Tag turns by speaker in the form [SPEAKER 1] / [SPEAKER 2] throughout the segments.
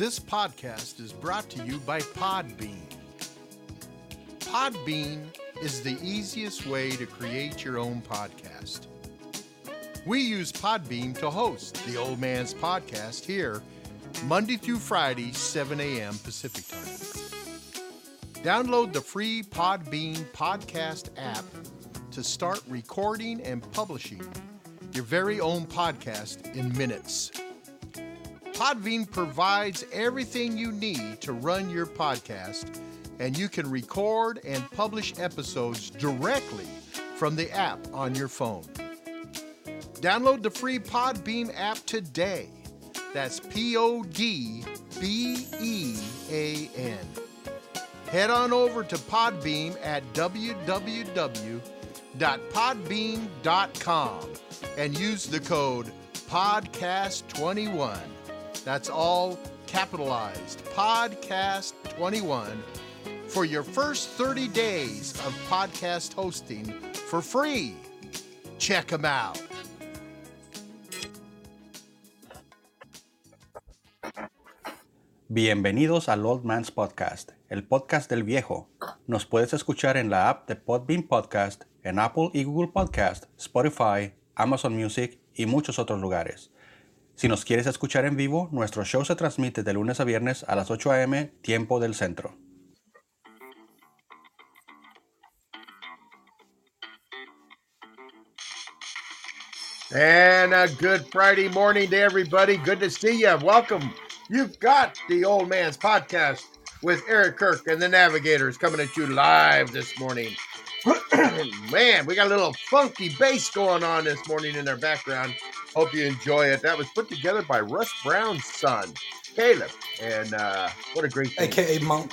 [SPEAKER 1] This podcast is brought to you by Podbean. Podbean is the easiest way to create your own podcast. We use Podbean to host the Old Man's Podcast here, Monday through Friday, 7 a.m. Pacific Time. Download the free Podbean podcast app to start recording and publishing your very own podcast in minutes. Podbean provides everything you need to run your podcast, and you can record and publish episodes directly from the app on your phone. Download the free Podbean app today. That's P O D B E A N. Head on over to Podbean at www.podbean.com and use the code PODCAST21. That's all capitalized PODCAST21 for your first 30 days of podcast hosting for free. Check them out.
[SPEAKER 2] Bienvenidos al Old Man's Podcast, el podcast del viejo. Nos puedes escuchar en la app de Podbean Podcast, en Apple y Google Podcast, Spotify, Amazon Music y muchos otros lugares. Si nos quieres escuchar en vivo, nuestro show se transmite de lunes a viernes a las 8 a.m. tiempo del centro.
[SPEAKER 1] And a good Friday morning to everybody. Good to see you. Welcome. You've got the Old Man's Podcast with Eric Kirk and the Navigators coming at you live this morning. Man, we got a little funky bass going on this morning in our background. Hope you enjoy it. That was put together by Russ Brown's son, Caleb. And uh, what a great thing.
[SPEAKER 3] aka Monk.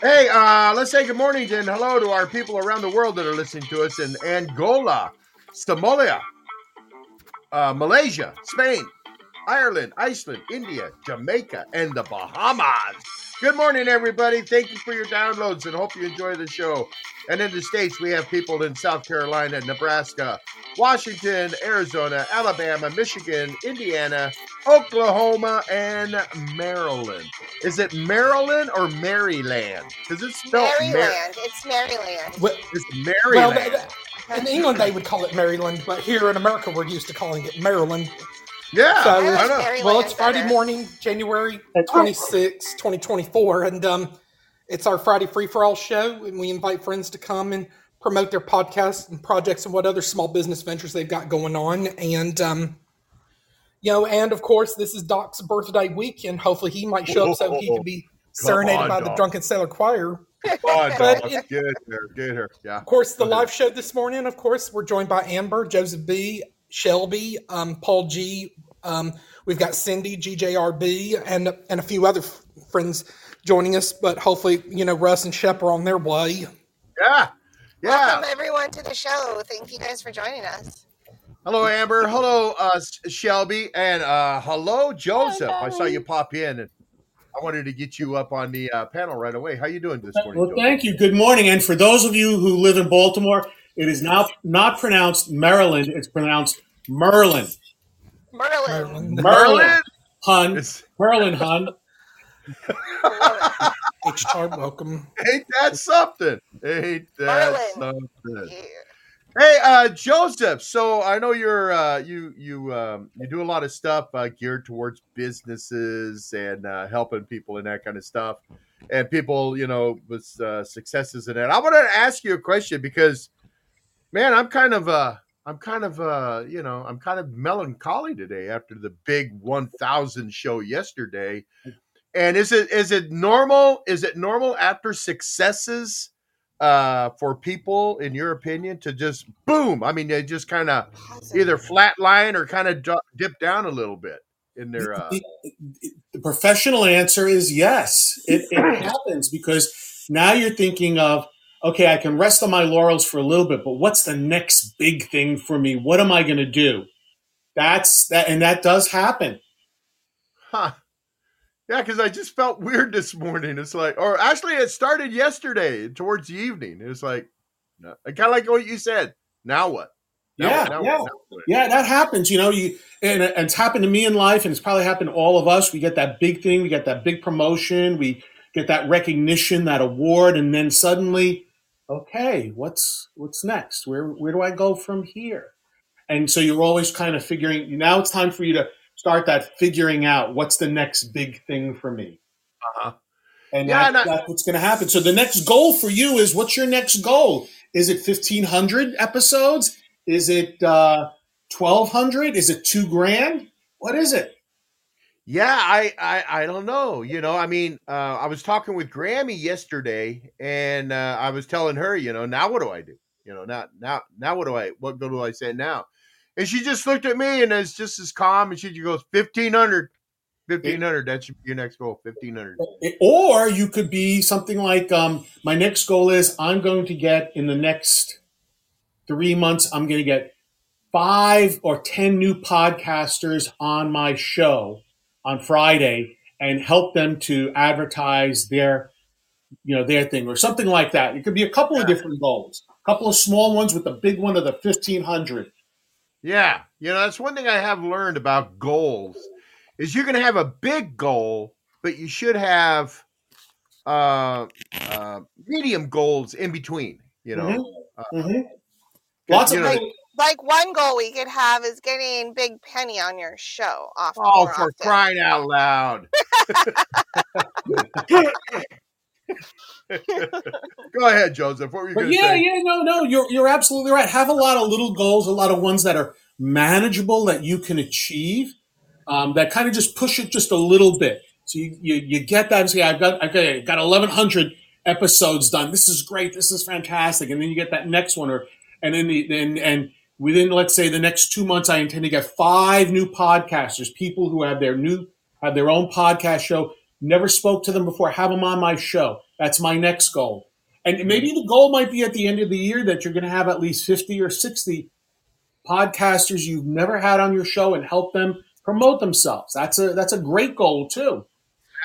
[SPEAKER 1] Hey, uh, let's say good morning and hello to our people around the world that are listening to us in Angola, Somalia, uh, Malaysia, Spain, Ireland, Iceland, India, Jamaica, and the Bahamas. Good morning, everybody. Thank you for your downloads and hope you enjoy the show. And in the States, we have people in South Carolina, Nebraska, Washington, Arizona, Alabama, Michigan, Indiana, Oklahoma, and Maryland. Is it Maryland or Maryland? Because it's spelled Mar-
[SPEAKER 4] Maryland. it's Maryland.
[SPEAKER 3] Well,
[SPEAKER 1] it's Maryland.
[SPEAKER 3] th- in England they would call it Maryland, but here in America we're used to calling it Maryland.
[SPEAKER 1] Yeah,
[SPEAKER 3] So,
[SPEAKER 1] I
[SPEAKER 4] I
[SPEAKER 1] know.
[SPEAKER 4] Maryland
[SPEAKER 3] Well, it's Friday
[SPEAKER 4] better.
[SPEAKER 3] morning, January 26, 2024, and um, it's our Friday Free for All show, and we invite friends to come and promote their podcasts and projects and what other small business ventures they've got going on. And um, you know, and of course, this is Doc's birthday week, and hopefully he might show up so he can be serenaded
[SPEAKER 1] on,
[SPEAKER 3] by the Drunken Sailor Choir.
[SPEAKER 1] Come on,
[SPEAKER 3] But
[SPEAKER 1] dog. Get her, get her. Yeah.
[SPEAKER 3] Of course, the live show this morning, of course, we're joined by Amber, Joseph B, Shelby, um, Paul G. Um, we've got Cindy, GJRB, and and a few other f- friends joining us. But hopefully, you know, Russ and Shep are on their way.
[SPEAKER 1] Yeah. Yeah.
[SPEAKER 4] Welcome everyone to the show. Thank you guys for joining us.
[SPEAKER 1] Hello, Amber. Hello, uh, Shelby. And uh, hello, Joseph. I saw you pop in and I wanted to get you up on the uh, panel right away. How you doing this morning,
[SPEAKER 5] Well,
[SPEAKER 1] Joseph?
[SPEAKER 5] thank you. Good morning. And for those of you who live in Baltimore, it is now not pronounced Maryland. It's pronounced Merlin.
[SPEAKER 4] Merlin.
[SPEAKER 3] Merlin.
[SPEAKER 1] Merlin?
[SPEAKER 5] Hun.
[SPEAKER 1] It's-
[SPEAKER 5] Merlin, hun.
[SPEAKER 3] H. Tar, welcome.
[SPEAKER 1] Ain't that something? Ain't that
[SPEAKER 4] Merlin.
[SPEAKER 1] something?
[SPEAKER 4] Yeah.
[SPEAKER 1] Hey, uh, Joseph. So I know you're uh, you you um, you do a lot of stuff uh, geared towards businesses and uh, helping people and that kind of stuff, and people you know with uh, successes in that. I wanted to ask you a question because, man, I'm kind of uh, I'm kind of uh, you know I'm kind of melancholy today after the big 1,000 show yesterday. And is it is it normal? Is it normal after successes? uh for people in your opinion to just boom i mean they just kind of either flat line or kind of dip down a little bit in their uh
[SPEAKER 5] The, the professional answer is yes. It, it happens because now you're thinking of, okay, I can rest on my laurels for a little bit, but what's the next big thing for me? What am I going to do? That's that, and that does happen.
[SPEAKER 1] huh yeah because i just felt weird this morning it's like or actually it started yesterday towards the evening it's like no, kind of like what you said now what Now-
[SPEAKER 5] Yeah,
[SPEAKER 1] now-
[SPEAKER 5] yeah.
[SPEAKER 1] now-
[SPEAKER 5] Yeah, that happens. You know, you and, and it's happened to me in life, and it's probably happened to all of us. We get that big thing, we get that big promotion, we get that recognition, that award, and then suddenly, okay, what's what's next? Where where do I go from here? And so you're always kind of figuring. Now it's time for you to start that figuring out what's the next big thing for me.
[SPEAKER 1] Uh-huh.
[SPEAKER 5] And
[SPEAKER 1] Yeah,
[SPEAKER 5] that,
[SPEAKER 1] and I-
[SPEAKER 5] that's what's going to happen. So the next goal for you is what's your next goal? Is it 1,500 episodes? Is it uh, 1,200? Is it two grand? What is it?
[SPEAKER 1] Yeah, I, I I don't know. You know, I mean, uh, I was talking with Grammy yesterday, and uh, I was telling her, you know, now what do I do? You know, now now now what do I what do I say now? And she just looked at me and it's just as calm, and she just goes, 1500 1500 That should be your next goal. Fifteen hundred.
[SPEAKER 5] Or you could be something like, um, my next goal is I'm going to get in the next three months, I'm going to get five or 10 new podcasters on my show on Friday and help them to advertise their, you know, their thing or something like that. It could be a couple of different goals, a couple of small ones with the big one of the 1500.
[SPEAKER 1] Yeah, you know that's one thing I have learned about goals is you can have a big goal, but you should have uh, uh, medium goals in between. You know,
[SPEAKER 5] Mhm. Lots of
[SPEAKER 1] know,
[SPEAKER 4] Like one goal we could have is getting Big Penny on your show often.
[SPEAKER 1] oh,
[SPEAKER 4] more
[SPEAKER 1] for
[SPEAKER 4] often.
[SPEAKER 1] crying out loud! Go ahead, Joseph. What were you going to
[SPEAKER 5] yeah,
[SPEAKER 1] say?
[SPEAKER 5] yeah, no, no, you're you're absolutely right. Have a lot of little goals, a lot of ones that are manageable that you can achieve, um, that kind of just push it just a little bit. So you, you, you get that and say, I've got okay, I've got eleven hundred episodes done. This is great. This is fantastic. And then you get that next one, or and then the then and within let's say the next two months, I intend to get five new podcasters, people who have their new have their own podcast show. Never spoke to them before. Have them on my show. That's my next goal. And maybe the goal might be at the end of the year that you're going to have at least 50 or 60 podcasters you've never had on your show and help them promote themselves. That's a that's a great goal too.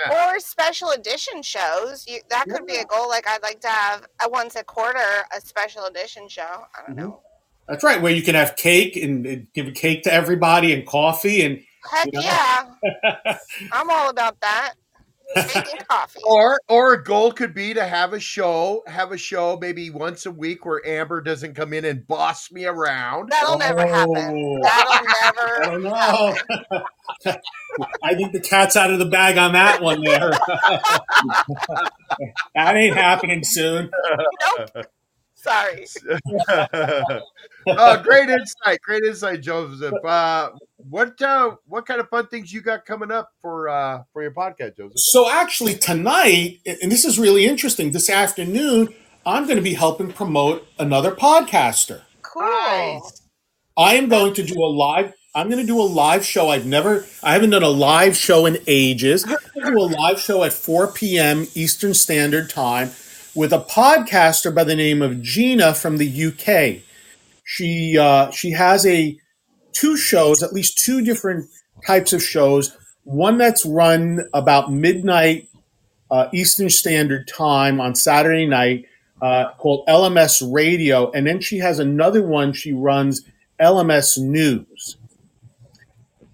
[SPEAKER 4] Or special edition shows. You, that could be a goal. Like I'd like to have a once a quarter a special edition show. I don't
[SPEAKER 5] Mhm.
[SPEAKER 4] know.
[SPEAKER 5] That's right, where you can have cake and, and give a cake to everybody and coffee and
[SPEAKER 4] Heck
[SPEAKER 5] You know?
[SPEAKER 4] yeah, I'm all about that. Cake and coffee.
[SPEAKER 1] Or or a goal could be to have a show, have a show maybe once a week where Amber doesn't come in and boss me around.
[SPEAKER 4] That'll never happen.
[SPEAKER 5] Oh.
[SPEAKER 4] That'll never.
[SPEAKER 5] I don't know. I think the cat's out of the bag on that one there. that ain't happening soon.
[SPEAKER 4] Nope. Sorry.
[SPEAKER 1] Oh, great insight, great insight, Joseph. Uh, what uh, what kind of fun things you got coming up for uh, for your podcast, Joseph?
[SPEAKER 5] So actually tonight, and this is really interesting, this afternoon, I'm going to be helping promote another podcaster.
[SPEAKER 4] Cool.
[SPEAKER 1] Nice.
[SPEAKER 5] I am going to do a live. I'm going to do a live show. I've never, I haven't done a live show in ages. I'm going to do a live show at 4 p.m. Eastern Standard Time with a podcaster by the name of Gina from the UK. She uh, she has a two shows, at least two different types of shows. One that's run about midnight uh, Eastern Standard Time on Saturday night uh, called LMS Radio, and then she has another one she runs LMS News.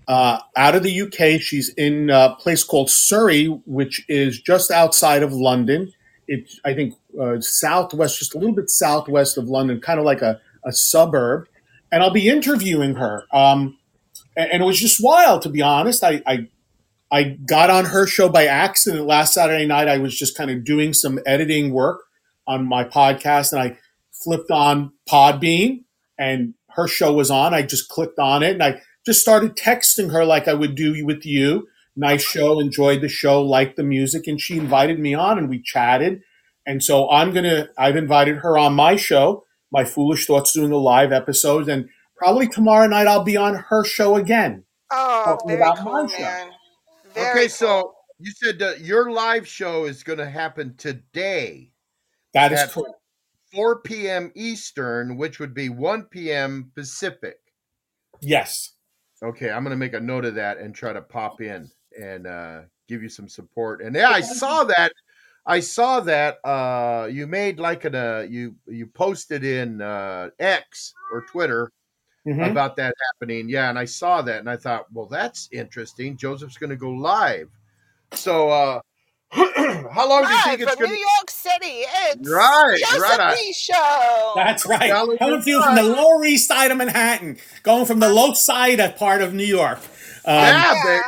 [SPEAKER 5] Uh, out of the UK, she's in a place called Surrey, which is just outside of London. It's, I think, uh, southwest, just a little bit southwest of London, kind of like a, a suburb. And I'll be interviewing her. Um, and, and it was just wild, to be honest. I, I I got on her show by accident last Saturday night. I was just kind of doing some editing work on my podcast, and I flipped on Podbean, and her show was on. I just clicked on it, and I just started texting her like I would do with you. Nice show, enjoyed the show, liked the music, and she invited me on, and we chatted. And so I'm gonna. I've invited her on my show, my Foolish Thoughts, doing a live episode, and probably tomorrow night I'll be on her show again.
[SPEAKER 4] Oh, very
[SPEAKER 5] about
[SPEAKER 4] cool,
[SPEAKER 5] my show.
[SPEAKER 4] man. Very
[SPEAKER 1] Okay,
[SPEAKER 4] cool.
[SPEAKER 1] so you said that your live show is going to happen today,
[SPEAKER 5] That is correct.
[SPEAKER 1] 4 p.m. Eastern, which would be 1 p.m. Pacific.
[SPEAKER 5] Yes.
[SPEAKER 1] Okay, I'm gonna make a note of that and try to pop in and uh, give you some support. And yeah, I saw that. I saw that uh, you made like an uh, you you posted in uh, X or Twitter
[SPEAKER 5] Mhm.
[SPEAKER 1] about that happening. Yeah, and I saw that and I thought, well, that's interesting. Joseph's going to go live. So, uh, how long do you
[SPEAKER 4] Live
[SPEAKER 1] think it's
[SPEAKER 4] from
[SPEAKER 1] going
[SPEAKER 4] New York City, it's
[SPEAKER 1] Right,
[SPEAKER 4] Joseph
[SPEAKER 1] right on.
[SPEAKER 4] Show.
[SPEAKER 5] That's right.
[SPEAKER 1] Valley
[SPEAKER 5] Coming
[SPEAKER 1] of
[SPEAKER 5] to you from the Lower East Side of Manhattan, going from the low side of part of New York. Um,
[SPEAKER 1] Yeah,
[SPEAKER 4] Yeah.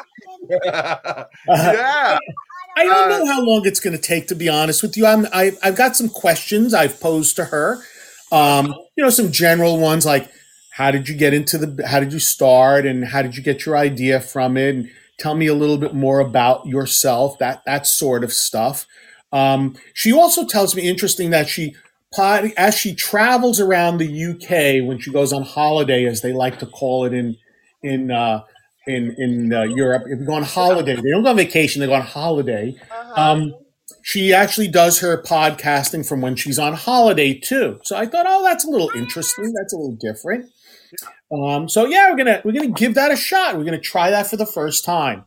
[SPEAKER 1] baby. yeah.
[SPEAKER 5] I don't
[SPEAKER 1] Uh,
[SPEAKER 5] know how long it's going to take, to be honest with you. I'm, I, I've got some questions I've posed to her. Um, you know, some general ones like, how did you get into the, how did you start and how did you get your idea from it? And tell me a little bit more about yourself, that, that sort of stuff. Um, she also tells me interesting that she, as she travels around the UK when she goes on holiday, as they like to call it in, in, uh, in, in uh, Europe, if you go on holiday, they don't go on vacation, they go on holiday.
[SPEAKER 4] Uh-huh.
[SPEAKER 5] Um, she actually does her podcasting from when she's on holiday too. So I thought, oh, that's a little interesting. That's a little different. Um, so yeah, we're gonna we're gonna give that a shot. We're gonna try that for the first time.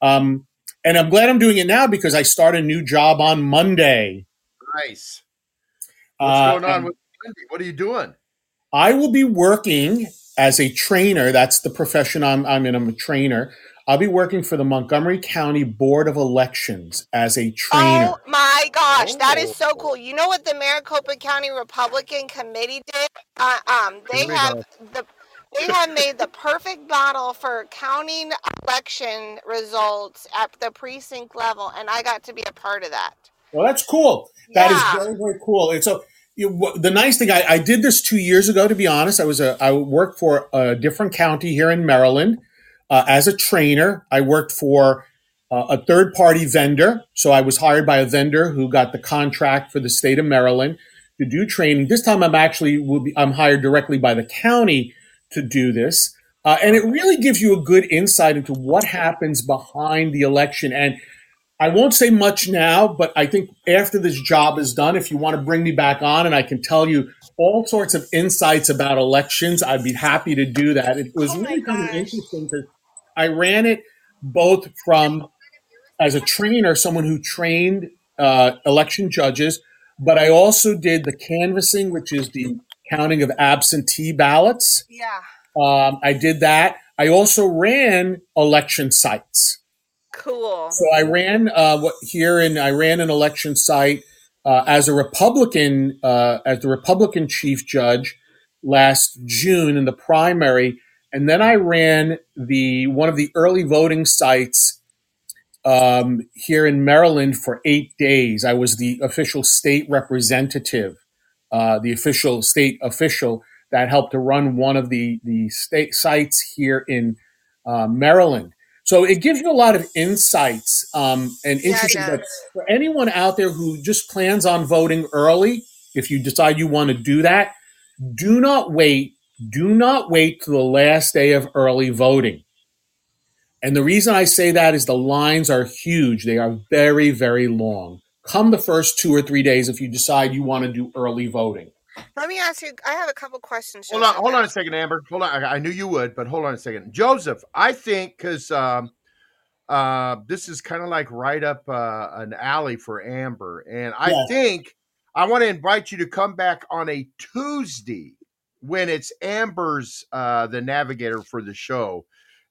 [SPEAKER 5] Um, and I'm glad I'm doing it now because I start a new job on Monday.
[SPEAKER 1] Nice. What's
[SPEAKER 5] Uh,
[SPEAKER 1] going on
[SPEAKER 5] and
[SPEAKER 1] with Wendy? What are you doing?
[SPEAKER 5] I will be working as a trainer. That's the profession I'm, I'm in. I'm a trainer. I'll be working for the Montgomery County Board of Elections as a trainer.
[SPEAKER 4] Oh my gosh, that is so
[SPEAKER 1] Oh.
[SPEAKER 4] cool! You know what the Maricopa County Republican Committee did? Uh, um, they
[SPEAKER 1] Here
[SPEAKER 4] have
[SPEAKER 1] go.
[SPEAKER 4] the they have made the perfect model for counting election results at the precinct level, and I got to be a part of that.
[SPEAKER 5] Well, that's cool. That is
[SPEAKER 4] Yeah.
[SPEAKER 5] very very cool. And so you, wh- the nice thing, I, I did this two years ago. To be honest, I was a I worked for a different county here in Maryland uh, as a trainer. I worked for uh, a third party vendor, so I was hired by a vendor who got the contract for the state of Maryland to do training. This time, I'm actually will be I'm hired directly by the county to do this. Uh, and it really gives you a good insight into what happens behind the election. And I won't say much now, but I think after this job is done, if you want to bring me back on and I can tell you all sorts of insights about elections, I'd be happy to do that. It was
[SPEAKER 4] Oh
[SPEAKER 5] really kind of interesting because I ran it both from as a trainer, someone who trained uh, election judges, but I also did the canvassing, which is the counting of absentee ballots.
[SPEAKER 4] Yeah,
[SPEAKER 5] Um, I did that. I also ran election sites.
[SPEAKER 4] Cool.
[SPEAKER 5] So I ran uh, here in I ran an election site uh, as a Republican uh, as the Republican chief judge last June in the primary, and then I ran the one of the early voting sites um, here in Maryland for eight days. I was the official state representative, uh, the official state official that helped to run one of the the state sites here in uh, Maryland. So it gives you a lot of insights um, and interesting. but for anyone out there who just plans on voting early, if you decide you want to do that, do not wait. Do not wait to the last day of early voting. And the reason I say that is the lines are huge. They are very, very long. Come the first two or three days if you decide you want to do early voting.
[SPEAKER 4] Let me ask you. I have a couple questions.
[SPEAKER 1] Hold on, hold on a second, Amber. Hold on. I, I knew you would, but hold on a second. Joseph, I think because um, uh, this is kind of like right up uh, an alley for Amber. And I
[SPEAKER 5] Yeah.
[SPEAKER 1] think I want to invite you to come back on a Tuesday when it's Amber's uh, the navigator for the show.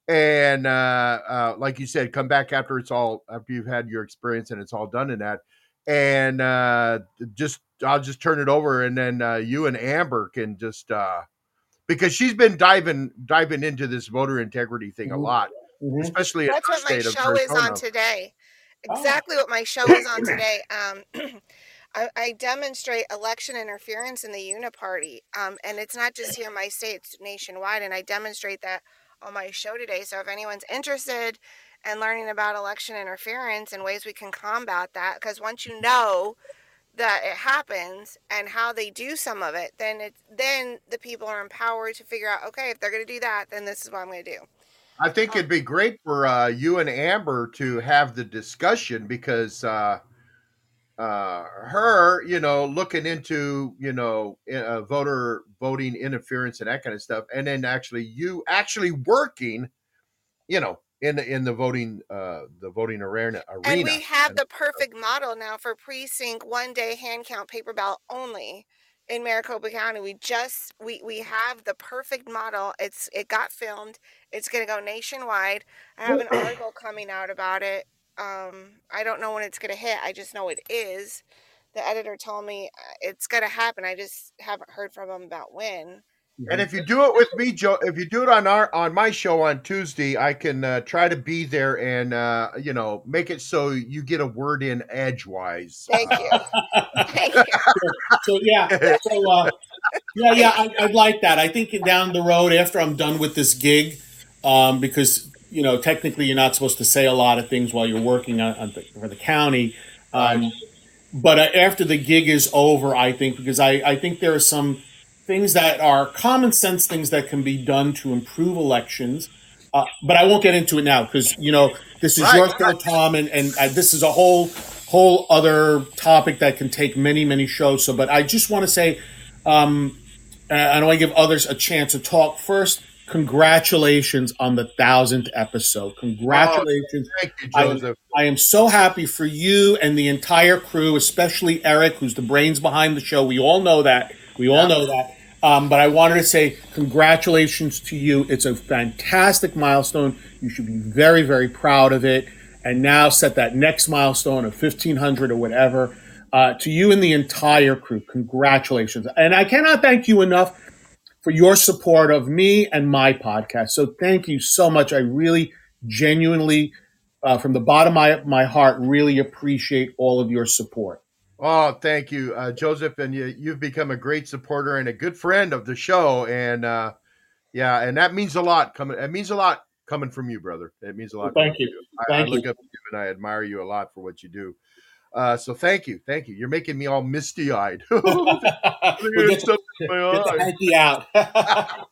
[SPEAKER 1] And uh, uh, like you said, come back after it's all after you've had your experience and it's all done in that. And uh, just I'll just turn it over, and then uh, you and Amber can just uh, because she's been diving diving into this voter integrity thing a
[SPEAKER 5] Mhm.
[SPEAKER 1] lot,
[SPEAKER 5] Mhm.
[SPEAKER 1] especially
[SPEAKER 4] That's
[SPEAKER 1] our
[SPEAKER 4] what my
[SPEAKER 1] of
[SPEAKER 4] show is on
[SPEAKER 1] Arizona.
[SPEAKER 4] today.
[SPEAKER 5] Oh.
[SPEAKER 4] Exactly what my show is on today. Um, I, I demonstrate election interference in the Uniparty, um, and it's not just here in my state; it's nationwide. And I demonstrate that on my show today. So if anyone's interested in learning about election interference and ways we can combat that, because once you know that it happens and how they do some of it, then it then the people are empowered to figure out, okay, if they're going to do that, then this is what I'm going to do.
[SPEAKER 1] I think it'd be great for uh, you and Amber to have the discussion because uh, uh, her, you know, looking into you know uh, voter voting interference and that kind of stuff, and then actually you actually working, you know, in the in the voting uh, the voting arena arena.
[SPEAKER 4] And we have
[SPEAKER 1] And-
[SPEAKER 4] the perfect model now for precinct one day hand count paper ballot only in Maricopa County. We just we we have the perfect model. It's it got filmed. It's going to go nationwide. I have an article coming out about it. Um, I don't know when it's going to hit. I just know it is. The editor told me uh, it's going to happen. I just haven't heard from him about when.
[SPEAKER 1] And if you do it with me, Joe, if you do it on our on my show on Tuesday, I can uh, try to be there and uh, you know make it so you get a word in edgewise.
[SPEAKER 4] Thank you. Thank you.
[SPEAKER 5] So yeah, so uh, yeah, yeah, I, I'd like that. I think down the road after I'm done with this gig, um, because you know technically you're not supposed to say a lot of things while you're working on, on the, for the county. Um, but uh, after the gig is over, I think because I, I think there are some things that are common sense things that can be done to improve elections. Uh, but I won't get into it now because you know this is
[SPEAKER 1] Right,
[SPEAKER 5] your show, Tom, and and uh, this is a whole whole other topic that can take many many shows. So, but I just want to say, um, uh, I don't want to give others a chance to talk first. Congratulations on the thousandth episode. Congratulations.
[SPEAKER 1] Thank you, Joseph.
[SPEAKER 5] I am so happy for you and the entire crew, especially Eric, who's the brains behind the show. We all know that. We all know that. Um, but I wanted to say congratulations to you. It's a fantastic milestone. You should be very, very proud of it. And now set that next milestone of 1500 or whatever. Uh, to you and the entire crew, congratulations. And I cannot thank you enough for your support of me and my podcast. So thank you so much. I really genuinely, uh, from the bottom of my, my heart, really appreciate all of your support.
[SPEAKER 1] Oh, thank you, uh, Joseph, and you, you've become a great supporter and a good friend of the show, and uh, yeah, and that means a lot. Coming, it means a lot coming from you, brother. It means a lot.
[SPEAKER 5] Well, thank you.
[SPEAKER 1] from I,
[SPEAKER 5] Thank
[SPEAKER 1] I look
[SPEAKER 5] you.
[SPEAKER 1] up to you, and I admire you a lot for what you do. Uh, so thank you, thank you. You're making me all misty eyed.
[SPEAKER 5] get, the, get the out.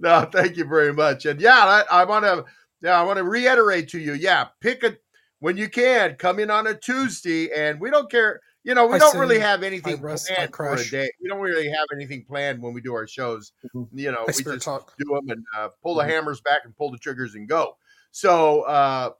[SPEAKER 1] no, thank you very much. And yeah, I, I want to, yeah, I want to reiterate to you. Yeah, pick a when you can. Come in on a Tuesday, and we don't care. You know, we
[SPEAKER 3] I
[SPEAKER 1] don't really have anything
[SPEAKER 3] rest,
[SPEAKER 1] planned for a day. We don't really have anything planned when we do our shows.
[SPEAKER 5] Mhm.
[SPEAKER 1] You know,
[SPEAKER 3] My
[SPEAKER 1] we just
[SPEAKER 3] talk.
[SPEAKER 1] do them and uh, pull the
[SPEAKER 5] Mhm.
[SPEAKER 1] hammers back and pull the triggers and go. So, uh,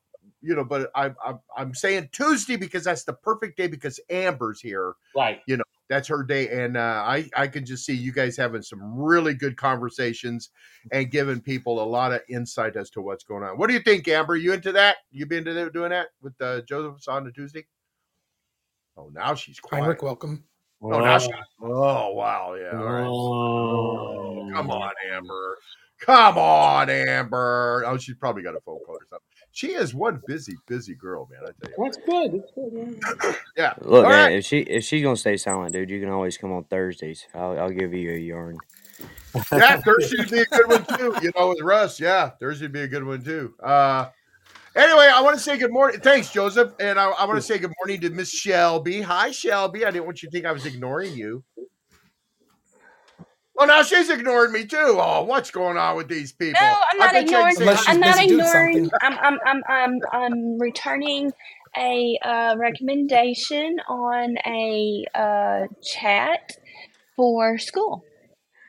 [SPEAKER 1] you know, but I, I, I'm saying Tuesday because that's the perfect day because Amber's here
[SPEAKER 5] right.
[SPEAKER 1] That's her day and uh, i i can just see you guys having some really good conversations and giving people a lot of insight as to what's going on. What do you think amber? You into that? You been into doing that with uh, joseph's on the tuesday? Oh now she's quiet.
[SPEAKER 3] Heinrich, welcome.
[SPEAKER 1] oh now she oh wow yeah all right.
[SPEAKER 5] Oh,
[SPEAKER 1] come on amber come on amber oh she's probably got a phone call or something she is one busy busy girl man i tell you
[SPEAKER 5] That's good. That's good. yeah.
[SPEAKER 1] yeah
[SPEAKER 6] Look,
[SPEAKER 1] All
[SPEAKER 6] man,
[SPEAKER 1] right.
[SPEAKER 6] if she if she's gonna stay silent, dude, you can always come on Thursdays. I'll I'll give you a yarn.
[SPEAKER 1] yeah, Thursday would be a good one too. You know, with Russ, yeah, Thursday would be a good one too. Uh, anyway, I want to say good morning. Thanks, Joseph, and I, I want to say good morning to Miss Shelby. Hi, Shelby. I didn't want you to think I was ignoring you. Well, now she's ignoring me too. Oh, what's going on with these people?
[SPEAKER 7] No, I'm not ignoring.
[SPEAKER 1] I'd say
[SPEAKER 3] Unless
[SPEAKER 1] hi-
[SPEAKER 3] she's
[SPEAKER 7] I'm not ignoring. I'm I'm I'm I'm I'm returning a uh, recommendation on a uh, chat for school.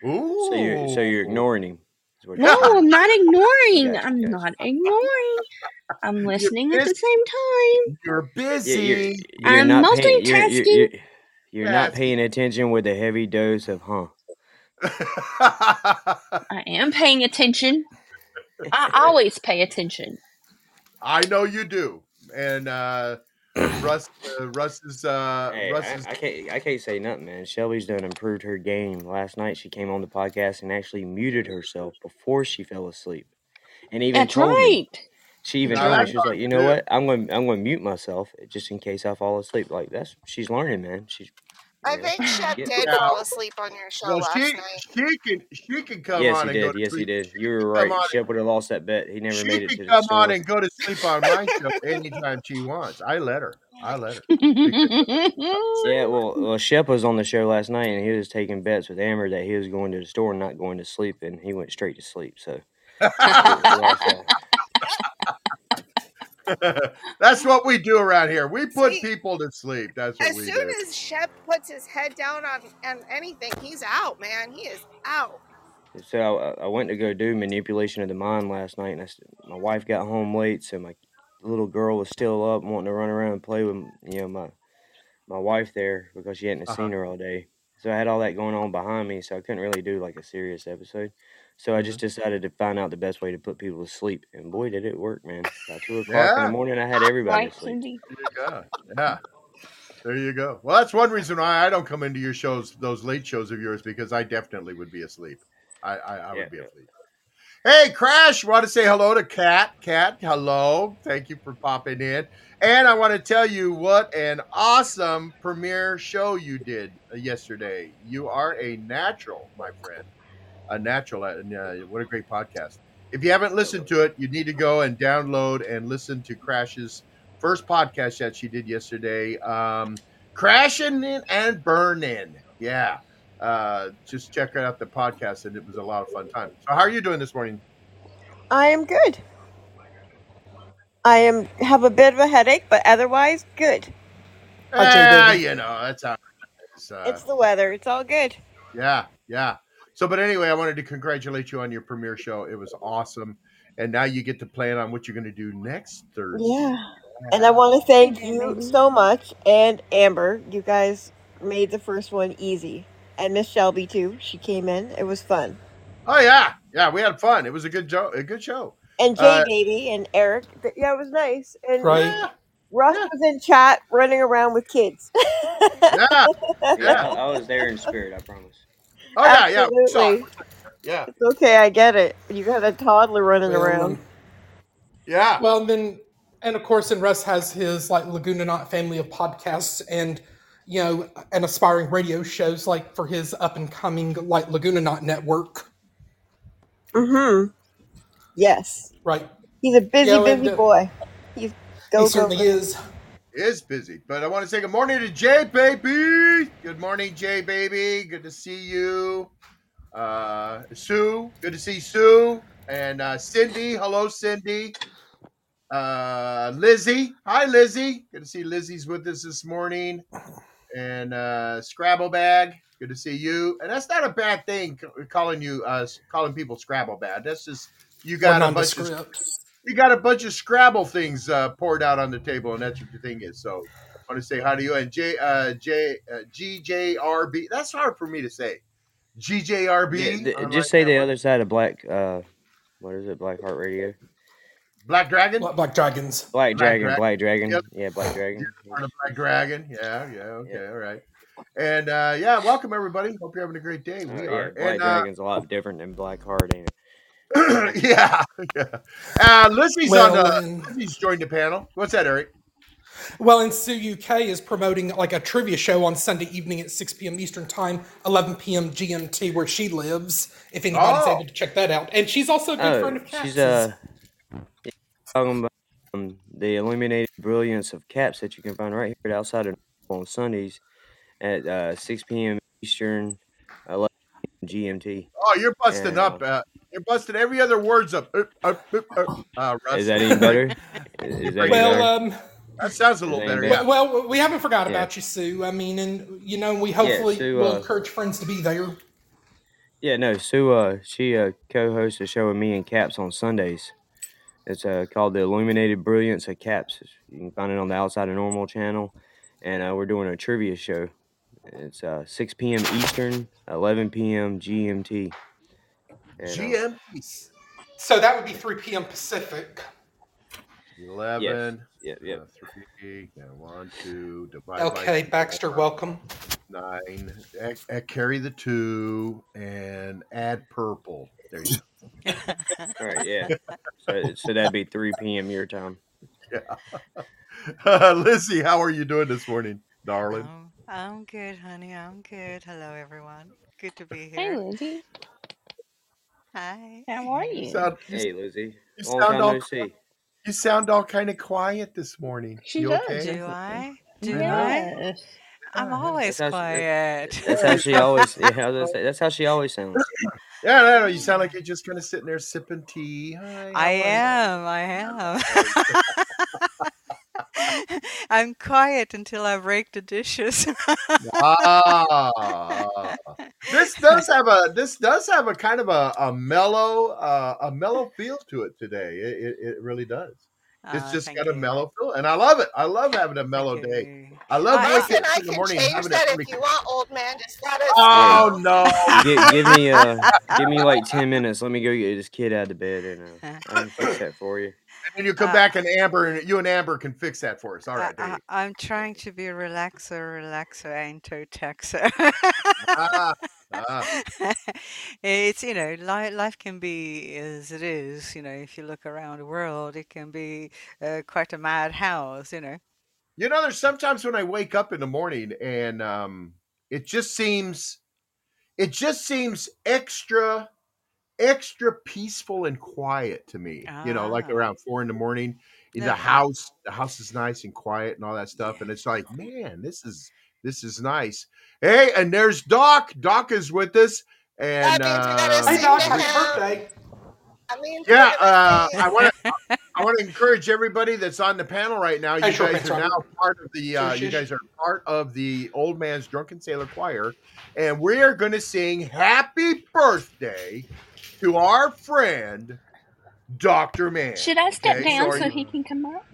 [SPEAKER 1] Ooh.
[SPEAKER 6] So you're so you're ignoring him.
[SPEAKER 7] No, I'm not ignoring.
[SPEAKER 6] Gotcha,
[SPEAKER 7] I'm
[SPEAKER 6] gotcha.
[SPEAKER 7] not ignoring. I'm listening at the same time.
[SPEAKER 1] You're
[SPEAKER 6] You're,
[SPEAKER 1] busy.
[SPEAKER 6] you're, you're
[SPEAKER 7] I'm
[SPEAKER 6] not paying. You're, you're,
[SPEAKER 7] multitasking.
[SPEAKER 6] you're, you're not paying attention with a heavy dose of huh.
[SPEAKER 7] I am paying attention. I always pay attention.
[SPEAKER 1] I know you do. And uh, Russ, uh, Russ is uh,
[SPEAKER 6] Hey,
[SPEAKER 1] Russ
[SPEAKER 6] I,
[SPEAKER 1] is
[SPEAKER 6] I can't I can't say nothing, man. Shelby's done improved her game. Last night she came on the podcast and actually muted herself before she fell asleep, and even
[SPEAKER 7] That's
[SPEAKER 6] told me. She even told me she was like, you know what? I'm going to I'm going to mute myself just in case I fall asleep. Like that's she's learning, man. She's
[SPEAKER 4] I think Shep did
[SPEAKER 1] Yeah.
[SPEAKER 4] fall asleep on your show
[SPEAKER 1] well,
[SPEAKER 4] last
[SPEAKER 1] she
[SPEAKER 4] night.
[SPEAKER 1] she can she can come
[SPEAKER 6] yes,
[SPEAKER 1] on
[SPEAKER 6] he
[SPEAKER 1] and go
[SPEAKER 6] did.
[SPEAKER 1] to
[SPEAKER 6] Yes, he
[SPEAKER 1] sleep.
[SPEAKER 6] did. You were right.
[SPEAKER 1] come
[SPEAKER 6] Shep would have lost that bet. He never
[SPEAKER 1] She
[SPEAKER 6] made it to the
[SPEAKER 1] come on and go to sleep on my show anytime she wants. I let her. I let her.
[SPEAKER 6] Yeah, well, well, Shep was on the show last night, and he was taking bets with Amber that he was going to the store and not going to sleep, and he went straight to sleep. So we, we lost that.
[SPEAKER 1] That's what we do around here. We put
[SPEAKER 4] See,
[SPEAKER 1] people to sleep. That's what
[SPEAKER 4] As
[SPEAKER 1] we
[SPEAKER 4] soon
[SPEAKER 1] do.
[SPEAKER 4] as Shep puts his head down on, on anything, he's out, man. He is out.
[SPEAKER 6] So I, I went to go do manipulation of the mind last night, and I, s- my wife got home late, so my little girl was still up, wanting to run around and play with you know my my wife there because she hadn't
[SPEAKER 1] Uh-huh.
[SPEAKER 6] seen her all day. So I had all that going on behind me, so I couldn't really do like a serious episode. So I just
[SPEAKER 1] Mm-hmm.
[SPEAKER 6] decided to find out the best way to put people to sleep, and boy, did it work, man! By two o'clock in the morning, I had everybody
[SPEAKER 7] Right,
[SPEAKER 6] asleep.
[SPEAKER 7] Cindy?
[SPEAKER 1] There you go. Yeah. There you go. Well, that's one reason why I don't come into your shows, those late shows of yours, because I definitely would be asleep. I, I, I would
[SPEAKER 6] Yeah,
[SPEAKER 1] be asleep. Hey, Crash, want to say hello to Kat. Kat, hello. Thank you for popping in. And I want to tell you what an awesome premiere show you did uh, yesterday. You are a natural, my friend. A natural. And uh, what a great podcast. If you haven't listened to it, you need to go and download and listen to Crash's first podcast that she did yesterday. Um, Crashing and Burning. Yeah. Uh, just check out the podcast, and it was a lot of fun time. So, how are you doing this morning?
[SPEAKER 8] I am good. I am have a bit of a headache, but otherwise good.
[SPEAKER 3] Hi,
[SPEAKER 1] Ah, you know, that's how it is. Uh,
[SPEAKER 8] It's the weather. It's all good.
[SPEAKER 1] yeah, yeah. So, but anyway, I wanted to congratulate you on your premiere show. It was awesome. And now you get to plan on what you're going to do next Thursday.
[SPEAKER 8] Yeah. And I want to thank you so much and Amber. You guys made the first one easy. And Miss Shelby too. She came in. It was fun.
[SPEAKER 1] Oh yeah, yeah. We had fun. It was a good show. A good show.
[SPEAKER 8] And Jay
[SPEAKER 1] Uh,
[SPEAKER 8] Baby and Eric. Yeah, it was nice. And
[SPEAKER 3] Right.
[SPEAKER 1] Yeah,
[SPEAKER 8] Russ
[SPEAKER 1] Yeah.
[SPEAKER 8] was in chat running around with kids.
[SPEAKER 1] yeah.
[SPEAKER 6] Yeah,
[SPEAKER 1] Yeah.
[SPEAKER 6] I, I was there in spirit. I promise.
[SPEAKER 1] Oh yeah, yeah. we.
[SPEAKER 8] Absolutely.
[SPEAKER 1] Yeah,
[SPEAKER 8] It's okay, I get it. You got a toddler running
[SPEAKER 3] Well,
[SPEAKER 8] around.
[SPEAKER 1] yeah.
[SPEAKER 3] well, and then, and of course, and Russ has his like Lagoonanaut family of podcasts and, you know, and aspiring radio shows like for his up and coming like Lagoonanaut network.
[SPEAKER 8] Mm-hmm. Yes.
[SPEAKER 3] Right.
[SPEAKER 8] He's a busy,
[SPEAKER 3] Yeah, and,
[SPEAKER 8] busy
[SPEAKER 3] uh,
[SPEAKER 8] boy. He's go
[SPEAKER 3] he
[SPEAKER 8] go.
[SPEAKER 3] certainly
[SPEAKER 8] go.
[SPEAKER 3] is.
[SPEAKER 1] Is busy. But I want to say good morning to Jay Baby. Good morning, Jay Baby. Good to see you. Uh, Sue, good to see Sue. And uh, Cindy, hello, Cindy. Uh, Lizzie, hi, Lizzie. Good to see Lizzie's with us this morning. And uh, Scrabble Bag, good to see you. And that's not a bad thing calling you uh, calling people Scrabble Bag. That's just you got a bunch of
[SPEAKER 3] nondescript.
[SPEAKER 1] you got a bunch of Scrabble things uh, poured out on the table, and that's what the thing is. So I want to say hi to you and J uh, J uh, GJRB. That's hard for me to say. GJRB.
[SPEAKER 6] Yeah, th-
[SPEAKER 1] I like
[SPEAKER 6] just say the
[SPEAKER 1] one.
[SPEAKER 6] other side of Black. Uh, what is it? Black Heart Radio.
[SPEAKER 1] Black Dragon.
[SPEAKER 3] Black, Black Dragons.
[SPEAKER 6] Black
[SPEAKER 1] Black
[SPEAKER 6] Dragon.
[SPEAKER 1] Dragon.
[SPEAKER 6] Black Dragon.
[SPEAKER 1] Yep.
[SPEAKER 6] Yeah, Black Dragon.
[SPEAKER 1] Part of Black Dragon. Yeah, yeah, okay,
[SPEAKER 6] Yeah.
[SPEAKER 1] all right. And uh, yeah, welcome everybody. Hope you're having a great day.
[SPEAKER 6] Uh,
[SPEAKER 1] We
[SPEAKER 6] yeah,
[SPEAKER 1] are.
[SPEAKER 6] Black
[SPEAKER 1] And uh,
[SPEAKER 6] Dragon's a lot different than Black Heart, ain't it?
[SPEAKER 1] yeah, yeah. Uh, Lizzie's on
[SPEAKER 3] Well,
[SPEAKER 1] the.
[SPEAKER 3] and,
[SPEAKER 1] Lizzie's joined the panel. What's that, Eric?
[SPEAKER 3] well, and Sue UK is promoting like a trivia show on Sunday evening at 6 p.m. Eastern Time, 11 p.m. GMT, where she lives. If anybody's
[SPEAKER 1] Oh.
[SPEAKER 3] able to check that out, and she's also a good friend
[SPEAKER 6] Oh,
[SPEAKER 3] of Cats's.
[SPEAKER 6] she's uh talking about um, the illuminated brilliance of caps that you can find right here outside of on Sundays at uh, 6 p.m. Eastern, 11 p.m. GMT.
[SPEAKER 1] Oh, you're busting
[SPEAKER 6] And
[SPEAKER 1] up.
[SPEAKER 6] uh,
[SPEAKER 1] you're busting every other words up. Uh, uh, uh, uh, uh, Russ.
[SPEAKER 6] is that any better? Is, is that any
[SPEAKER 3] well,
[SPEAKER 6] better?
[SPEAKER 3] um,
[SPEAKER 1] That sounds a little better. Yeah.
[SPEAKER 6] better?
[SPEAKER 3] well, well, we haven't forgot
[SPEAKER 6] Yeah.
[SPEAKER 3] about you, Sue. I mean, and you know, we
[SPEAKER 6] Yeah,
[SPEAKER 3] hopefully
[SPEAKER 6] Sue.
[SPEAKER 3] will
[SPEAKER 6] Uh,
[SPEAKER 3] encourage friends to be there.
[SPEAKER 6] yeah, no, Sue. Uh, she uh, co-hosts a show with me and Caps on Sundays. It's uh, called the Illuminated Brilliance of Caps. You can find it on the Outside of Normal channel, and uh, we're doing a trivia show. It's uh, 6 p.m. Eastern, 11 p.m. GMT. And, uh,
[SPEAKER 1] GM
[SPEAKER 3] So that would be 3 p.m. Pacific.
[SPEAKER 6] yes,
[SPEAKER 1] eleven.
[SPEAKER 6] yep, yep.
[SPEAKER 1] Uh, three. Yeah, one, two. Divide by
[SPEAKER 3] Okay,
[SPEAKER 1] two,
[SPEAKER 3] Baxter, welcome.
[SPEAKER 1] nine. Add, add- carry the two and add purple. There you go.
[SPEAKER 6] All right, yeah. So, so that'd be 3 p.m. your time.
[SPEAKER 1] Uh, Lizzie, how are you doing this morning, darling?
[SPEAKER 9] Um, I'm good, honey. I'm good. Hello, everyone. Good to be here.
[SPEAKER 7] Hey,
[SPEAKER 9] here.
[SPEAKER 7] Lizzie.
[SPEAKER 9] Hi.
[SPEAKER 7] How are
[SPEAKER 1] You
[SPEAKER 7] you?
[SPEAKER 1] sound
[SPEAKER 6] Hey, Lizzie.
[SPEAKER 1] you
[SPEAKER 6] Long
[SPEAKER 1] sound all
[SPEAKER 6] no
[SPEAKER 1] you sound all kind of quiet this morning.
[SPEAKER 7] She
[SPEAKER 1] You
[SPEAKER 7] does.
[SPEAKER 1] okay?
[SPEAKER 9] Do I? Do I?
[SPEAKER 7] Yes.
[SPEAKER 9] I'm
[SPEAKER 1] Uh,
[SPEAKER 9] always
[SPEAKER 6] That's how she,
[SPEAKER 9] quiet.
[SPEAKER 6] that's how she always. Yeah, I was gonna say, that's how she always sounds.
[SPEAKER 1] Yeah, no, no. You sound like you're just kind of sitting there sipping tea. Hi,
[SPEAKER 9] I
[SPEAKER 1] how are you?
[SPEAKER 9] am. I am. I'm quiet until I break the dishes.
[SPEAKER 1] Ah, this does have a this does have a kind of a, a mellow uh, a mellow feel to it today. It, it, it really does. It's
[SPEAKER 9] Ah,
[SPEAKER 1] just
[SPEAKER 9] thank
[SPEAKER 1] got a
[SPEAKER 9] you.
[SPEAKER 1] mellow feel, and I love it. I love having a mellow day. I love
[SPEAKER 9] I-
[SPEAKER 1] waking up in the morning and
[SPEAKER 4] change
[SPEAKER 1] having
[SPEAKER 4] that
[SPEAKER 1] that.
[SPEAKER 4] if you want, old man. Just let us
[SPEAKER 1] Oh no!
[SPEAKER 6] Give, give me uh, give me like ten minutes. Let me go get this kid out of bed, and uh, I can fix that for you.
[SPEAKER 1] And then you come
[SPEAKER 9] Uh,
[SPEAKER 1] back and Amber and you and Amber can fix that for us. All right.
[SPEAKER 9] I, I'm trying to be a relaxer, relaxer, and toe taxer.
[SPEAKER 1] Ah, ah.
[SPEAKER 9] it's you know life, life can be as it is you know if you look around the world it can be uh, quite a madhouse you know
[SPEAKER 1] You know, there's sometimes when I wake up in the morning and um, it just seems, it just seems extra, extra peaceful and quiet to me. You know, like
[SPEAKER 9] Ah.
[SPEAKER 1] around four in the morning, in the house, the house is nice and quiet and all that stuff, and it's like, man, this is this is nice. Hey, and there's Doc. Doc is with us, and
[SPEAKER 4] That means
[SPEAKER 1] uh,
[SPEAKER 3] Hey, Doc, happy birthday.
[SPEAKER 4] I mean,
[SPEAKER 1] Yeah, uh. I want to. I want to encourage everybody that's on the panel right now. You guys are now part of the. Uh, you guys are part of the Old Man's Drunken Sailor Choir, and we are going to sing "Happy Birthday" to our friend Doctor Man.
[SPEAKER 7] Should I step
[SPEAKER 1] Okay,
[SPEAKER 7] down
[SPEAKER 1] so
[SPEAKER 7] so he can come up?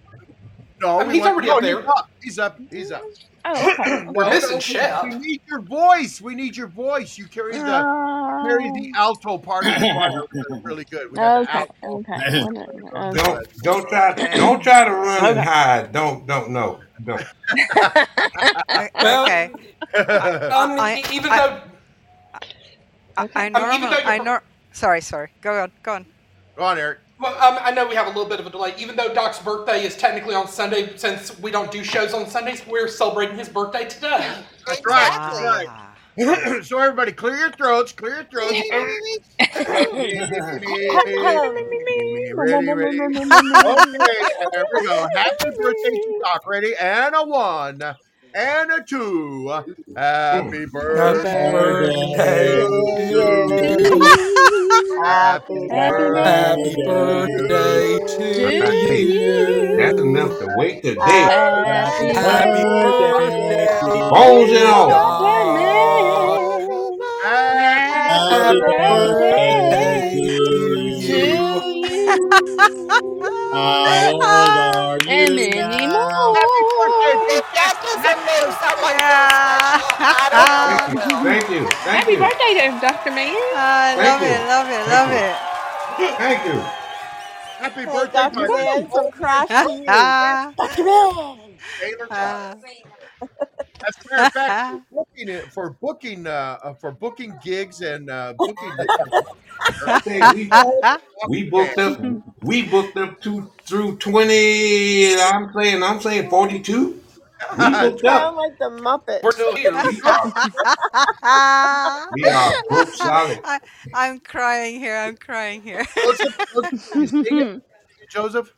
[SPEAKER 1] No,
[SPEAKER 3] Um,
[SPEAKER 1] we
[SPEAKER 3] he's
[SPEAKER 1] want-
[SPEAKER 3] already
[SPEAKER 1] no,
[SPEAKER 3] up there.
[SPEAKER 1] He's up. He's up. He's up.
[SPEAKER 7] Oh, okay.
[SPEAKER 3] We're
[SPEAKER 1] No,
[SPEAKER 3] missing
[SPEAKER 1] no,
[SPEAKER 3] Shep.
[SPEAKER 1] We need your voice. We need your voice. You carry the carry the
[SPEAKER 7] Oh,
[SPEAKER 1] alto part of the choir really- really good. We
[SPEAKER 7] okay, okay. What a- okay.
[SPEAKER 10] Don't don't try don't try to run and
[SPEAKER 7] Okay.
[SPEAKER 10] hide. Don't don't no don't.
[SPEAKER 3] Well,
[SPEAKER 9] okay
[SPEAKER 3] Um,
[SPEAKER 9] I-
[SPEAKER 3] even
[SPEAKER 9] I-
[SPEAKER 3] though
[SPEAKER 9] i, I
[SPEAKER 3] even
[SPEAKER 9] normal
[SPEAKER 3] though you're
[SPEAKER 9] i
[SPEAKER 3] pro-
[SPEAKER 9] nor sorry sorry go on go on
[SPEAKER 1] Go on, Eric.
[SPEAKER 3] Well, um, I know we have a little bit of a delay. Even though Doc's birthday is technically on Sunday, since we don't do shows on Sundays, we're celebrating his birthday today.
[SPEAKER 1] That's right. That's right. so everybody, clear your throats. Clear your throats. ready, ready. Okay, there we go. Happy birthday to Doc. Ready? And a one. And a two. Happy birthday.
[SPEAKER 3] birthday
[SPEAKER 1] Happy
[SPEAKER 3] Happy birthday to you.
[SPEAKER 10] That's enough to wait today.
[SPEAKER 7] Happy
[SPEAKER 3] Happy birthday.
[SPEAKER 10] Bones and all.
[SPEAKER 7] Happy birthday to you.
[SPEAKER 5] How old are you
[SPEAKER 7] And many more.
[SPEAKER 4] If that doesn't make someone feel
[SPEAKER 9] Yeah.
[SPEAKER 4] special, I don't know.
[SPEAKER 10] Thank you. Thank
[SPEAKER 7] Happy
[SPEAKER 10] you.
[SPEAKER 7] birthday to Dr. Man.
[SPEAKER 9] I
[SPEAKER 10] Thank
[SPEAKER 9] love
[SPEAKER 10] you.
[SPEAKER 9] it love it
[SPEAKER 10] Thank
[SPEAKER 9] love
[SPEAKER 10] you.
[SPEAKER 9] it
[SPEAKER 10] Thank you.
[SPEAKER 1] Happy
[SPEAKER 8] Hey,
[SPEAKER 1] birthday,
[SPEAKER 8] Dr. Man, some crash to you. Dr. Man.
[SPEAKER 1] Taylor. As a matter of fact, for booking it for booking uh, uh, for booking gigs and uh, booking
[SPEAKER 10] Hey, we, we booked up. We booked up to through twenty. I'm saying. I'm saying forty two. We booked up.
[SPEAKER 8] like the Muppet.
[SPEAKER 3] We're still here.
[SPEAKER 10] We are. We are booked solid.
[SPEAKER 9] I, I'm crying here. I'm crying here.
[SPEAKER 1] Joseph,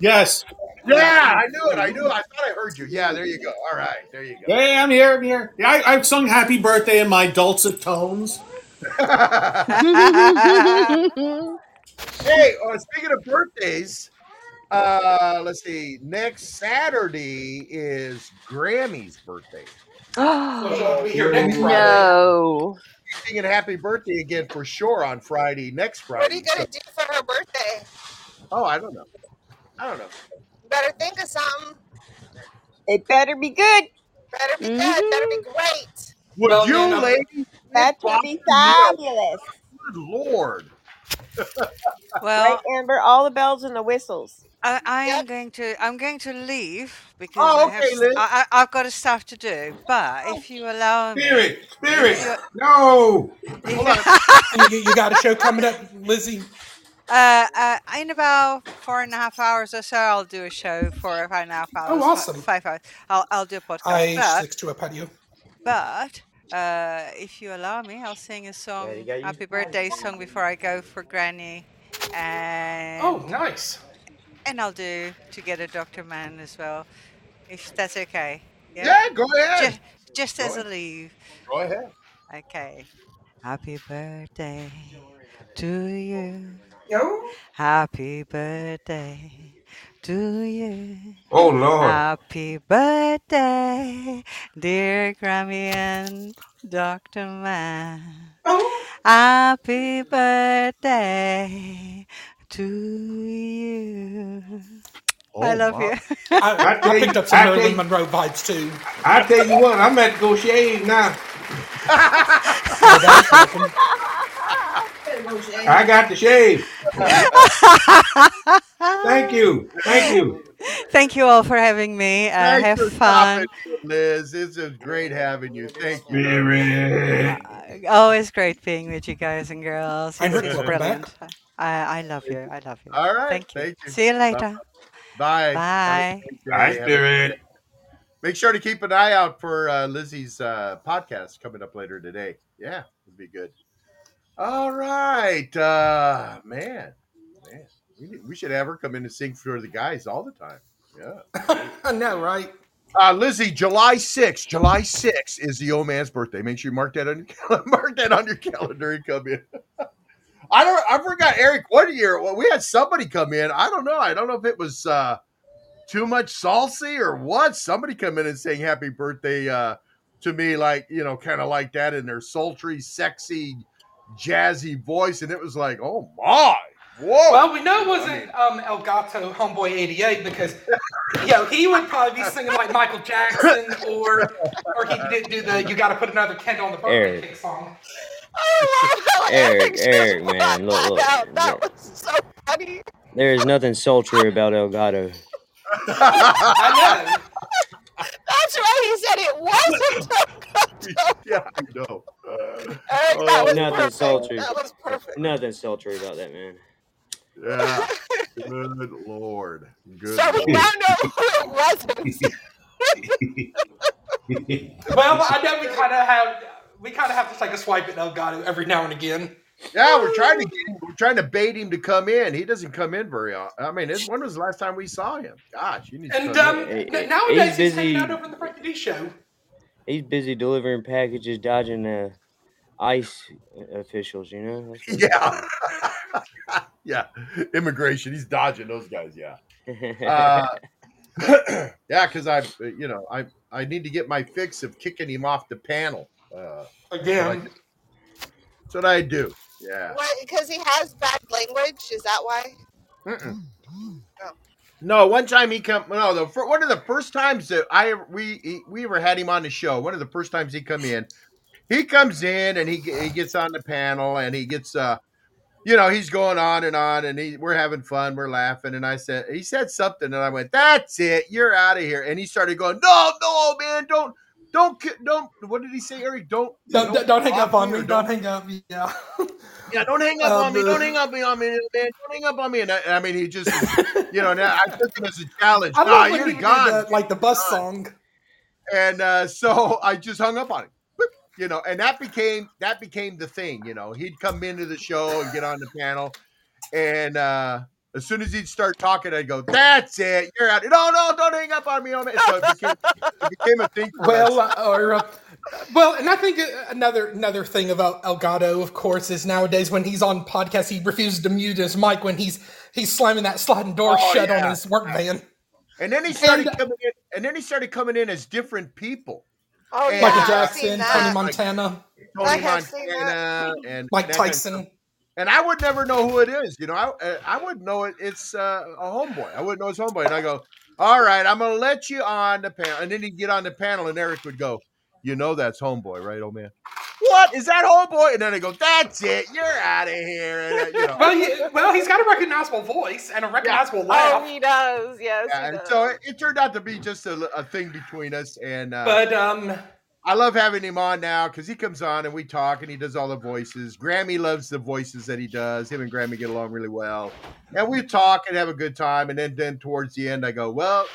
[SPEAKER 1] Joseph, can you sing it? Joseph?
[SPEAKER 5] Yes.
[SPEAKER 1] Yeah, I knew it. I knew it. I thought I heard you. Yeah, there you go. All right, there you go.
[SPEAKER 5] Hey, I'm here. I'm here. Yeah, I, I've sung "Happy Birthday" in my dulcet tones.
[SPEAKER 1] hey, uh, speaking of birthdays, uh, let's see. Next Saturday is Grammy's birthday.
[SPEAKER 3] So she'll be here next Friday.
[SPEAKER 7] no.
[SPEAKER 1] She's singing happy birthday again for sure on Friday, next Friday.
[SPEAKER 4] What are you gonna
[SPEAKER 1] So-
[SPEAKER 4] do for her birthday?
[SPEAKER 1] oh, I don't know. I don't know.
[SPEAKER 4] Better think of something.
[SPEAKER 8] It better be good.
[SPEAKER 4] Better be good. Mm-hmm. Better be great.
[SPEAKER 1] Would
[SPEAKER 3] Well,
[SPEAKER 1] you,
[SPEAKER 3] man, I'm-
[SPEAKER 1] ladies?
[SPEAKER 8] That would be fabulous.
[SPEAKER 1] Good Lord.
[SPEAKER 9] well,
[SPEAKER 8] Right, Amber? All the bells and the whistles.
[SPEAKER 9] I, I am going to I'm going to leave because
[SPEAKER 1] Oh,
[SPEAKER 9] I have
[SPEAKER 1] okay,
[SPEAKER 9] s-
[SPEAKER 1] Liz.
[SPEAKER 9] I, I, have got stuff to do. But oh. if you allow me,
[SPEAKER 10] Spirit, spirit. No.
[SPEAKER 1] Hold on.
[SPEAKER 3] you, you got a show coming up, Lizzie?
[SPEAKER 9] Uh, uh, in about four and a half hours or so, I'll do a show for five and a half hours.
[SPEAKER 3] Oh, awesome.
[SPEAKER 9] Five hours. I'll I'll do a podcast.
[SPEAKER 3] I
[SPEAKER 9] but
[SPEAKER 3] six to a patio.
[SPEAKER 9] but uh, if you allow me, I'll sing a song,
[SPEAKER 6] you gotta
[SPEAKER 9] happy birthday song before I go for Granny, and
[SPEAKER 3] Oh, nice.
[SPEAKER 9] and I'll do Together Doctor Man as well, if that's okay. Yeah.
[SPEAKER 1] Yeah, go ahead.
[SPEAKER 9] Just, just
[SPEAKER 1] Go
[SPEAKER 9] as a leave.
[SPEAKER 1] Go ahead.
[SPEAKER 9] Okay. Happy birthday to you.
[SPEAKER 3] Yo.
[SPEAKER 9] Happy birthday to you.
[SPEAKER 10] Oh Lord.
[SPEAKER 9] Happy birthday, dear Grammy and Dr. Man.
[SPEAKER 3] Oh.
[SPEAKER 9] Happy birthday to you. Oh, I love
[SPEAKER 1] wow.
[SPEAKER 9] you.
[SPEAKER 3] I,
[SPEAKER 10] I
[SPEAKER 3] I
[SPEAKER 10] tell you,
[SPEAKER 3] picked up some
[SPEAKER 10] I
[SPEAKER 3] Marilyn Monroe vibes too.
[SPEAKER 10] I tell you what, I'm at to go shave now. I got the shave. Thank you, thank you.
[SPEAKER 9] Thank you all for having me. Uh, have fun.
[SPEAKER 1] stopping, Liz. It's just great having you. Thank you.
[SPEAKER 10] Spirit.
[SPEAKER 9] Uh, always great being with you guys and girls.
[SPEAKER 3] And
[SPEAKER 9] It's,
[SPEAKER 3] Rick,
[SPEAKER 9] it's brilliant. I, I love you. I love you.
[SPEAKER 1] All right.
[SPEAKER 9] Thank you.
[SPEAKER 1] Thank you.
[SPEAKER 9] See you later.
[SPEAKER 1] Bye.
[SPEAKER 9] Bye.
[SPEAKER 10] Hi, Spirit.
[SPEAKER 1] Make sure to keep an eye out for uh, Lizzie's uh, podcast coming up later today. Yeah, it'll be good. All right, uh, man, man, we, we should have her come in and sing for the guys all the time. Yeah.
[SPEAKER 3] I know, right?
[SPEAKER 1] Uh, Lizzie, July 6th, July 6th is the old man's birthday. Make sure you mark that on your mark that on your calendar and come in. I don't. I forgot Eric. One year, well, we had somebody come in. I don't know. I don't know if it was uh, too much salsy or what. Somebody come in and saying happy birthday uh, to me, like you know, kind of like that in their sultry, sexy, jazzy voice, and it was like, oh my, whoa.
[SPEAKER 3] Well, we know it wasn't um, El Gato Homeboy 88 because, you know, he would probably be singing like Michael Jackson or or he did do the You Gotta Put Another Candle on the Birthday Cake song.
[SPEAKER 4] I love how
[SPEAKER 6] Eric,
[SPEAKER 4] Eric just
[SPEAKER 6] Eric,
[SPEAKER 4] brought
[SPEAKER 6] man, look, look,
[SPEAKER 4] out. That
[SPEAKER 6] look.
[SPEAKER 4] was so funny.
[SPEAKER 6] There is nothing sultry about Elgato.
[SPEAKER 3] I know.
[SPEAKER 4] That's right. He said it wasn't Elgato.
[SPEAKER 1] yeah, I know.
[SPEAKER 4] Eric,
[SPEAKER 1] Oh,
[SPEAKER 4] that was
[SPEAKER 6] Nothing
[SPEAKER 4] perfect.
[SPEAKER 6] sultry.
[SPEAKER 4] That was perfect.
[SPEAKER 6] Nothing sultry about that man.
[SPEAKER 1] Yeah. Good lord. Good
[SPEAKER 4] So we
[SPEAKER 1] lord.
[SPEAKER 4] now know who it wasn't.
[SPEAKER 3] Well, I know we kind of have we kind of have to take a swipe at El Gato every now and again.
[SPEAKER 1] Yeah, we're trying to get him, we're trying to bait him to come in. He doesn't come in very often. I mean, it's, when was the last time we saw him? Gosh, you need to
[SPEAKER 3] And
[SPEAKER 1] come
[SPEAKER 3] um,
[SPEAKER 1] in.
[SPEAKER 6] Hey,
[SPEAKER 3] nowadays
[SPEAKER 6] he's
[SPEAKER 3] he's hanging
[SPEAKER 6] busy.
[SPEAKER 3] out over in the Frankie D show.
[SPEAKER 6] He's busy delivering packages, dodging uh, ICE officials. You know. That's
[SPEAKER 1] Yeah. yeah. Immigration. He's dodging those guys. Yeah.
[SPEAKER 6] Uh,
[SPEAKER 1] Uh, yeah, because I, you know, I I need to get my fix of kicking him off the panel. Uh,
[SPEAKER 3] Again.
[SPEAKER 1] that's what I do. Yeah.
[SPEAKER 4] What? Because he has bad language? Is that why?
[SPEAKER 1] Mm-mm.
[SPEAKER 4] Oh.
[SPEAKER 1] No, one time he come. No, the one of the first times that I we he, we ever had him on the show. One of the first times he come in, he comes in and he he gets on the panel and he gets uh, you know, he's going on and on and he we're having fun, we're laughing, and I said he said something and I went, "That's it, you're out of here." And he started going, "No, no, man, don't." Don't don't. What did he say, Eric? Don't
[SPEAKER 3] Don't, don't, don't hang up on me.
[SPEAKER 1] or
[SPEAKER 3] Don't hang up. Yeah.
[SPEAKER 1] yeah, don't hang up
[SPEAKER 3] Um,
[SPEAKER 1] on me. Don't hang up on me, man. Don't hang up on me. And I, I mean, he just, you know, now I took him as a challenge.
[SPEAKER 3] I
[SPEAKER 1] Nah, you're gone.
[SPEAKER 3] the, like the bus song.
[SPEAKER 1] and uh, so I just hung up on him. You know, and that became that became the thing. You know, he'd come into the show and get on the panel, and uh, as soon as he'd start talking, I'd go, "That's it, you're out." No, no, don't hang up on me. on me. So it became, it became a thing. For
[SPEAKER 3] Well,
[SPEAKER 1] us.
[SPEAKER 3] uh, or uh, well, and I think uh, another another thing about Elgato, of course, is nowadays when he's on podcasts, he refuses to mute his mic when he's he's slamming that sliding door
[SPEAKER 1] Oh,
[SPEAKER 3] shut
[SPEAKER 1] yeah.
[SPEAKER 3] on his work van.
[SPEAKER 1] and then he started
[SPEAKER 3] and-
[SPEAKER 1] coming in, and then he started coming in as different people.
[SPEAKER 4] Oh,
[SPEAKER 1] And-
[SPEAKER 4] yeah.
[SPEAKER 3] Michael
[SPEAKER 4] I've
[SPEAKER 3] Jackson,
[SPEAKER 4] seen
[SPEAKER 3] Tony. Montana,
[SPEAKER 4] I
[SPEAKER 1] Tony
[SPEAKER 4] have seen
[SPEAKER 1] Montana and
[SPEAKER 3] Mike
[SPEAKER 1] that kind.
[SPEAKER 3] Tyson.
[SPEAKER 1] And I would never know who it is. You know, I uh, I wouldn't know it. It's uh, a homeboy. I wouldn't know it's homeboy. And I go, all right, I'm gonna let you on the panel. And then he'd get on the panel, and Eric would go, you know, that's homeboy, right, old man? What is that homeboy? And then I go, that's it. You're out of here. And, uh, you know,
[SPEAKER 3] Well, yeah, well, he's got a recognizable voice and a recognizable
[SPEAKER 4] Oh,
[SPEAKER 3] laugh.
[SPEAKER 4] Oh, he does. Yes,
[SPEAKER 1] yeah,
[SPEAKER 4] he does.
[SPEAKER 1] so it, it turned out to be just a, a thing between us. And uh,
[SPEAKER 3] But um,
[SPEAKER 1] I love having him on now because he comes on and we talk and he does all the voices. Grammy loves the voices that he does. Him and Grammy get along really well. And we talk and have a good time. And then, then towards the end, I go, Well,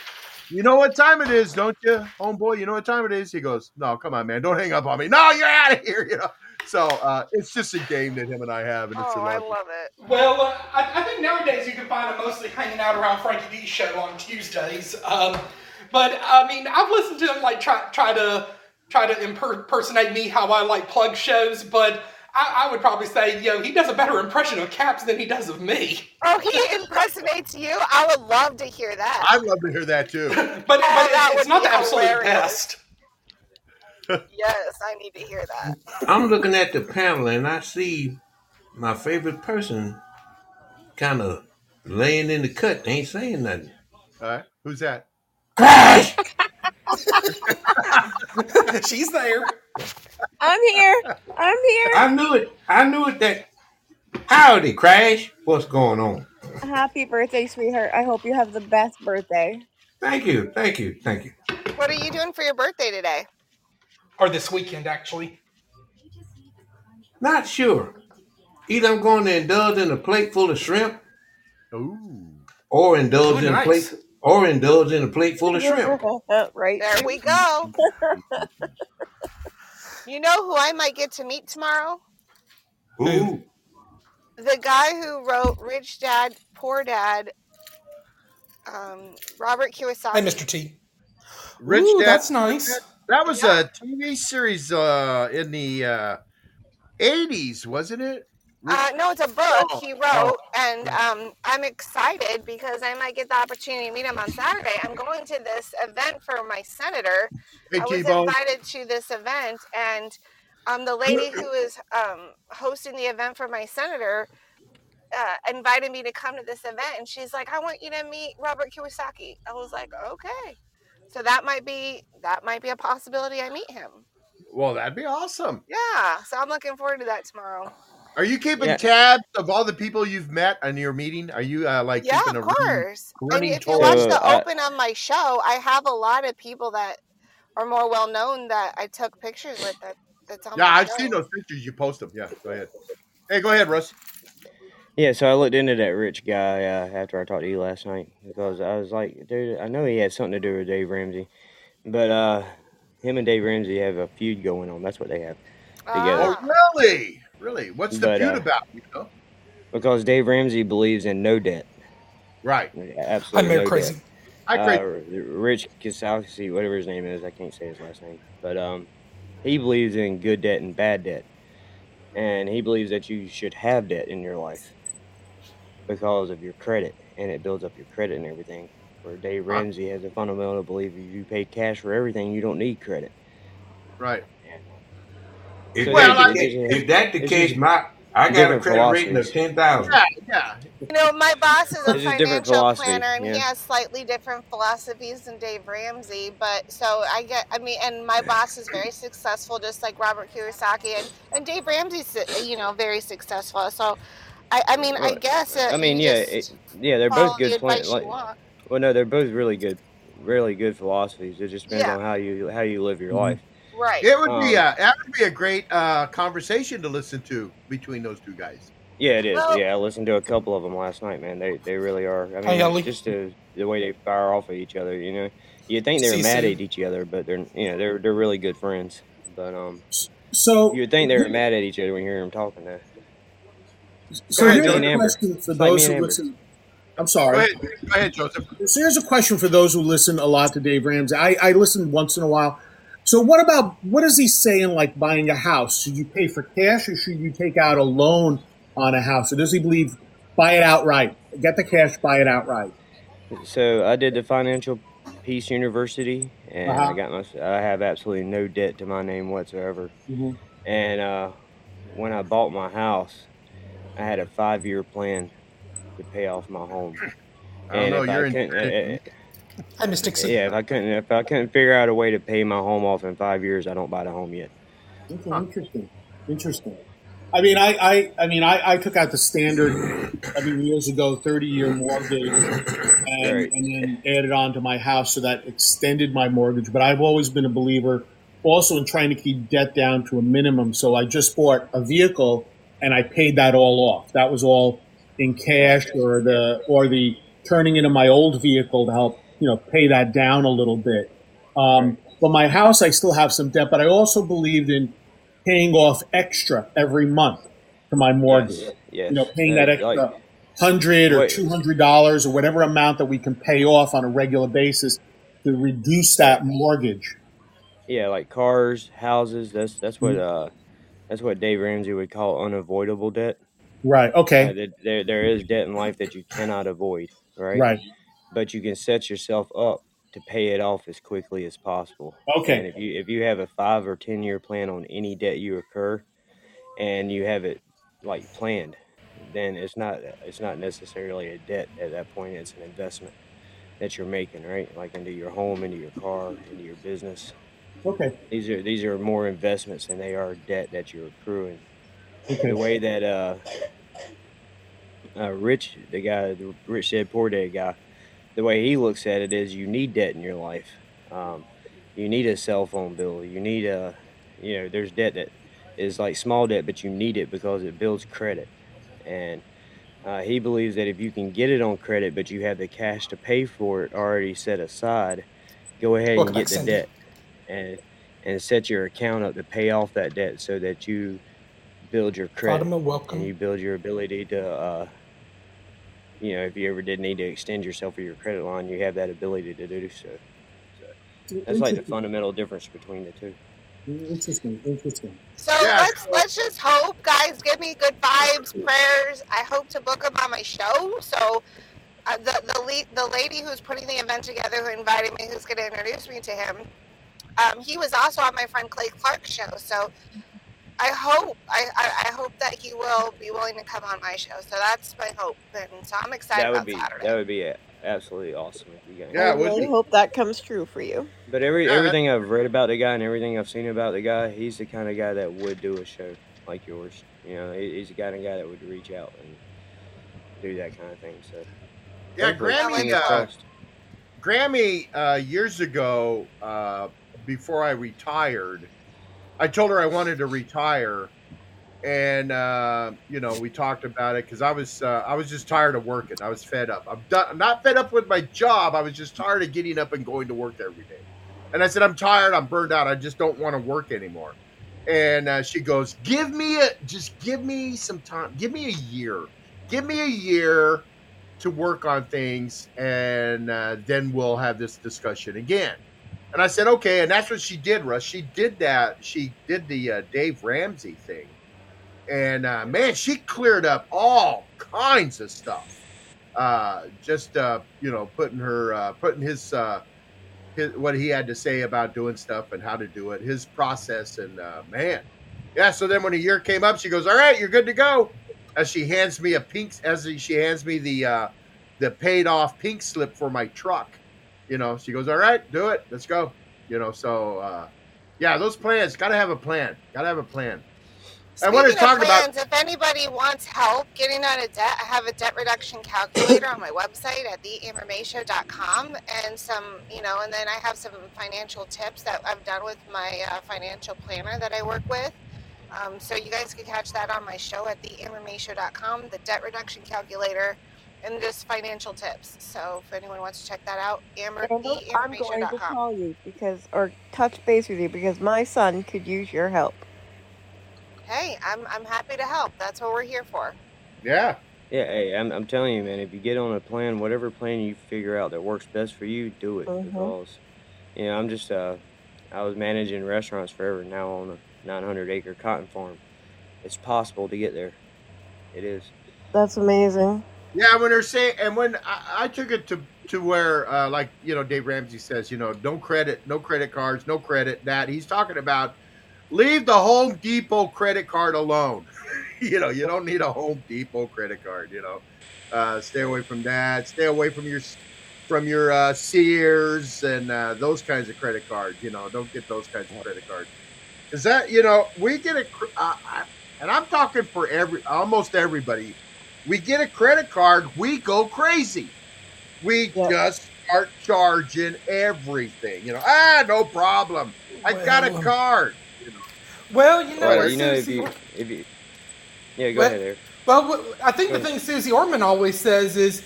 [SPEAKER 1] you know what time it is, don't you, homeboy? You know what time it is? He goes, No, come on, man. Don't hang up on me. No, you're out of here. You know. So uh, it's just a game that him and I have. And it's a
[SPEAKER 4] oh, I
[SPEAKER 1] lot.
[SPEAKER 4] love it.
[SPEAKER 3] well, uh, I, I think nowadays you can find him mostly hanging out around Frankie D's show on Tuesdays. Um, but I mean, I've listened to him like try try to try to impersonate me how I like plug shows, but. I, I would probably say, you know, he does a better impression of Caps than he does of me.
[SPEAKER 4] Oh, he impersonates you? I would love to hear that.
[SPEAKER 1] I'd love to hear that too.
[SPEAKER 3] But, but
[SPEAKER 4] that
[SPEAKER 3] it's, it's not
[SPEAKER 4] be
[SPEAKER 3] the absolute
[SPEAKER 4] hilarious.
[SPEAKER 3] best.
[SPEAKER 4] Yes, I need to hear that.
[SPEAKER 10] I'm looking at the panel and I see my favorite person kind of laying in the cut, ain't saying nothing.
[SPEAKER 1] All right. Who's that?
[SPEAKER 10] Crash!
[SPEAKER 3] She's there.
[SPEAKER 8] I'm here. I'm here.
[SPEAKER 10] I knew it. I knew it that. Howdy, Crash. What's going on?
[SPEAKER 8] Happy birthday, sweetheart. I hope you have the best birthday.
[SPEAKER 10] Thank you. Thank you. Thank you.
[SPEAKER 4] What are you doing for your birthday today?
[SPEAKER 3] Or this weekend, actually.
[SPEAKER 10] Not sure. Either I'm going to indulge in a plate full of shrimp
[SPEAKER 1] Ooh.
[SPEAKER 10] or indulge
[SPEAKER 3] Ooh,
[SPEAKER 10] in a plate or indulge in a plate full of shrimp.
[SPEAKER 8] right.
[SPEAKER 4] There we go. you know who I might get to meet tomorrow?
[SPEAKER 10] Ooh.
[SPEAKER 4] The guy who wrote Rich Dad, Poor Dad, um, Robert Kiyosaki.
[SPEAKER 3] Hi, Mr. T.
[SPEAKER 1] Rich
[SPEAKER 3] Ooh,
[SPEAKER 1] Dad.
[SPEAKER 3] that's nice.
[SPEAKER 1] That was
[SPEAKER 4] Yeah.
[SPEAKER 1] a TV series uh, in the uh, 80s, wasn't it?
[SPEAKER 4] Uh, no, it's a book
[SPEAKER 1] Oh,
[SPEAKER 4] he wrote,
[SPEAKER 1] oh.
[SPEAKER 4] and um, I'm excited because I might get the opportunity to meet him on Saturday. I'm going to this event for my senator.
[SPEAKER 1] Hey,
[SPEAKER 4] I was invited to this event, and um, the lady who is um, hosting the event for my senator uh, invited me to come to this event, and she's like, "I want you to meet Robert Kiyosaki." I was like, "Okay." So that might be that might be a possibility. I meet him.
[SPEAKER 1] Well, that'd be awesome.
[SPEAKER 4] Yeah, so I'm looking forward to that tomorrow.
[SPEAKER 1] Are you keeping
[SPEAKER 6] Yeah.
[SPEAKER 1] tabs of all the people you've met on your meeting? Are you uh, like
[SPEAKER 4] Yeah,
[SPEAKER 1] keeping
[SPEAKER 4] of
[SPEAKER 1] a running-
[SPEAKER 4] course. And
[SPEAKER 1] running
[SPEAKER 4] if you watch the
[SPEAKER 6] I-
[SPEAKER 4] open of my show, I have a lot of people that are more well known that I took pictures with. That that's on
[SPEAKER 1] Yeah,
[SPEAKER 4] my
[SPEAKER 1] I've
[SPEAKER 4] show.
[SPEAKER 1] seen those pictures. You post them. Yeah, go ahead. Hey, go ahead, Russ.
[SPEAKER 6] Yeah, so I looked into that rich guy uh, after I talked to you last night because I was like, dude, I know he had something to do with Dave Ramsey, but uh, him and Dave Ramsey have a feud going on. That's what they have together.
[SPEAKER 4] Ah,
[SPEAKER 1] Oh, really? Really? What's the
[SPEAKER 6] But,
[SPEAKER 1] feud
[SPEAKER 6] uh,
[SPEAKER 1] about? You know?
[SPEAKER 6] Because Dave Ramsey believes in no debt,
[SPEAKER 1] Right.
[SPEAKER 6] absolutely
[SPEAKER 3] I'm
[SPEAKER 6] no
[SPEAKER 3] Crazy.
[SPEAKER 6] debt.
[SPEAKER 1] I
[SPEAKER 6] Uh. Rich Kiyosaki, whatever his name is, I can't say his last name, but um, he believes in good debt and bad debt, and he believes that you should have debt in your life because of your credit, and it builds up your credit and everything. Where Dave Ramsey has a fundamental belief if you pay cash for everything, you don't need credit.
[SPEAKER 1] right.
[SPEAKER 10] If,
[SPEAKER 6] So
[SPEAKER 1] Well,
[SPEAKER 10] that,
[SPEAKER 1] I-
[SPEAKER 10] the case, if that the case, my I got a
[SPEAKER 6] different
[SPEAKER 10] credit rating of ten thousand.
[SPEAKER 1] Yeah, yeah.
[SPEAKER 4] you know, my boss is a
[SPEAKER 6] It's
[SPEAKER 4] financial planner, and he has slightly different philosophies than Dave Ramsey. But so I get, I mean, and my boss is very successful, just like Robert Kiyosaki, and and Dave Ramsey's, you know, very successful. So, I, I mean, I guess uh,
[SPEAKER 6] I mean, yeah, it, yeah, they're
[SPEAKER 4] follow
[SPEAKER 6] both
[SPEAKER 4] the
[SPEAKER 6] good. Plan- like, well, no, they're both really good, really good philosophies. It just depends
[SPEAKER 4] Yeah.
[SPEAKER 6] on how you how you live your
[SPEAKER 5] Mhm.
[SPEAKER 6] life.
[SPEAKER 4] Right.
[SPEAKER 1] It would be
[SPEAKER 6] Um,
[SPEAKER 1] a that would be a great uh, conversation to listen to between those two guys.
[SPEAKER 6] Yeah, it is.
[SPEAKER 4] Well-
[SPEAKER 6] yeah, I listened to a couple of them last night, man. They they really are. I mean,
[SPEAKER 3] Hey, Ellie.
[SPEAKER 6] just the the way they fire off at each other. You know, you'd think they were mad at each other, but they're you know they're they're really good friends. But um,
[SPEAKER 5] So,
[SPEAKER 6] you'd think they're mad at each other when you hear them talking. Though.
[SPEAKER 5] so
[SPEAKER 1] ahead,
[SPEAKER 5] here's a
[SPEAKER 6] Amber.
[SPEAKER 5] question for
[SPEAKER 6] It's like
[SPEAKER 5] those who
[SPEAKER 6] Amber.
[SPEAKER 5] listen. I'm
[SPEAKER 1] Go
[SPEAKER 5] sorry.
[SPEAKER 1] ahead, go ahead, Joseph.
[SPEAKER 5] So here's a question for those who listen a lot to Dave Ramsey. I, I listen once in a while. So what about what does he say in like buying a house? Should you pay for cash or should you take out a loan on a house? Or does he believe buy it outright? Get the cash, buy it outright.
[SPEAKER 6] So I did the Financial Peace University, and
[SPEAKER 5] Uh-huh.
[SPEAKER 6] I got my. I have absolutely no debt to my name whatsoever.
[SPEAKER 5] Mhm.
[SPEAKER 6] And uh, when I bought my house, I had a five-year plan to pay off my home.
[SPEAKER 1] I don't
[SPEAKER 6] And
[SPEAKER 1] know. You're
[SPEAKER 6] I
[SPEAKER 1] in.
[SPEAKER 6] Couldn't, uh,
[SPEAKER 3] Hi,
[SPEAKER 6] yeah, if I couldn't, if I couldn't figure out a way to pay my home off in five years, I don't buy the home yet.
[SPEAKER 5] Okay, interesting. Interesting. I mean, I, I, I mean, I, I took out the standard. I mean, years ago, thirty-year mortgage, and,
[SPEAKER 6] Right.
[SPEAKER 5] and then added on to my house, so that extended my mortgage. But I've always been a believer, also in trying to keep debt down to a minimum. So I just bought a vehicle, and I paid that all off. That was all in cash, or the or the turning into my old vehicle to help you know pay that down a little bit. Um, but my house, I still have some debt, but I also believed in paying off extra every month to my mortgage.
[SPEAKER 6] Yes, yes.
[SPEAKER 5] You know, paying
[SPEAKER 6] Uh,
[SPEAKER 5] that extra
[SPEAKER 6] like-
[SPEAKER 5] hundred or two hundred dollars or whatever amount that we can pay off on a regular basis to reduce that mortgage.
[SPEAKER 6] yeah, like cars, houses. That's that's what
[SPEAKER 5] Mm-hmm.
[SPEAKER 6] uh, that's what Dave Ramsey would call unavoidable debt.
[SPEAKER 5] Right. Okay.
[SPEAKER 6] there there is debt in life that you cannot avoid, right?
[SPEAKER 5] Right.
[SPEAKER 6] But you can set yourself up to pay it off as quickly as possible. And
[SPEAKER 5] Okay.
[SPEAKER 6] if you if you have a five or ten year plan on any debt you incur, and you have it like planned, then it's not it's not necessarily a debt at that point. It's an investment. that you're making, right? Like into your home, into your car, into your business.
[SPEAKER 5] Okay.
[SPEAKER 6] These are these are more investments than they are debt that you're accruing.
[SPEAKER 5] Okay.
[SPEAKER 6] The way that uh, uh, Rich, the guy, the Rich Dad Poor Dad guy, the way he looks at it is you need debt in your life. Um, you need a cell phone bill. You need a, you know, there's debt that is like small debt, but you need it because it builds credit. And uh, he believes that if you can get it on credit, but you have the cash to pay for it already set aside, go ahead
[SPEAKER 3] Welcome
[SPEAKER 6] and get the debt and and set your account up to pay off that debt so that you build your credit
[SPEAKER 3] Fatima,
[SPEAKER 6] and you build your ability to uh, you know if you ever did need to extend yourself or your credit line you have that ability to do so so that's like the fundamental difference between the two
[SPEAKER 5] Interesting. Interesting.
[SPEAKER 4] So
[SPEAKER 1] Yeah,
[SPEAKER 4] let's let's just hope, guys. Give me good vibes, prayers. I hope to book him on my show. So uh, the the lead, the lady who's putting the event together, who invited me, who's going to introduce me to him, um, he was also on my friend Clay Clark's show. So I hope I, I, I hope that he will be willing to come on my show. So that's my hope, and so I'm excited
[SPEAKER 6] that would
[SPEAKER 4] about
[SPEAKER 6] be
[SPEAKER 4] Saturday.
[SPEAKER 6] that would be a- absolutely awesome if you guys
[SPEAKER 1] Yeah,
[SPEAKER 8] I
[SPEAKER 1] would
[SPEAKER 8] really
[SPEAKER 1] be.
[SPEAKER 8] hope that comes true for you.
[SPEAKER 6] but every
[SPEAKER 1] Yeah,
[SPEAKER 6] everything I've read about the guy and everything I've seen about the guy he's the kind of guy that would do a show like yours you know he's the kind of guy that would reach out and do that kind of thing so
[SPEAKER 1] Yeah, Grammy. Uh. Grammy, uh, years ago, uh, before I retired, I told her I wanted to retire, and uh, you know we talked about it because I was uh, I was just tired of working. I was fed up. I'm done. I'm not fed up with my job. I was just tired of getting up and going to work every day. And I said I'm tired. I'm burned out. I just don't want to work anymore. And uh, she goes, "Give me a just give me some time. Give me a year. Give me a year." to work on things and uh, then we'll have this discussion again and i said okay. And that's what she did russ. She did that. She did the uh, dave ramsey thing. And uh, man she cleared up all kinds of stuff. Uh, just uh, you know putting her uh, putting his, uh, his what he had to say about doing stuff and how to do it his process. And man. Yeah so then when a year came up she goes all right you're good to go. As she hands me a pink as she hands me the the paid off pink slip for my truck you know she goes all right do it. Let's go. You know so uh yeah those plans gotta have a plan. Gotta have a plan. I wanted to
[SPEAKER 4] Speaking
[SPEAKER 1] talk
[SPEAKER 4] of
[SPEAKER 1] about-
[SPEAKER 4] plans, if anybody wants help getting out of debt, I have a debt reduction calculator on my website at theammermayshow.com and some, you know, and then I have some financial tips that I've done with my uh, financial planner that I work with. Um, so you guys can catch that on my show at theammermayshow.com, the debt reduction calculator, and just financial tips. So if anyone wants to check that out, amber,
[SPEAKER 8] Randall, I'm going to call you because, or touch base with you because my son could use your help.
[SPEAKER 4] Hey, I'm, I'm happy to help. That's what we're here for.
[SPEAKER 1] yeah
[SPEAKER 6] Yeah, hey, I'm, I'm telling you, man, if you get on a plan, whatever plan you figure out that works best for you, do it.
[SPEAKER 8] Mhm.
[SPEAKER 6] Because, you know, I'm just, uh, I was managing restaurants forever, now on a 900 acre cotton farm. It's possible to get there. It is.
[SPEAKER 8] That's amazing.
[SPEAKER 1] Yeah, when they're saying, and when I, I took it to to where, uh, like you know, Dave Ramsey says, you know, no credit, no credit cards, no credit. That he's talking about, leave the Home Depot credit card alone. you know, you don't need a Home Depot credit card. You know, uh, stay away from that. Stay away from your from your uh, Sears and uh, those kinds of credit cards. You know, don't get those kinds of credit cards. Is that you know we get a, uh, I, and I'm talking for every almost everybody we get a credit card, we go crazy. We
[SPEAKER 8] Yep.
[SPEAKER 1] just start charging everything. You know, ah, no problem. I got a card. You know,
[SPEAKER 3] Well, you know,
[SPEAKER 6] Well, you know, if you, if you, yeah, go
[SPEAKER 3] What?
[SPEAKER 6] ahead there.
[SPEAKER 3] well, I think the
[SPEAKER 6] Go
[SPEAKER 3] thing Susie Orman always says is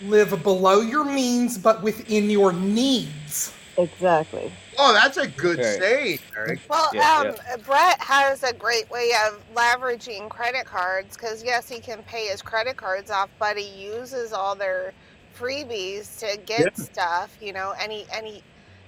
[SPEAKER 3] live below your means, but within your needs.
[SPEAKER 8] Exactly.
[SPEAKER 1] Oh, that's a good
[SPEAKER 6] Right.
[SPEAKER 1] saying, Eric.
[SPEAKER 4] Well,
[SPEAKER 6] Yeah,
[SPEAKER 4] um, Brett has a great way of leveraging credit cards because yes, he can pay his credit cards off, but he uses all their freebies to get
[SPEAKER 1] Yeah.
[SPEAKER 4] stuff. You know, and he and he.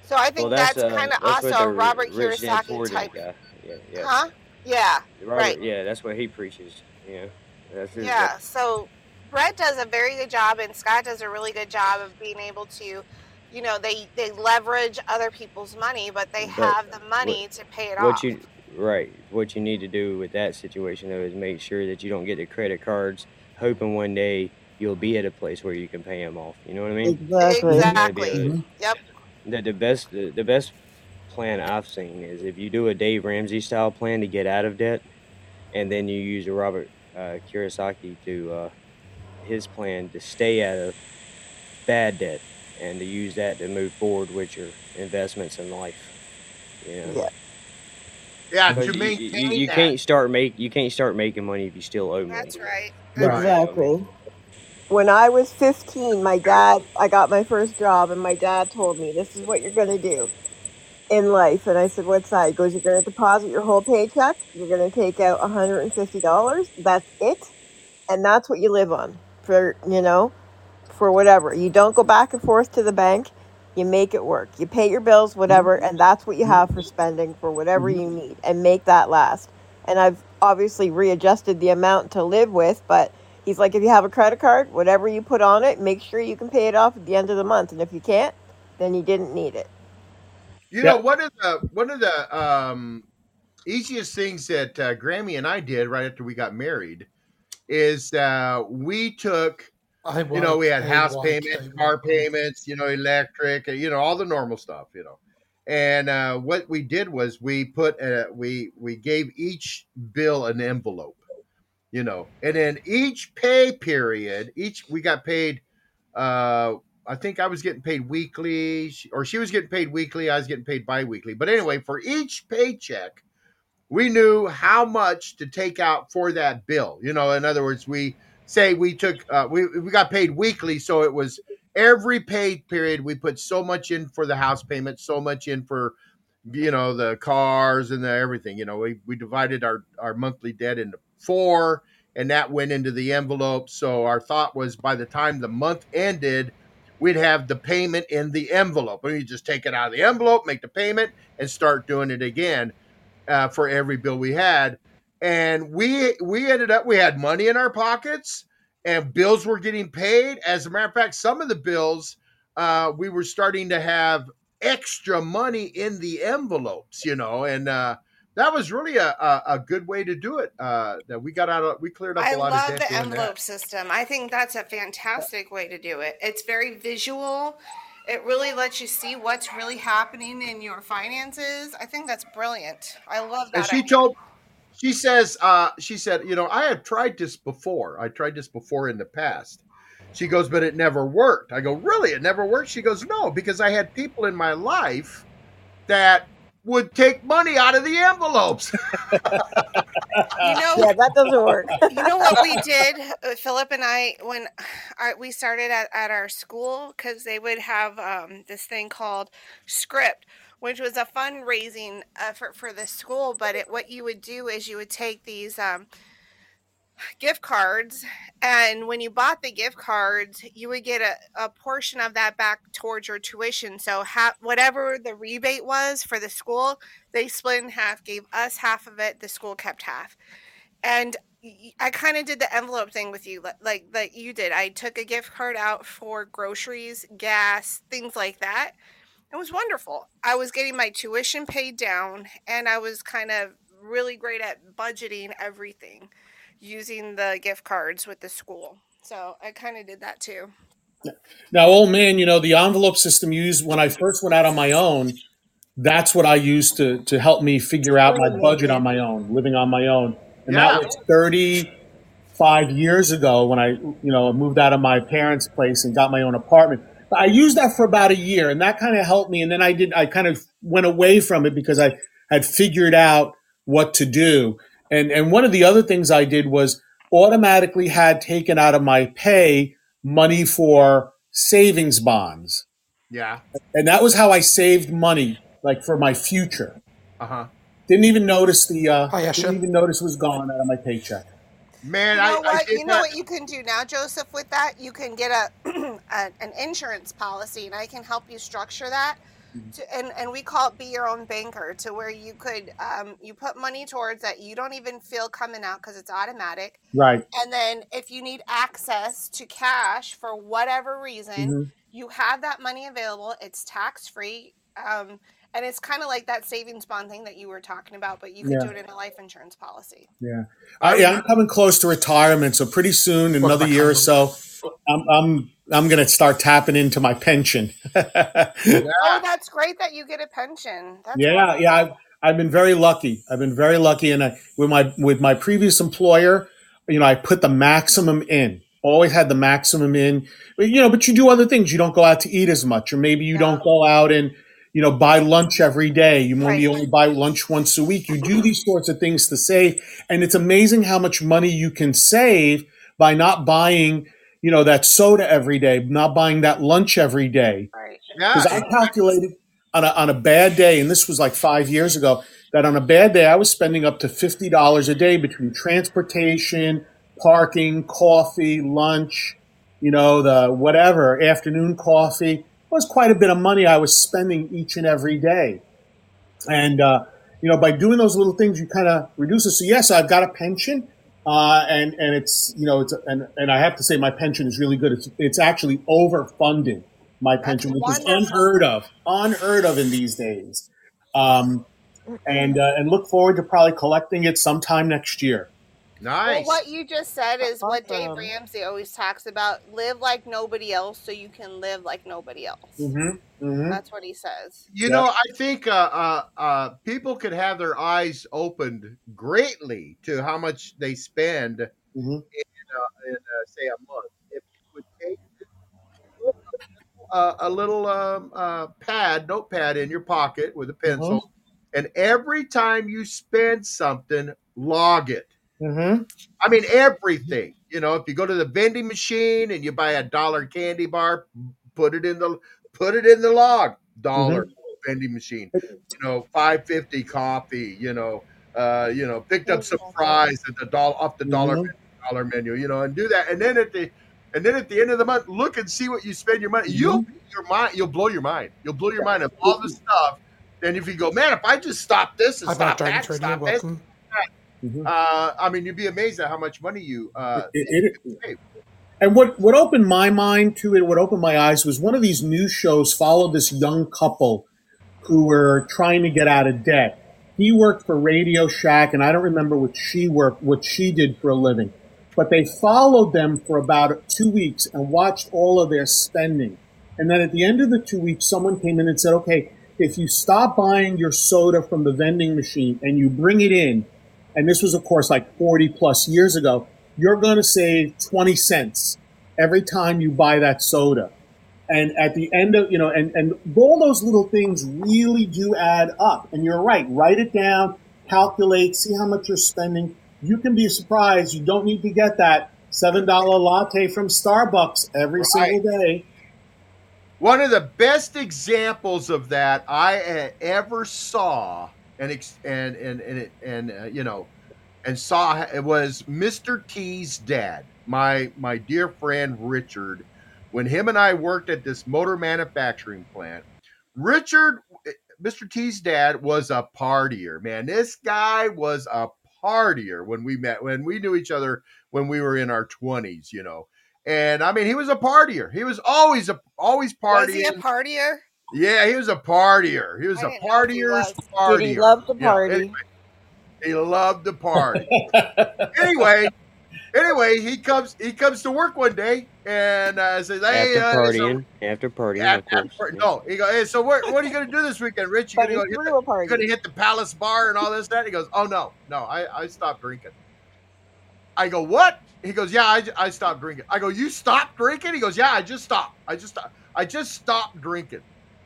[SPEAKER 4] So I think
[SPEAKER 6] Well, that's,
[SPEAKER 4] that's,
[SPEAKER 6] uh,
[SPEAKER 4] kind of
[SPEAKER 6] that's what
[SPEAKER 4] also
[SPEAKER 6] the
[SPEAKER 4] Robert
[SPEAKER 6] rich
[SPEAKER 4] Kiyosaki type.
[SPEAKER 6] guy. Yeah, yeah.
[SPEAKER 4] Huh? Yeah.
[SPEAKER 6] Robert,
[SPEAKER 4] right.
[SPEAKER 6] Yeah, that's what he preaches. Yeah. that's his.
[SPEAKER 4] Yeah. So Brett does a very good job, and Scott does a really good job of being able to. You know, they they leverage other people's money, but they
[SPEAKER 6] But
[SPEAKER 4] have the money to pay it
[SPEAKER 6] what
[SPEAKER 4] off.
[SPEAKER 6] you right what you need to do with that situation though is make sure that you don't get the credit cards hoping one day you'll be at a place where you can pay them off. You know what I mean?
[SPEAKER 8] Exactly.
[SPEAKER 4] Exactly.
[SPEAKER 6] The,
[SPEAKER 4] Yep.
[SPEAKER 6] the, the best the, the best plan I've seen is if you do a Dave Ramsey style plan to get out of debt, and then you use a Robert uh, Kiyosaki to uh, his plan to stay out of bad debt and to use that to move forward with your investments in life. You know,
[SPEAKER 8] Yeah.
[SPEAKER 1] Yeah,
[SPEAKER 6] because
[SPEAKER 1] to
[SPEAKER 6] you, you,
[SPEAKER 1] maintain
[SPEAKER 6] you
[SPEAKER 1] that.
[SPEAKER 6] can't start make you can't start making money if you still owe money.
[SPEAKER 4] That's right.
[SPEAKER 5] Right.
[SPEAKER 8] Exactly. When I was 15, my dad, I got my first job, and my dad told me, This is what you're going to do in life. And I said, What's that? He goes, You're going to deposit your whole paycheck. You're going to take out $150. That's it. And that's what you live on for, you know, for whatever. You don't go back and forth to the bank. You make it work. You pay your bills, whatever, and that's what you have for spending for whatever you need and make that last. And I've obviously readjusted the amount to live with, but he's like, if you have a credit card, whatever you put on it, make sure you can pay it off at the end of the month. And if you can't, then you didn't need it.
[SPEAKER 1] You
[SPEAKER 5] Yeah.
[SPEAKER 1] know, one of the one of the um, easiest things that uh, Grammy and I did right after we got married is uh, we took,
[SPEAKER 3] I
[SPEAKER 1] you know, we had house payments, car payments, you know, electric, uh, you know, all the normal stuff, you know. And uh, what we did was we put uh, we we gave each bill an envelope, you know, and then each pay period, each we got paid. Uh, I think I was getting paid weekly, or she was getting paid weekly. I was getting paid biweekly. But anyway, for each paycheck, we knew how much to take out for that bill. You know, in other words, we say we took uh, we we got paid weekly, so it was every pay period we put so much in for the house payment, so much in for you know the cars and the everything. You know, we we divided our our monthly debt into four, and that went into the envelope. So our thought was by the time the month ended. We'd have the payment in the envelope, and you just take it out of the envelope, make the payment, and start doing it again uh, for every bill we had. And we we ended up we had money in our pockets, and bills were getting paid. As a matter of fact, some of the bills uh, we were starting to have extra money in the envelopes, you know, and uh, that was really a, a, a good way to do it. Uh, that we got out of we cleared up
[SPEAKER 4] I
[SPEAKER 1] a lot
[SPEAKER 4] love
[SPEAKER 1] of
[SPEAKER 4] the envelope
[SPEAKER 1] that.
[SPEAKER 4] system. I think that's a fantastic way to do it. It's very visual. It really lets you see what's really happening in your finances. I think that's brilliant. I love that And
[SPEAKER 1] she
[SPEAKER 4] idea.
[SPEAKER 1] told she says uh she said you know i have tried this before. I tried this before in the past. She goes but it never worked. I go really? It never worked? She goes no because i had people in my life that would take money out of the envelopes.
[SPEAKER 4] You know,
[SPEAKER 8] Yeah, that doesn't work.
[SPEAKER 4] you know what we did, uh, Philip and I, when our, we started at, at our school, because they would have um, this thing called Script, which was a fundraising effort for the school. But it, what you would do is you would take these um, gift cards, and when you bought the gift cards, you would get a, a portion of that back towards your tuition. So, ha- whatever the rebate was for the school, they split in half, gave us half of it, the school kept half and I kind of did the envelope thing with you, li- like like you did. I took a gift card out for groceries, gas, things like that. It was wonderful. I was getting my tuition paid down, and I was kind of really great at budgeting everything using the gift cards with the school. So I kind of did that too.
[SPEAKER 5] Now, old man, you know, the envelope system used when I first went out on my own, that's what I used to, to help me figure out my budget on my own, living on my own. And
[SPEAKER 1] Yeah.
[SPEAKER 5] that was 35 years ago when I, you know, moved out of my parents' place and got my own apartment. But I used that for about a year and that kind of helped me. And then I did, I kind of went away from it because I had figured out what to do. And, and one of the other things I did was automatically had taken out of my pay money for savings bonds.
[SPEAKER 1] yeah
[SPEAKER 5] And that was how I saved money, like for my future.
[SPEAKER 1] uh-huh
[SPEAKER 5] Didn't even notice the, uh,
[SPEAKER 3] Hi, Esha.
[SPEAKER 5] didn't even notice it was gone out of my paycheck.
[SPEAKER 1] Man
[SPEAKER 4] You
[SPEAKER 1] I,
[SPEAKER 4] know
[SPEAKER 1] I
[SPEAKER 4] what?
[SPEAKER 1] did
[SPEAKER 4] You know
[SPEAKER 1] that
[SPEAKER 4] what you can do now, Joseph. With that, you can get a, a an insurance policy, and I can help you structure that. To, and and we call it be your own banker, to where you could um, you put money towards that you don't even feel coming out because it's automatic.
[SPEAKER 5] Right.
[SPEAKER 4] And then if you need access to cash for whatever reason,
[SPEAKER 5] Mhm.
[SPEAKER 4] you have that money available. It's tax free. Um, and it's kind of like that savings bond thing that you were talking about, but you could
[SPEAKER 5] Yeah.
[SPEAKER 4] do it in a life insurance policy.
[SPEAKER 5] Yeah. I, yeah, I'm coming close to retirement, so pretty soon, in another year or so, I'm I'm I'm gonna start tapping into my pension.
[SPEAKER 4] Oh, that's great that you get a pension. That's
[SPEAKER 5] yeah,
[SPEAKER 4] wonderful.
[SPEAKER 5] yeah. I've, I've been very lucky. I've been very lucky, and I, with my with my previous employer, you know, I put the maximum in. Always had the maximum in. You know, but you do other things. You don't go out to eat as much, or maybe you don't go out and you know buy lunch every day. You maybe
[SPEAKER 4] Right.
[SPEAKER 5] only buy lunch once a week. You do these sorts of things to save, and it's amazing how much money you can save by not buying. You know that soda every day, not buying that lunch every day.
[SPEAKER 4] Right.
[SPEAKER 5] Because I calculated on a, on a bad day, and this was like five years ago, that on a bad day I was spending up to fifty dollars a day between transportation, parking, coffee, lunch, you know, the whatever afternoon coffee. Was quite a bit of money I was spending each and every day, and uh, you know, by doing those little things, you kind of reduce it. So yes, I've got a pension. Uh, and and it's you know it's and, and I have to say my pension is really good. It's it's actually overfunded my pension, which is unheard of, unheard of in these days. Um, and uh, and look forward to probably collecting it sometime next year.
[SPEAKER 4] Well, what you just said is what Dave. Ramsey always talks about: live like nobody else, so you can live like nobody else.
[SPEAKER 5] Mm-hmm. Mm-hmm.
[SPEAKER 4] That's what he says.
[SPEAKER 1] You know, I think uh, uh, uh, people could have their eyes opened greatly to how much they spend
[SPEAKER 5] Mm-hmm.
[SPEAKER 1] in, uh, in uh, say a month. If you would take uh, a little um, uh, pad, notepad in your pocket with a pencil, and every time you spend something, log it.
[SPEAKER 5] Mm-hmm.
[SPEAKER 1] I mean everything. You know, if you go to the vending machine and you buy a dollar candy bar, put it in the put it in the log. Dollar vending machine. You know, five fifty coffee. You know, uh, you know, picked up some fries at the dollar off the dollar
[SPEAKER 5] Mhm.
[SPEAKER 1] dollar menu. You know, and do that, and then at the and then at the end of the month, look and see what you spend your money. You'll your mind. You'll blow your mind. You'll blow your mind of all the stuff. And if you go, man, if I just stop this and
[SPEAKER 3] I've
[SPEAKER 1] stop that, stop
[SPEAKER 3] You're welcome.
[SPEAKER 1] uh, I mean, you'd be amazed at how much money you. Uh,
[SPEAKER 5] It- it- And what, what opened my mind to it, what opened my eyes was one of these news shows followed this young couple who were trying to get out of debt. He worked for Radio Shack, and I don't remember what she worked, what she did for a living. But they followed them for about two weeks and watched all of their spending. And then at the end of the two weeks, someone came in and said, okay, if you stop buying your soda from the vending machine and you bring it in, and this was, of course, like 40 plus years ago, you're going to save 20 cents every time you buy that soda. And at the end of, you know, and, and all those little things really do add up. And you're right. Write it down, calculate, see how much you're spending. You can be surprised. You don't need to get that $7 latte from Starbucks every single day.
[SPEAKER 1] One of the best examples of that I ever saw, and and and and, it- and uh, you know, and saw it was Mr. T's dad, my my dear friend Richard. When him and I worked at this motor manufacturing plant, Richard, Mr. T's dad was a partier. Man, this guy was a partier when we met. When we knew each other when we were in our twenties, you know. And I mean, he was a partier. He was always a always partying.
[SPEAKER 4] Was he a partier?
[SPEAKER 1] Yeah, he was a partier. He was
[SPEAKER 4] I
[SPEAKER 1] a
[SPEAKER 4] didn't he
[SPEAKER 1] partier's
[SPEAKER 4] was.
[SPEAKER 1] partier.
[SPEAKER 8] Did he love to
[SPEAKER 1] You know,
[SPEAKER 8] party?
[SPEAKER 1] anyway, he loved to party. anyway, anyway, he comes he comes to work one day and uh, says, "Hey,
[SPEAKER 6] After
[SPEAKER 1] uh, so-
[SPEAKER 6] partying, after partying,
[SPEAKER 1] yeah,
[SPEAKER 6] of course.
[SPEAKER 1] after- no." He goes, "Hey, so what, what are you going to do this weekend, Rich? You
[SPEAKER 8] But
[SPEAKER 1] going to go? Hit the,
[SPEAKER 8] party.
[SPEAKER 1] going to hit the Palace Bar and all this that?" He goes, "Oh no, no, I I stopped drinking." I go, "What?" He goes, "Yeah, I, I stopped drinking." I go, "You stopped drinking?" He goes, "Yeah, I just stopped. I just stopped. I just stopped drinking."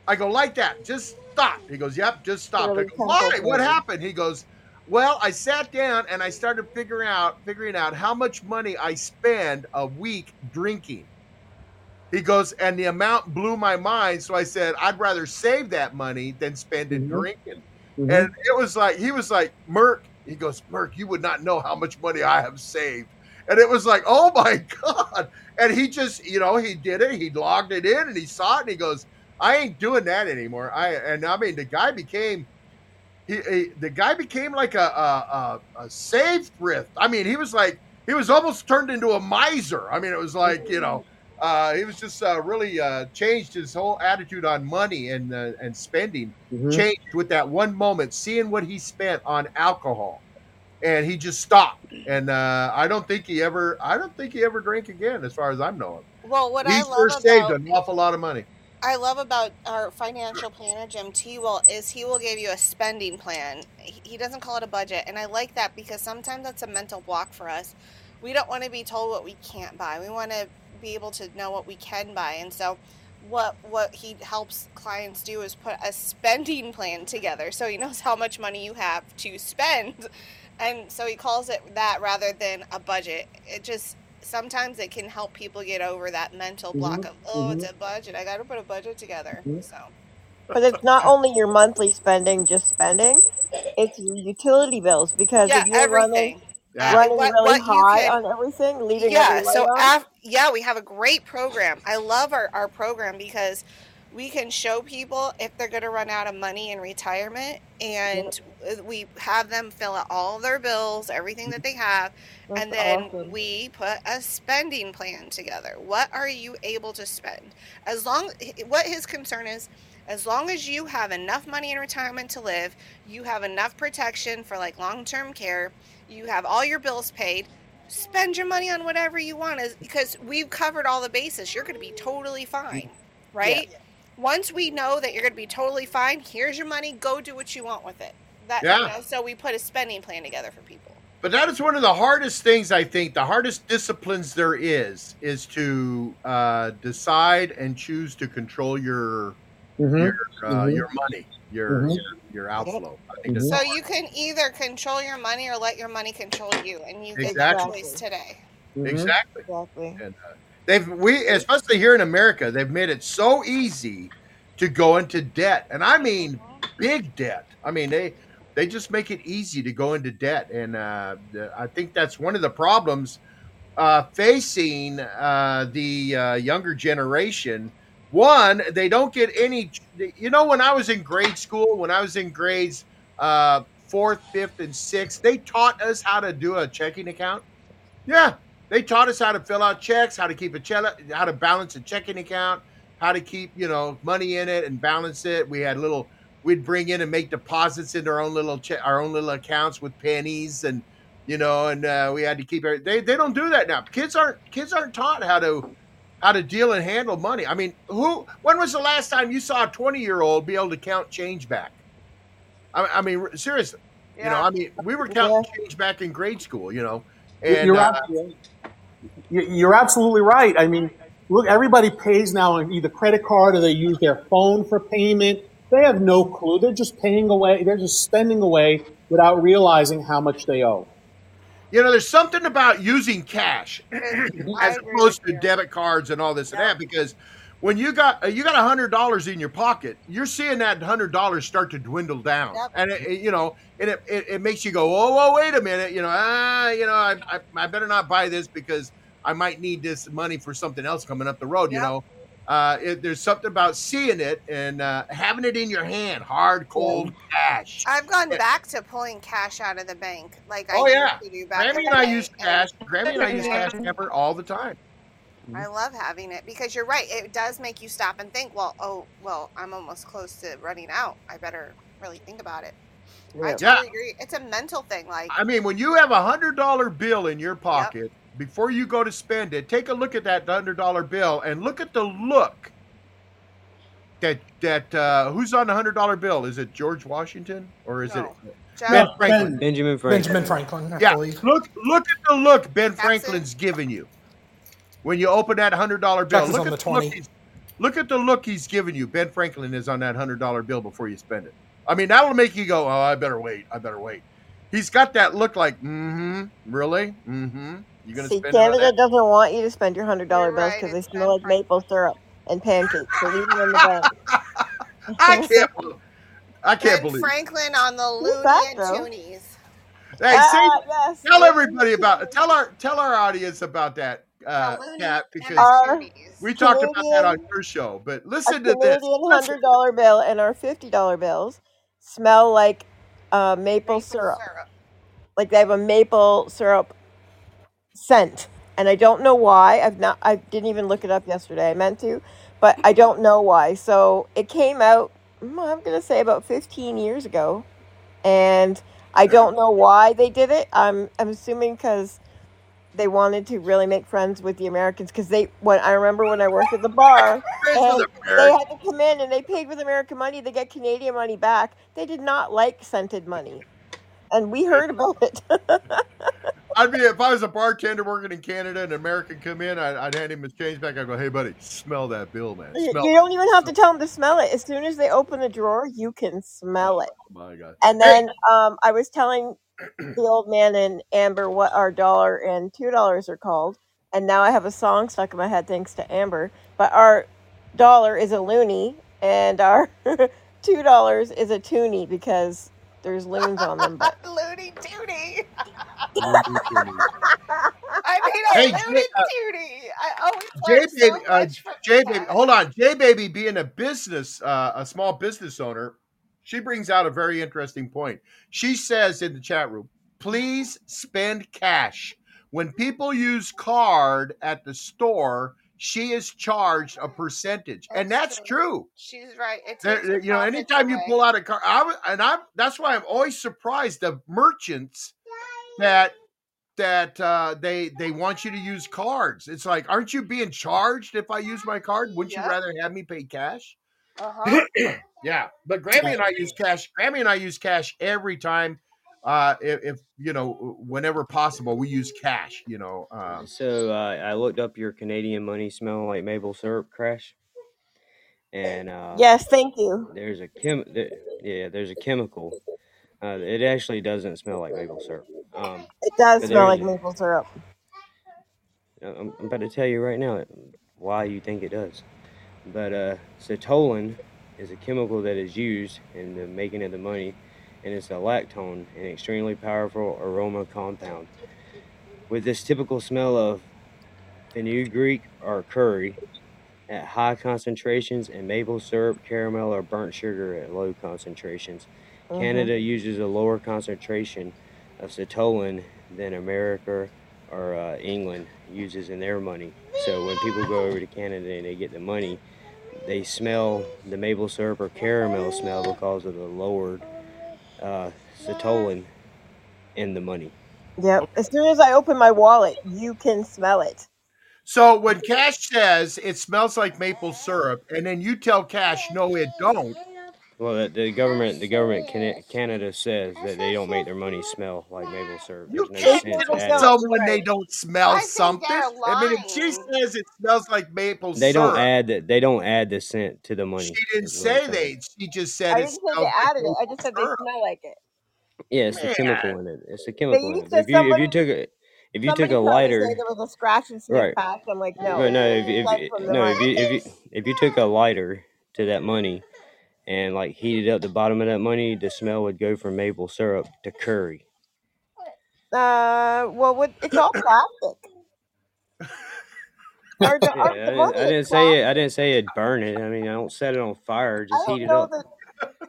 [SPEAKER 1] I go, "Like that? Just stop." He goes, "Yep, just stopped." I go, "Why? What happened?" He goes, "Well, I sat down and I started figuring out figuring out how much money I spend a week drinking." He goes, and the amount blew my mind. So I said, I'd rather save that money than spend it
[SPEAKER 5] Mhm.
[SPEAKER 1] drinking.
[SPEAKER 5] Mhm.
[SPEAKER 1] And it was like, he was like, Merc, he goes, Merc, you would not know how much money I have saved. And it was like, oh my God. And he just, you know, he did it. He logged it in and he saw it and he goes, I ain't doing that anymore. I and I mean the guy became he, he the guy became like a a, a a save thrift. I mean, he was like he was almost turned into a miser. I mean, it was like, you know, Uh, he was just uh, really uh, changed his whole attitude on money and uh, and spending.
[SPEAKER 5] Mhm.
[SPEAKER 1] Changed with that one moment, seeing what he spent on alcohol, and he just stopped. And uh, I don't think he ever, I don't think he ever drank again, as far as I'm knowing.
[SPEAKER 4] Well, what
[SPEAKER 1] he
[SPEAKER 4] I
[SPEAKER 1] sure
[SPEAKER 4] love
[SPEAKER 1] saved
[SPEAKER 4] about
[SPEAKER 1] an awful lot of money.
[SPEAKER 4] I love about our financial planner, Jim T. Will, is he will give you a spending plan. He doesn't call it a budget, and I like that because sometimes that's a mental block for us. We don't want to be told what we can't buy. We want to be able to know what we can buy, and so what what he helps clients do is put a spending plan together, so he knows how much money you have to spend, and so he calls it that rather than a budget. It just sometimes it can help people get over that mental block
[SPEAKER 5] Mhm,
[SPEAKER 4] of oh it's
[SPEAKER 5] mhm.
[SPEAKER 4] a budget i gotta put a budget together
[SPEAKER 5] Mhm.
[SPEAKER 4] so
[SPEAKER 8] But it's not only your monthly spending, just spending. It's your utility bills because
[SPEAKER 4] yeah
[SPEAKER 8] if you're running
[SPEAKER 4] everything
[SPEAKER 1] Yeah.
[SPEAKER 8] running
[SPEAKER 4] what
[SPEAKER 8] really
[SPEAKER 4] what you
[SPEAKER 8] high
[SPEAKER 4] can
[SPEAKER 8] on everything, leaving
[SPEAKER 4] yeah so af- yeah we have a great program i love our, our program because we can show people if they're going to run out of money in retirement and uh, we have them fill out all their bills everything that they have
[SPEAKER 8] That's
[SPEAKER 4] and then
[SPEAKER 8] awesome.
[SPEAKER 4] we put a spending plan together. What are you able to spend? As long what his concern is as long as you have enough money in retirement to live you have enough protection for like long-term care you have all your bills paid spend your money on whatever you want is because we've covered all the bases you're going to be totally fine right once we know that you're going to be totally fine here's your money go do what you want with it that
[SPEAKER 1] Yeah.
[SPEAKER 4] you know so we put a spending plan together for people
[SPEAKER 1] But that is one of the hardest things I think. The hardest disciplines there is is to uh, decide and choose to control your
[SPEAKER 5] Mhm.
[SPEAKER 1] your uh,
[SPEAKER 5] Mhm.
[SPEAKER 1] your money, your
[SPEAKER 5] Mhm.
[SPEAKER 1] your, your outflow. I think
[SPEAKER 4] so you can either control your money or let your money control you and you get
[SPEAKER 1] Exactly.
[SPEAKER 4] that choice today
[SPEAKER 5] Mhm.
[SPEAKER 1] exactly.
[SPEAKER 8] Exactly.
[SPEAKER 1] And uh, they've we especially here in America, they've made it so easy to go into debt, and I mean big debt. I mean they they just make it easy to go into debt, and uh, I think that's one of the problems uh, facing uh, the uh, younger generation. One, they don't get any. You know, when I was in grade school, when I was in grades uh, fourth, fifth, and sixth, they taught us how to do a checking account. Yeah, they taught us how to fill out checks, how to keep a check, how to balance a checking account, how to keep you know money in it and balance it. We had little, we'd bring in and make deposits into our own little che- our own little accounts with pennies and you know, and uh, we had to keep it. They they don't do that now. Kids aren't kids aren't taught how to how to deal and handle money. I mean, who? When was the last time you saw a twenty year old be able to count change back? I, I mean, seriously. You know, I mean, we were counting change back in grade school. You know, and
[SPEAKER 5] you're,
[SPEAKER 1] uh,
[SPEAKER 5] absolutely, you're you're absolutely right. I mean, look, everybody pays now on either credit card or they use their phone for payment. They have no clue. They're just paying away. They're just spending away without realizing how much they owe.
[SPEAKER 1] you know, there's something about using cash as opposed to debit cards and all this and that because when you got uh, you got a hundred dollars in your pocket you're seeing that hundred dollars start to dwindle down.
[SPEAKER 4] Yep.
[SPEAKER 1] and it, it- you know and it, it, it makes you go oh whoa wait a minute you know ah you know I, I, I better not buy this because i might need this money for something else coming up the road you know? Uh, it, there's something about seeing it and uh, having it in your hand hard cold cash.
[SPEAKER 4] I've gone
[SPEAKER 1] Yeah.
[SPEAKER 4] back to pulling cash out of the bank like I
[SPEAKER 1] oh yeah.
[SPEAKER 4] used to do back
[SPEAKER 1] grammy and i
[SPEAKER 4] day,
[SPEAKER 1] use
[SPEAKER 4] and
[SPEAKER 1] cash. Grammy and i use cash camper all the time
[SPEAKER 4] I love having it because you're right. It does make you stop and think. Well, oh, well, I'm almost close to running out. I better really think about it. I
[SPEAKER 8] Yeah.
[SPEAKER 4] totally
[SPEAKER 1] Yeah.
[SPEAKER 4] agree. It's a mental thing. Like,
[SPEAKER 1] I mean, when you have a hundred dollar bill in your pocket, before you go to spend it, take a look at that hundred dollar bill and look at the look that that uh, who's on the hundred dollar bill? Is it George Washington or is
[SPEAKER 4] No.
[SPEAKER 1] it
[SPEAKER 4] Joe,
[SPEAKER 1] Ben
[SPEAKER 5] Ben-
[SPEAKER 1] Franklin?
[SPEAKER 6] Benjamin Franklin.
[SPEAKER 3] Benjamin Franklin, I
[SPEAKER 1] Yeah,
[SPEAKER 3] believe.
[SPEAKER 1] look look at the look Ben
[SPEAKER 4] Jackson?
[SPEAKER 1] Franklin's giving you when you open that hundred dollar bill. Look
[SPEAKER 3] on
[SPEAKER 1] at
[SPEAKER 3] the
[SPEAKER 1] the look
[SPEAKER 3] 20.
[SPEAKER 1] he's, look at the look he's giving you. Ben Franklin is on that hundred dollar bill before you spend it. I mean, that'll make you go, "Oh, I better wait. I better wait." He's got that look like, "Mm-hmm, really? Mm-hmm." You're gonna
[SPEAKER 8] See,
[SPEAKER 1] spend
[SPEAKER 8] Canada doesn't want you to spend your hundred dollar
[SPEAKER 4] You're
[SPEAKER 8] bills
[SPEAKER 4] right,
[SPEAKER 8] because they
[SPEAKER 4] it's
[SPEAKER 8] smell
[SPEAKER 4] Ben
[SPEAKER 8] like maple syrup and pancakes. So leave them in the bank.
[SPEAKER 1] I can't. believe- I can't
[SPEAKER 4] Ben
[SPEAKER 1] believe.
[SPEAKER 4] Franklin on the
[SPEAKER 8] Who's
[SPEAKER 4] Loonie
[SPEAKER 8] that,
[SPEAKER 4] and? Toonies.
[SPEAKER 1] Hey,
[SPEAKER 8] Ah,
[SPEAKER 1] say,
[SPEAKER 8] yes.
[SPEAKER 1] tell everybody about tell our tell our audience about that uh,
[SPEAKER 4] the Looney
[SPEAKER 1] cat because
[SPEAKER 8] Our
[SPEAKER 1] we talked about that on your show. But listen to this.
[SPEAKER 8] Canadian
[SPEAKER 1] Listen.
[SPEAKER 8] hundred dollar bill and our fifty dollar bills smell like uh, maple
[SPEAKER 4] Maple
[SPEAKER 8] syrup.
[SPEAKER 4] syrup.
[SPEAKER 8] Like they have a maple syrup scent. and I don't know why. I've not. I didn't even look it up yesterday. I meant to, but I don't know why. So it came out. mm, I'm gonna say about 15 years ago, and I don't know why they did it. I'm I'm assuming because they wanted to really make friends with the Americans. Because they when I remember when I worked at the bar, and they had to come in and they paid with American money. They get Canadian money back. They did not like scented money, and we heard about it.
[SPEAKER 1] I'd be if I was a bartender working in Canada and an American come in, I'd, I'd hand him his change back. I'd go, "Hey, buddy, smell that bill, man.
[SPEAKER 8] You
[SPEAKER 1] Smell
[SPEAKER 8] you don't even have to tell them to smell it. As soon as they open the drawer, you can smell it.
[SPEAKER 1] oh My God.
[SPEAKER 8] And then um, I was telling the old man and Amber what our dollar and two dollars are called, and now I have a song stuck in my head thanks to Amber. But our dollar is a loonie, and our two dollars is a toonie because there's loons on them. But
[SPEAKER 4] Looney Toonie. I mean,
[SPEAKER 1] Hey,
[SPEAKER 4] a
[SPEAKER 1] J-
[SPEAKER 4] Looney
[SPEAKER 1] uh,
[SPEAKER 4] Toonie. I always
[SPEAKER 1] J
[SPEAKER 4] learn so
[SPEAKER 1] baby, uh,
[SPEAKER 4] much from
[SPEAKER 1] J baby,
[SPEAKER 4] guys.
[SPEAKER 1] hold on. J baby, being a business, uh, a small business owner, she brings out a very interesting point. She says in the chat room, please spend cash. When people use card at the store, she is charged a percentage, and that's true.
[SPEAKER 4] She's right.
[SPEAKER 1] There- you know, anytime you pull out a card, I and I'm that's why I'm always surprised of merchants that that uh, they they want you to use cards. It's like, aren't you being charged if I use my card? Wouldn't
[SPEAKER 4] Yeah.
[SPEAKER 1] you rather have me pay cash?
[SPEAKER 4] Uh-huh.
[SPEAKER 1] yeah, but Grammy and I use cash. Grammy and I use cash every time. Uh, if, if you know, whenever possible, we use cash. You know, um,
[SPEAKER 6] So uh, I looked up your Canadian money smell like maple syrup crash, and uh,
[SPEAKER 8] yes, thank you.
[SPEAKER 6] there's a chem there, yeah there's a chemical. Uh, it actually doesn't smell like maple syrup. Um,
[SPEAKER 8] It does smell like maple syrup.
[SPEAKER 6] I'm, I'm about to tell you right now why you think it does. But uh, sotolon is a chemical that is used in the making of the money, and it's a lactone, an extremely powerful aroma compound. With this typical smell of fenugreek or curry at high concentrations, and maple syrup, caramel, or burnt sugar at low concentrations.
[SPEAKER 8] Mhm.
[SPEAKER 6] Canada uses a lower concentration of sotolon than America or uh, England uses in their money. So when people go over to Canada and they get the money, they smell the maple syrup or caramel smell because of the lowered uh, sotolon in the money.
[SPEAKER 8] Yep. As soon as I open my wallet, you can smell it.
[SPEAKER 1] so when Cash says it smells like maple syrup, and then you tell Cash, no, it don't.
[SPEAKER 6] Well, the, the government, the government, Cana- Canada says that they don't make their money smell like maple syrup.
[SPEAKER 1] You
[SPEAKER 6] There's no
[SPEAKER 1] can't
[SPEAKER 6] sense
[SPEAKER 1] tell
[SPEAKER 6] added.
[SPEAKER 1] someone they don't smell
[SPEAKER 4] I think
[SPEAKER 1] something.
[SPEAKER 4] they're
[SPEAKER 1] I mean, if she
[SPEAKER 4] lying.
[SPEAKER 1] says it smells like maple
[SPEAKER 6] They
[SPEAKER 1] syrup,
[SPEAKER 6] don't add that. They don't add the scent to the money.
[SPEAKER 1] she didn't
[SPEAKER 6] is what I'm
[SPEAKER 1] say
[SPEAKER 6] saying.
[SPEAKER 1] they. She just said
[SPEAKER 8] I
[SPEAKER 1] it
[SPEAKER 8] didn't say
[SPEAKER 1] smells
[SPEAKER 8] they
[SPEAKER 1] like
[SPEAKER 8] added it. I
[SPEAKER 1] maple
[SPEAKER 8] just said they
[SPEAKER 1] syrup.
[SPEAKER 8] smell like it.
[SPEAKER 6] Yeah, it's the
[SPEAKER 1] Man,
[SPEAKER 6] chemical in it. It's the
[SPEAKER 8] They
[SPEAKER 6] chemical in it.
[SPEAKER 8] to
[SPEAKER 6] If you if you took a if you took
[SPEAKER 8] somebody
[SPEAKER 6] a
[SPEAKER 8] tried to say
[SPEAKER 6] lighter,
[SPEAKER 8] there was a scratch and sniff
[SPEAKER 6] right?
[SPEAKER 8] patch. I'm like, no,
[SPEAKER 6] But no, if
[SPEAKER 8] it's
[SPEAKER 6] if
[SPEAKER 8] like from the
[SPEAKER 6] no if you if you if you took a lighter to that money and like heated up the bottom of that money, the smell would go from maple syrup to curry.
[SPEAKER 8] Uh, well, what, it's all plastic. Our,
[SPEAKER 6] Yeah, I
[SPEAKER 8] the
[SPEAKER 6] didn't,
[SPEAKER 8] money
[SPEAKER 6] I
[SPEAKER 8] is
[SPEAKER 6] didn't say it. I didn't say it'd burn it. I mean, I don't set it on fire.
[SPEAKER 8] I
[SPEAKER 6] Just
[SPEAKER 8] don't
[SPEAKER 6] heat it
[SPEAKER 8] know
[SPEAKER 6] up.
[SPEAKER 8] that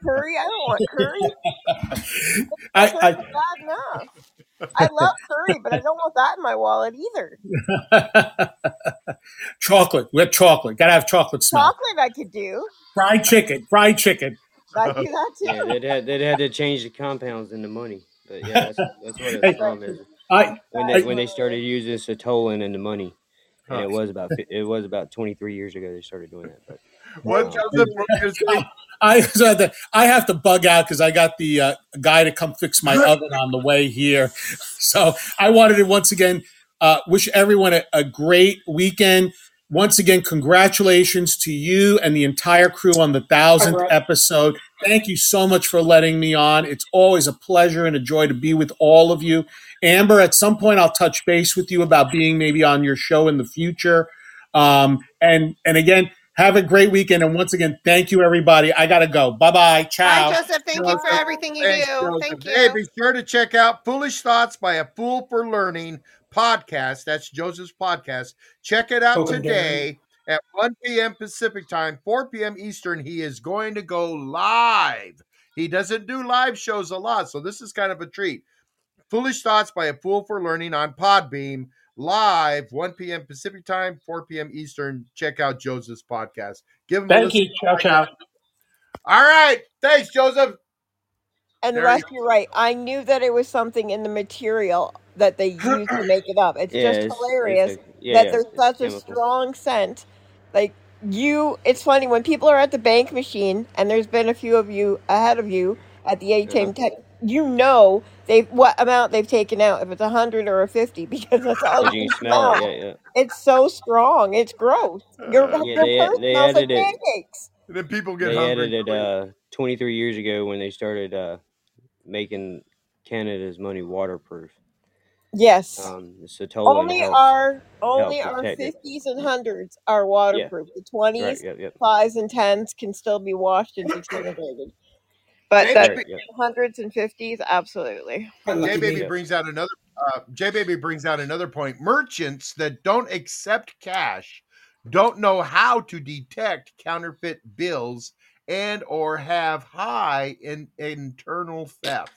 [SPEAKER 8] curry. I don't want curry.
[SPEAKER 5] I,
[SPEAKER 8] Curry's
[SPEAKER 5] I
[SPEAKER 8] bad enough. I love curry, but I don't want that in my wallet either.
[SPEAKER 5] chocolate. We have chocolate. Gotta have chocolate smell.
[SPEAKER 8] Chocolate I could do.
[SPEAKER 5] Fried chicken. Fried chicken.
[SPEAKER 8] I do that.
[SPEAKER 6] Yeah, they'd had they'd had to change the compounds in the money. But yeah, that's that's what
[SPEAKER 5] Hey,
[SPEAKER 6] it's from. Is
[SPEAKER 5] I,
[SPEAKER 6] when
[SPEAKER 5] I
[SPEAKER 6] they when they started using sotolon in the money, and it was about it was about twenty three years ago they started doing that. But
[SPEAKER 1] What
[SPEAKER 6] um,
[SPEAKER 1] Joseph? What were gonna?
[SPEAKER 5] I so the- I have to bug out because I got the uh, guy to come fix my oven on the way here. So I wanted to once again uh, wish everyone a, a great weekend. Once again, congratulations to you and the entire crew on the thousandth episode. Thank you so much for letting me on. It's always a pleasure and a joy to be with all of you. Amber, at some point, I'll touch base with you about being maybe on your show in the future. Um, and and again, have a great weekend. And once again, thank you, everybody. I gotta go. Bye bye.
[SPEAKER 4] Bye, Joseph. Thank you for everything you
[SPEAKER 1] Thanks,
[SPEAKER 4] do.
[SPEAKER 1] Joseph.
[SPEAKER 4] Thank you.
[SPEAKER 1] Hey, be sure to check out Foolish Thoughts by a Fool for Learning podcast. That's Joseph's podcast. Check it out
[SPEAKER 5] Coca
[SPEAKER 1] today at 1 p.m. Pacific time, 4 p.m. Eastern. He is going to go live. He doesn't do live shows a lot, so this is kind of a treat. Foolish Thoughts by a Fool for Learning on Podbean. live 1 p.m. Pacific time, 4 p.m. Eastern. Check out Joseph's podcast. Give him a
[SPEAKER 5] Thank
[SPEAKER 1] listen.
[SPEAKER 5] you. Ciao, ciao.
[SPEAKER 1] All right. Thanks, Joseph.
[SPEAKER 8] And
[SPEAKER 1] There
[SPEAKER 8] Russ,
[SPEAKER 1] you
[SPEAKER 8] you're right. I knew that it was something in the material that they used to make it up. It's
[SPEAKER 6] Yeah,
[SPEAKER 8] just
[SPEAKER 6] it's, it's
[SPEAKER 8] hilarious
[SPEAKER 6] a, yeah,
[SPEAKER 8] that
[SPEAKER 6] yeah,
[SPEAKER 8] there's
[SPEAKER 6] it's
[SPEAKER 8] such a
[SPEAKER 6] chemical.
[SPEAKER 8] strong scent. Like you, it's funny when people are at the bank machine, and there's been a few of you ahead of you at the
[SPEAKER 6] Uh-huh.
[SPEAKER 8] ATM. Tech, you know they what amount they've taken out, if it's a hundred or a fifty, because that's all
[SPEAKER 6] Because
[SPEAKER 8] you
[SPEAKER 6] you
[SPEAKER 8] can
[SPEAKER 6] can smell
[SPEAKER 8] smell.
[SPEAKER 6] it. Yeah, yeah.
[SPEAKER 8] It's so strong. It's gross. Your
[SPEAKER 1] Uh,
[SPEAKER 6] Yeah,
[SPEAKER 8] your
[SPEAKER 6] they
[SPEAKER 8] purse
[SPEAKER 6] they
[SPEAKER 8] smells like
[SPEAKER 6] added it.
[SPEAKER 8] pancakes.
[SPEAKER 1] and then people get
[SPEAKER 6] They
[SPEAKER 1] hungry.
[SPEAKER 6] added it uh 23 years ago when they started uh making Canada's money waterproof.
[SPEAKER 8] Yes.
[SPEAKER 6] Um, so totally
[SPEAKER 8] Only
[SPEAKER 6] helps
[SPEAKER 8] our only our fifties and hundreds are
[SPEAKER 6] Yeah,
[SPEAKER 8] waterproof. The
[SPEAKER 6] right.
[SPEAKER 8] twenties,
[SPEAKER 6] Yep, yep,
[SPEAKER 8] fives, and tens can still be washed and disintegrated. But
[SPEAKER 1] J
[SPEAKER 8] the
[SPEAKER 6] right.
[SPEAKER 8] Hundreds and fifties, absolutely.
[SPEAKER 3] Quite
[SPEAKER 1] J Baby brings out another. Uh, J Baby brings out another point. Merchants that don't accept cash don't know how to detect counterfeit bills and or have high in internal theft.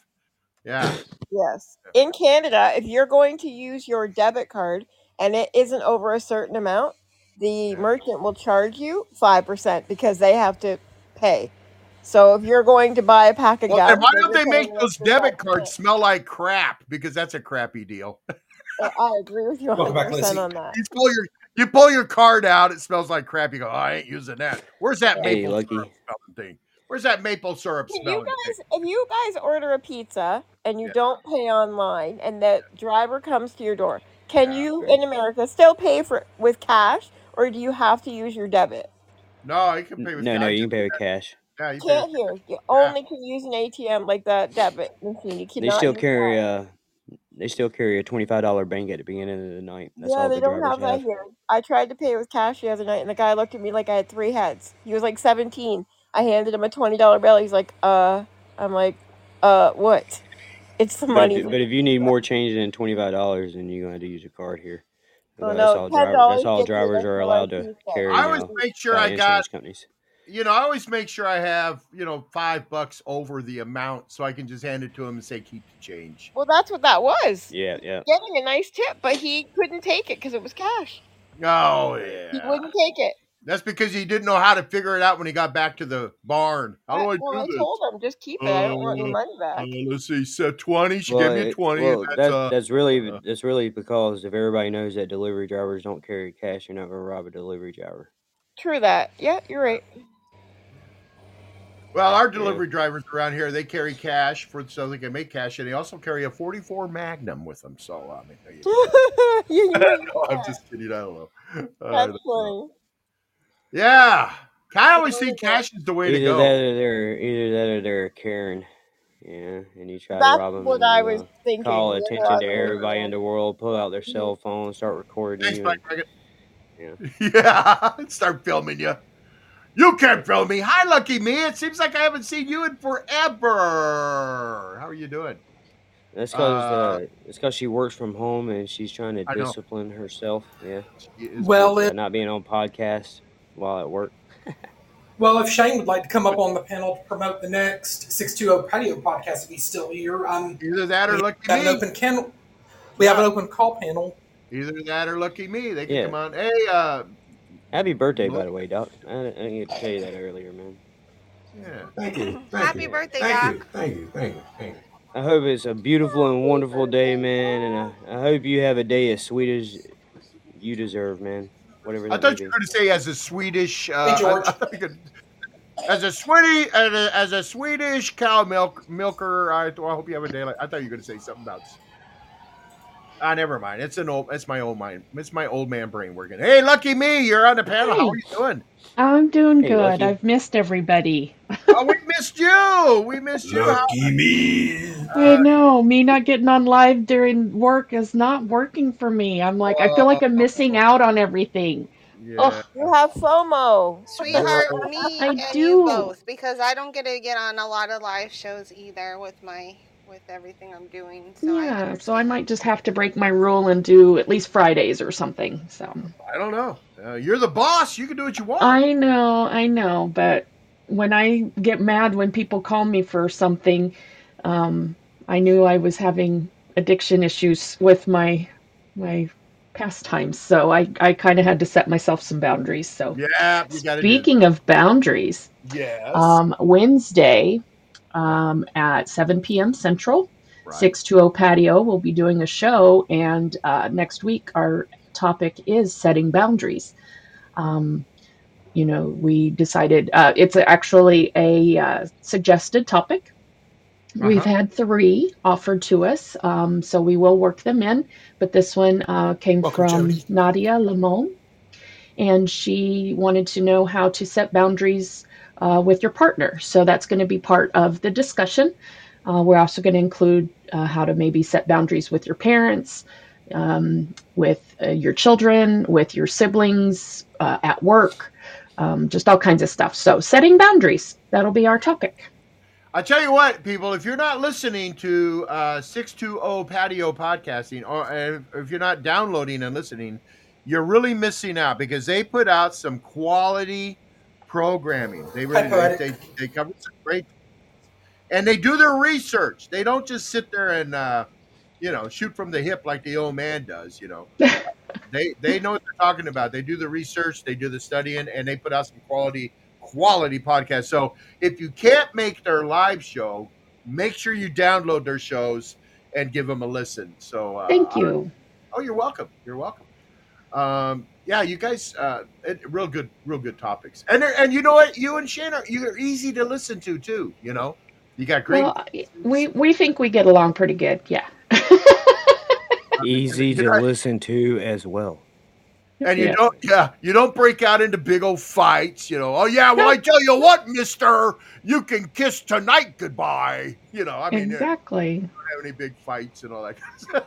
[SPEAKER 1] Yeah.
[SPEAKER 8] Yes. In Canada, if you're going to use your debit card and it isn't over a certain amount, the merchant will charge you five percent because they have to pay. So if you're going to buy a pack of
[SPEAKER 1] Well, then
[SPEAKER 8] gum,
[SPEAKER 1] why don't they make those debit cards smell like crap? Because that's a crappy deal.
[SPEAKER 8] I agree with you
[SPEAKER 3] Welcome
[SPEAKER 8] 100
[SPEAKER 3] back,
[SPEAKER 8] percent
[SPEAKER 3] Lizzie.
[SPEAKER 8] on that.
[SPEAKER 1] You pull your you pull your card out, it smells like crap. You go, oh, I ain't using that. Where's that
[SPEAKER 6] Hey,
[SPEAKER 1] maple
[SPEAKER 6] Lucky.
[SPEAKER 1] syrup smelling thing? Where's that maple syrup
[SPEAKER 8] Can you
[SPEAKER 1] smelling thing?
[SPEAKER 8] guys, if you guys order a pizza and you
[SPEAKER 1] Yeah.
[SPEAKER 8] don't pay online and the driver comes to your door, can
[SPEAKER 1] Yeah.
[SPEAKER 8] you in America still pay for with cash or do you have to use your debit?
[SPEAKER 1] No, you can pay with.
[SPEAKER 6] No,
[SPEAKER 1] cash.
[SPEAKER 6] no, you can pay with cash.
[SPEAKER 1] Yeah, you
[SPEAKER 8] can't
[SPEAKER 1] with
[SPEAKER 8] hear. You
[SPEAKER 1] yeah.
[SPEAKER 8] only can use an ATM like the debit machine. You
[SPEAKER 6] They still carry
[SPEAKER 8] cash.
[SPEAKER 6] uh they still carry a $25 bank at the beginning of the night. That's
[SPEAKER 8] Yeah,
[SPEAKER 6] all
[SPEAKER 8] they
[SPEAKER 6] the
[SPEAKER 8] don't
[SPEAKER 6] drivers
[SPEAKER 8] have that
[SPEAKER 6] have.
[SPEAKER 8] here. I tried to pay with cash the other night, and the guy looked at me like I had three heads. He was like 17. I handed him a $20 bill. He's like, uh, I'm like, uh, what? It's the
[SPEAKER 6] But
[SPEAKER 8] money.
[SPEAKER 6] if but if you need more change than $25, then you're gonna have to use a card here.
[SPEAKER 8] Oh
[SPEAKER 6] That's all driver. That's all drivers are allowed to carry
[SPEAKER 1] I always make sure I got
[SPEAKER 6] insurance companies.
[SPEAKER 1] You know, I always make sure I have, you know, five bucks over the amount so I can just hand it to him and say, keep the change.
[SPEAKER 8] Well, that's what that was.
[SPEAKER 6] Yeah, yeah.
[SPEAKER 8] Getting a nice tip, but he couldn't take it because it was cash.
[SPEAKER 1] Oh, yeah.
[SPEAKER 8] He wouldn't take it.
[SPEAKER 1] That's because he didn't know how to figure it out when he got back to the barn. How do I
[SPEAKER 8] well, I
[SPEAKER 1] do this?
[SPEAKER 8] told him just keep it. I don't want any
[SPEAKER 1] Uh,
[SPEAKER 8] money back.
[SPEAKER 1] uh, let's see, set 20. She
[SPEAKER 6] Well,
[SPEAKER 1] gave me 20.
[SPEAKER 6] well,
[SPEAKER 1] that's,
[SPEAKER 6] that
[SPEAKER 1] uh,
[SPEAKER 6] that's really
[SPEAKER 1] uh,
[SPEAKER 6] that's really because if everybody knows that delivery drivers don't carry cash, you're not gonna rob a delivery driver.
[SPEAKER 8] True that. Yeah, you're right.
[SPEAKER 1] Well, our
[SPEAKER 6] Yeah.
[SPEAKER 1] delivery drivers around here, they carry cash for so they can make cash, and they also carry a 44 Magnum with them. So, I mean, you go.
[SPEAKER 8] yeah, you know
[SPEAKER 1] no, I'm just kidding. I don't know.
[SPEAKER 8] That's
[SPEAKER 1] don't know.
[SPEAKER 8] funny.
[SPEAKER 1] Yeah. I always think cash is the way to go.
[SPEAKER 6] that or they're either that or they're Karen. Yeah, and you try to
[SPEAKER 8] That's
[SPEAKER 6] rob them,
[SPEAKER 8] what I was
[SPEAKER 6] uh,
[SPEAKER 8] thinking.
[SPEAKER 6] call
[SPEAKER 8] the other
[SPEAKER 6] attention to everybody in the world, pull out their
[SPEAKER 8] Mhm.
[SPEAKER 6] cell phone, start recording
[SPEAKER 1] Thanks,
[SPEAKER 6] you, and yeah.
[SPEAKER 1] Yeah. Start filming you. You can't film me. Hi, Lucky Me. It seems like I haven't seen you in forever. How are you doing?
[SPEAKER 6] That's because
[SPEAKER 1] Uh,
[SPEAKER 6] uh, it's because she works from home and she's trying to
[SPEAKER 1] I know.
[SPEAKER 6] discipline herself. Yeah,
[SPEAKER 3] Well,
[SPEAKER 1] busy.
[SPEAKER 6] by
[SPEAKER 3] if,
[SPEAKER 6] not being on podcasts while at work.
[SPEAKER 3] well, if Shane would like to come up on the panel to promote the next 620 Patio podcast, if he's still here, um,
[SPEAKER 1] Either that or
[SPEAKER 3] we
[SPEAKER 1] Lucky
[SPEAKER 3] have an
[SPEAKER 1] Me.
[SPEAKER 3] open can- we have an open call panel.
[SPEAKER 1] Either that or Lucky Me. They can
[SPEAKER 6] Yeah.
[SPEAKER 1] come on. Hey, uh,
[SPEAKER 6] Happy birthday, by the way, Doc. I, I didn't get to tell you that earlier, man.
[SPEAKER 1] yeah.
[SPEAKER 10] Thank you. Thank
[SPEAKER 4] Happy
[SPEAKER 10] you.
[SPEAKER 4] birthday,
[SPEAKER 10] Thank
[SPEAKER 4] Doc.
[SPEAKER 10] you. Thank you. Thank you. Thank you.
[SPEAKER 6] I hope it's a beautiful and wonderful day, man, and I, I hope you have a day as sweet as you deserve, man. Whatever
[SPEAKER 1] I
[SPEAKER 6] that may
[SPEAKER 1] thought you were going to say as a Swedish. Uh, I,
[SPEAKER 3] George.
[SPEAKER 1] I thought you could, as a Swedish, as a, as a Swedish cow milk milker. I, I hope you have a day like. I thought you were going to say something about. Ah, never mind. It's an old. It's my old mind. It's my old man brain working. Hey, lucky me! You're on the panel. How are you doing?
[SPEAKER 11] I'm doing
[SPEAKER 6] Hey,
[SPEAKER 11] good.
[SPEAKER 6] Lucky.
[SPEAKER 11] I've missed everybody.
[SPEAKER 1] Oh, we missed you. We missed you. How?
[SPEAKER 10] Lucky me.
[SPEAKER 11] I
[SPEAKER 1] Uh,
[SPEAKER 11] know me not getting on live during work is not working for me. I'm like, I feel like I'm missing out on everything.
[SPEAKER 1] yeah.
[SPEAKER 11] Oh,
[SPEAKER 8] You have FOMO.
[SPEAKER 4] Sweetheart, me
[SPEAKER 11] I
[SPEAKER 4] and you
[SPEAKER 11] do.
[SPEAKER 4] both, because I don't get to get on a lot of live shows either with my with everything I'm doing. So I
[SPEAKER 11] Yeah, so I might just have to break my rule and do at least Fridays or something. So
[SPEAKER 1] I don't know. Uh, you're the boss. You can do what you want.
[SPEAKER 11] I know, I know, but when I get mad when people call me for something, um, I knew I was having addiction issues with my my pastimes. So I, I kind of had to set myself some boundaries. So
[SPEAKER 1] Yeah, you got do.
[SPEAKER 11] speaking of boundaries,
[SPEAKER 1] Yes.
[SPEAKER 11] um, Wednesday um, at 7 p.m. Central,
[SPEAKER 1] Right.
[SPEAKER 11] 620 Patio will be doing a show. And uh, next week, our topic is setting boundaries. Um, you know, we decided uh, it's actually a uh, suggested topic. We've
[SPEAKER 1] Uh-huh.
[SPEAKER 11] had three offered to us, um, so we will work them in. But this one uh, came
[SPEAKER 3] Welcome,
[SPEAKER 11] from
[SPEAKER 3] Jody.
[SPEAKER 11] Nadia Limon, and she wanted to know how to set boundaries uh, with your partner. So that's going to be part of the discussion. Uh, we're also going to include uh, how to maybe set boundaries with your parents, um, with uh, your children, with your siblings, uh, at work, um, just all kinds of stuff. So, setting boundaries, that'll be our topic.
[SPEAKER 1] I tell you what, people, if you're not listening to uh, 620 Patio Podcasting, or uh, if you're not downloading and listening, you're really missing out because they put out some quality programming. They really
[SPEAKER 3] Hi,
[SPEAKER 1] they, they, they cover some great, and they do their research. They don't just sit there and uh, you know shoot from the hip like the old man does. You know, they they know what they're talking about. They do the research, they do the studying, and they put out some quality quality podcasts. So if you can't make their live show, make sure you download their shows and give them a listen. So uh,
[SPEAKER 11] Thank you.
[SPEAKER 1] Oh, you're welcome. You're welcome. Um, yeah, you guys, uh, it, real good, real good topics. And and you know what, you and Shane are you're easy to listen to too. You know, you got great.
[SPEAKER 11] Well, we we think we get along pretty good. Yeah.
[SPEAKER 6] Easy to listen to as well.
[SPEAKER 1] and you
[SPEAKER 11] Yeah.
[SPEAKER 1] don't yeah you don't break out into big old fights you know oh yeah well i tell you what mister you can kiss tonight goodbye you know i mean you
[SPEAKER 11] Exactly.
[SPEAKER 1] don't have any big fights and all that kind of stuff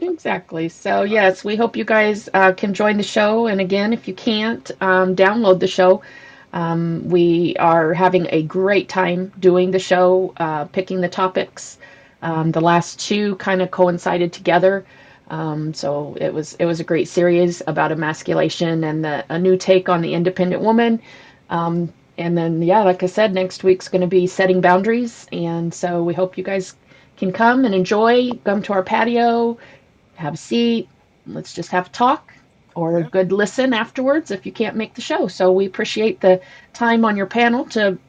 [SPEAKER 11] Exactly. So, yes, we hope you guys uh, can join the show. And again, if you can't, um, download the show. Um, we are having a great time doing the show, uh, picking the topics. Um, the last two kind of coincided together. Um, so it was it was a great series about emasculation and the, a new take on the independent woman. Um, and then, yeah, like I said, next week's going to be setting boundaries. And so we hope you guys can come and enjoy, come to our patio, have a seat. Let's just have a talk or a good listen afterwards if you can't make the show. So we appreciate the time on your panel to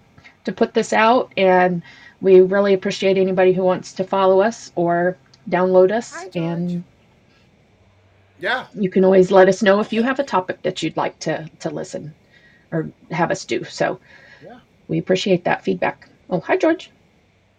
[SPEAKER 11] to put this out, and we really appreciate anybody who wants to follow us or download us. and
[SPEAKER 1] yeah
[SPEAKER 11] you can always let us know if you have a topic that you'd like to to listen or have us do. So
[SPEAKER 1] Yeah.
[SPEAKER 11] we appreciate that feedback. Oh, hi George.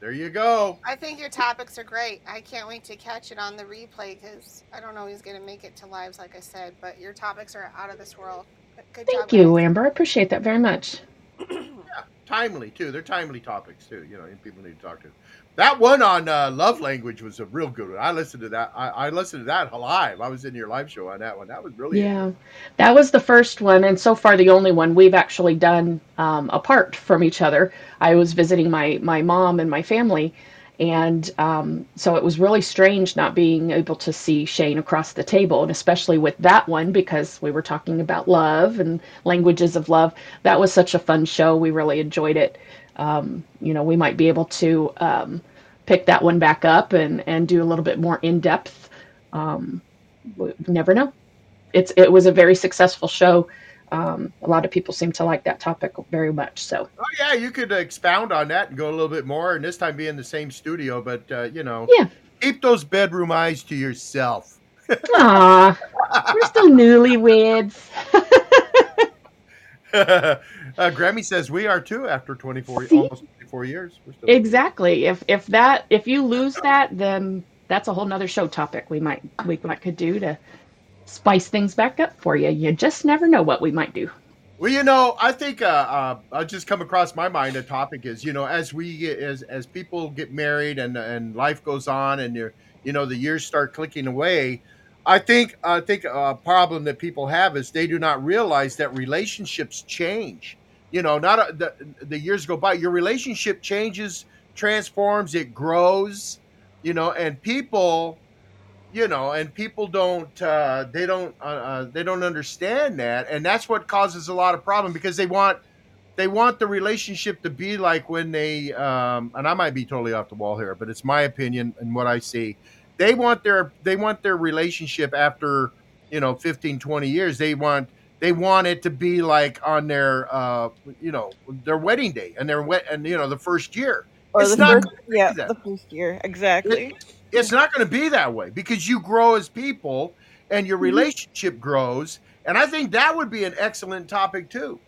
[SPEAKER 1] There you go
[SPEAKER 4] I think your topics are great. I can't wait to catch it on the replay because I don't know who's going to make it to lives, like I said, but your topics are out of this world. Good
[SPEAKER 11] Thank
[SPEAKER 4] job,
[SPEAKER 11] you,
[SPEAKER 4] guys.
[SPEAKER 11] Amber. I appreciate that very much.
[SPEAKER 1] yeah, timely too they're timely topics too you know people need to talk to that one on uh, love language was a real good one i listened to that I, I listened to that live i was in your live show on that one that was really
[SPEAKER 11] Yeah, that was the first one, and so far the only one we've actually done um, apart from each other. I was visiting my my mom and my family, and um, so it was really strange not being able to see Shane across the table, and especially with that one because we were talking about love and languages of love. That was such a fun show. We really enjoyed it. Um, you know, we might be able to um, pick that one back up and and do a little bit more in depth. Um, we never know it's it was a very successful show. Um, a lot of people seem to like that topic very much. So
[SPEAKER 1] Oh yeah, you could expound on that and go a little bit more, and this time be in the same studio. But uh, you know,
[SPEAKER 11] Yeah.
[SPEAKER 1] keep those bedroom eyes to yourself.
[SPEAKER 11] ah, we're still newlyweds.
[SPEAKER 1] uh, Grammy says we are too after twenty four,
[SPEAKER 11] See?
[SPEAKER 1] almost twenty four years. We're
[SPEAKER 11] Exactly. If if that if you lose that, then that's a whole nother show topic we might we might could do to spice things back up for you. You just never know what we might do.
[SPEAKER 1] Well, you know, I think uh, uh, I just come across my mind. A topic is, you know, as we get, as as people get married and and life goes on, and you you know the years start clicking away. I think I think a problem that people have is they do not realize that relationships change. You know, not a, the the years go by. Your relationship changes, transforms, it grows. You know, and people you know and people don't uh, they don't uh, uh, they don't understand that and that's what causes a lot of problem because they want they want the relationship to be like when they um, and i might be totally off the wall here but it's my opinion and what i see they want their they want their relationship after you know 15 20 years they want they want it to be like on their uh you know their wedding day and their wet and you know the first year
[SPEAKER 8] Or
[SPEAKER 1] it's
[SPEAKER 8] the
[SPEAKER 1] not
[SPEAKER 8] first,
[SPEAKER 1] gonna be
[SPEAKER 8] yeah,
[SPEAKER 1] that
[SPEAKER 8] the first year, exactly.
[SPEAKER 1] it's not going to be that way because you grow as people and your
[SPEAKER 11] Mhm.
[SPEAKER 1] relationship grows and i think that would be an excellent topic too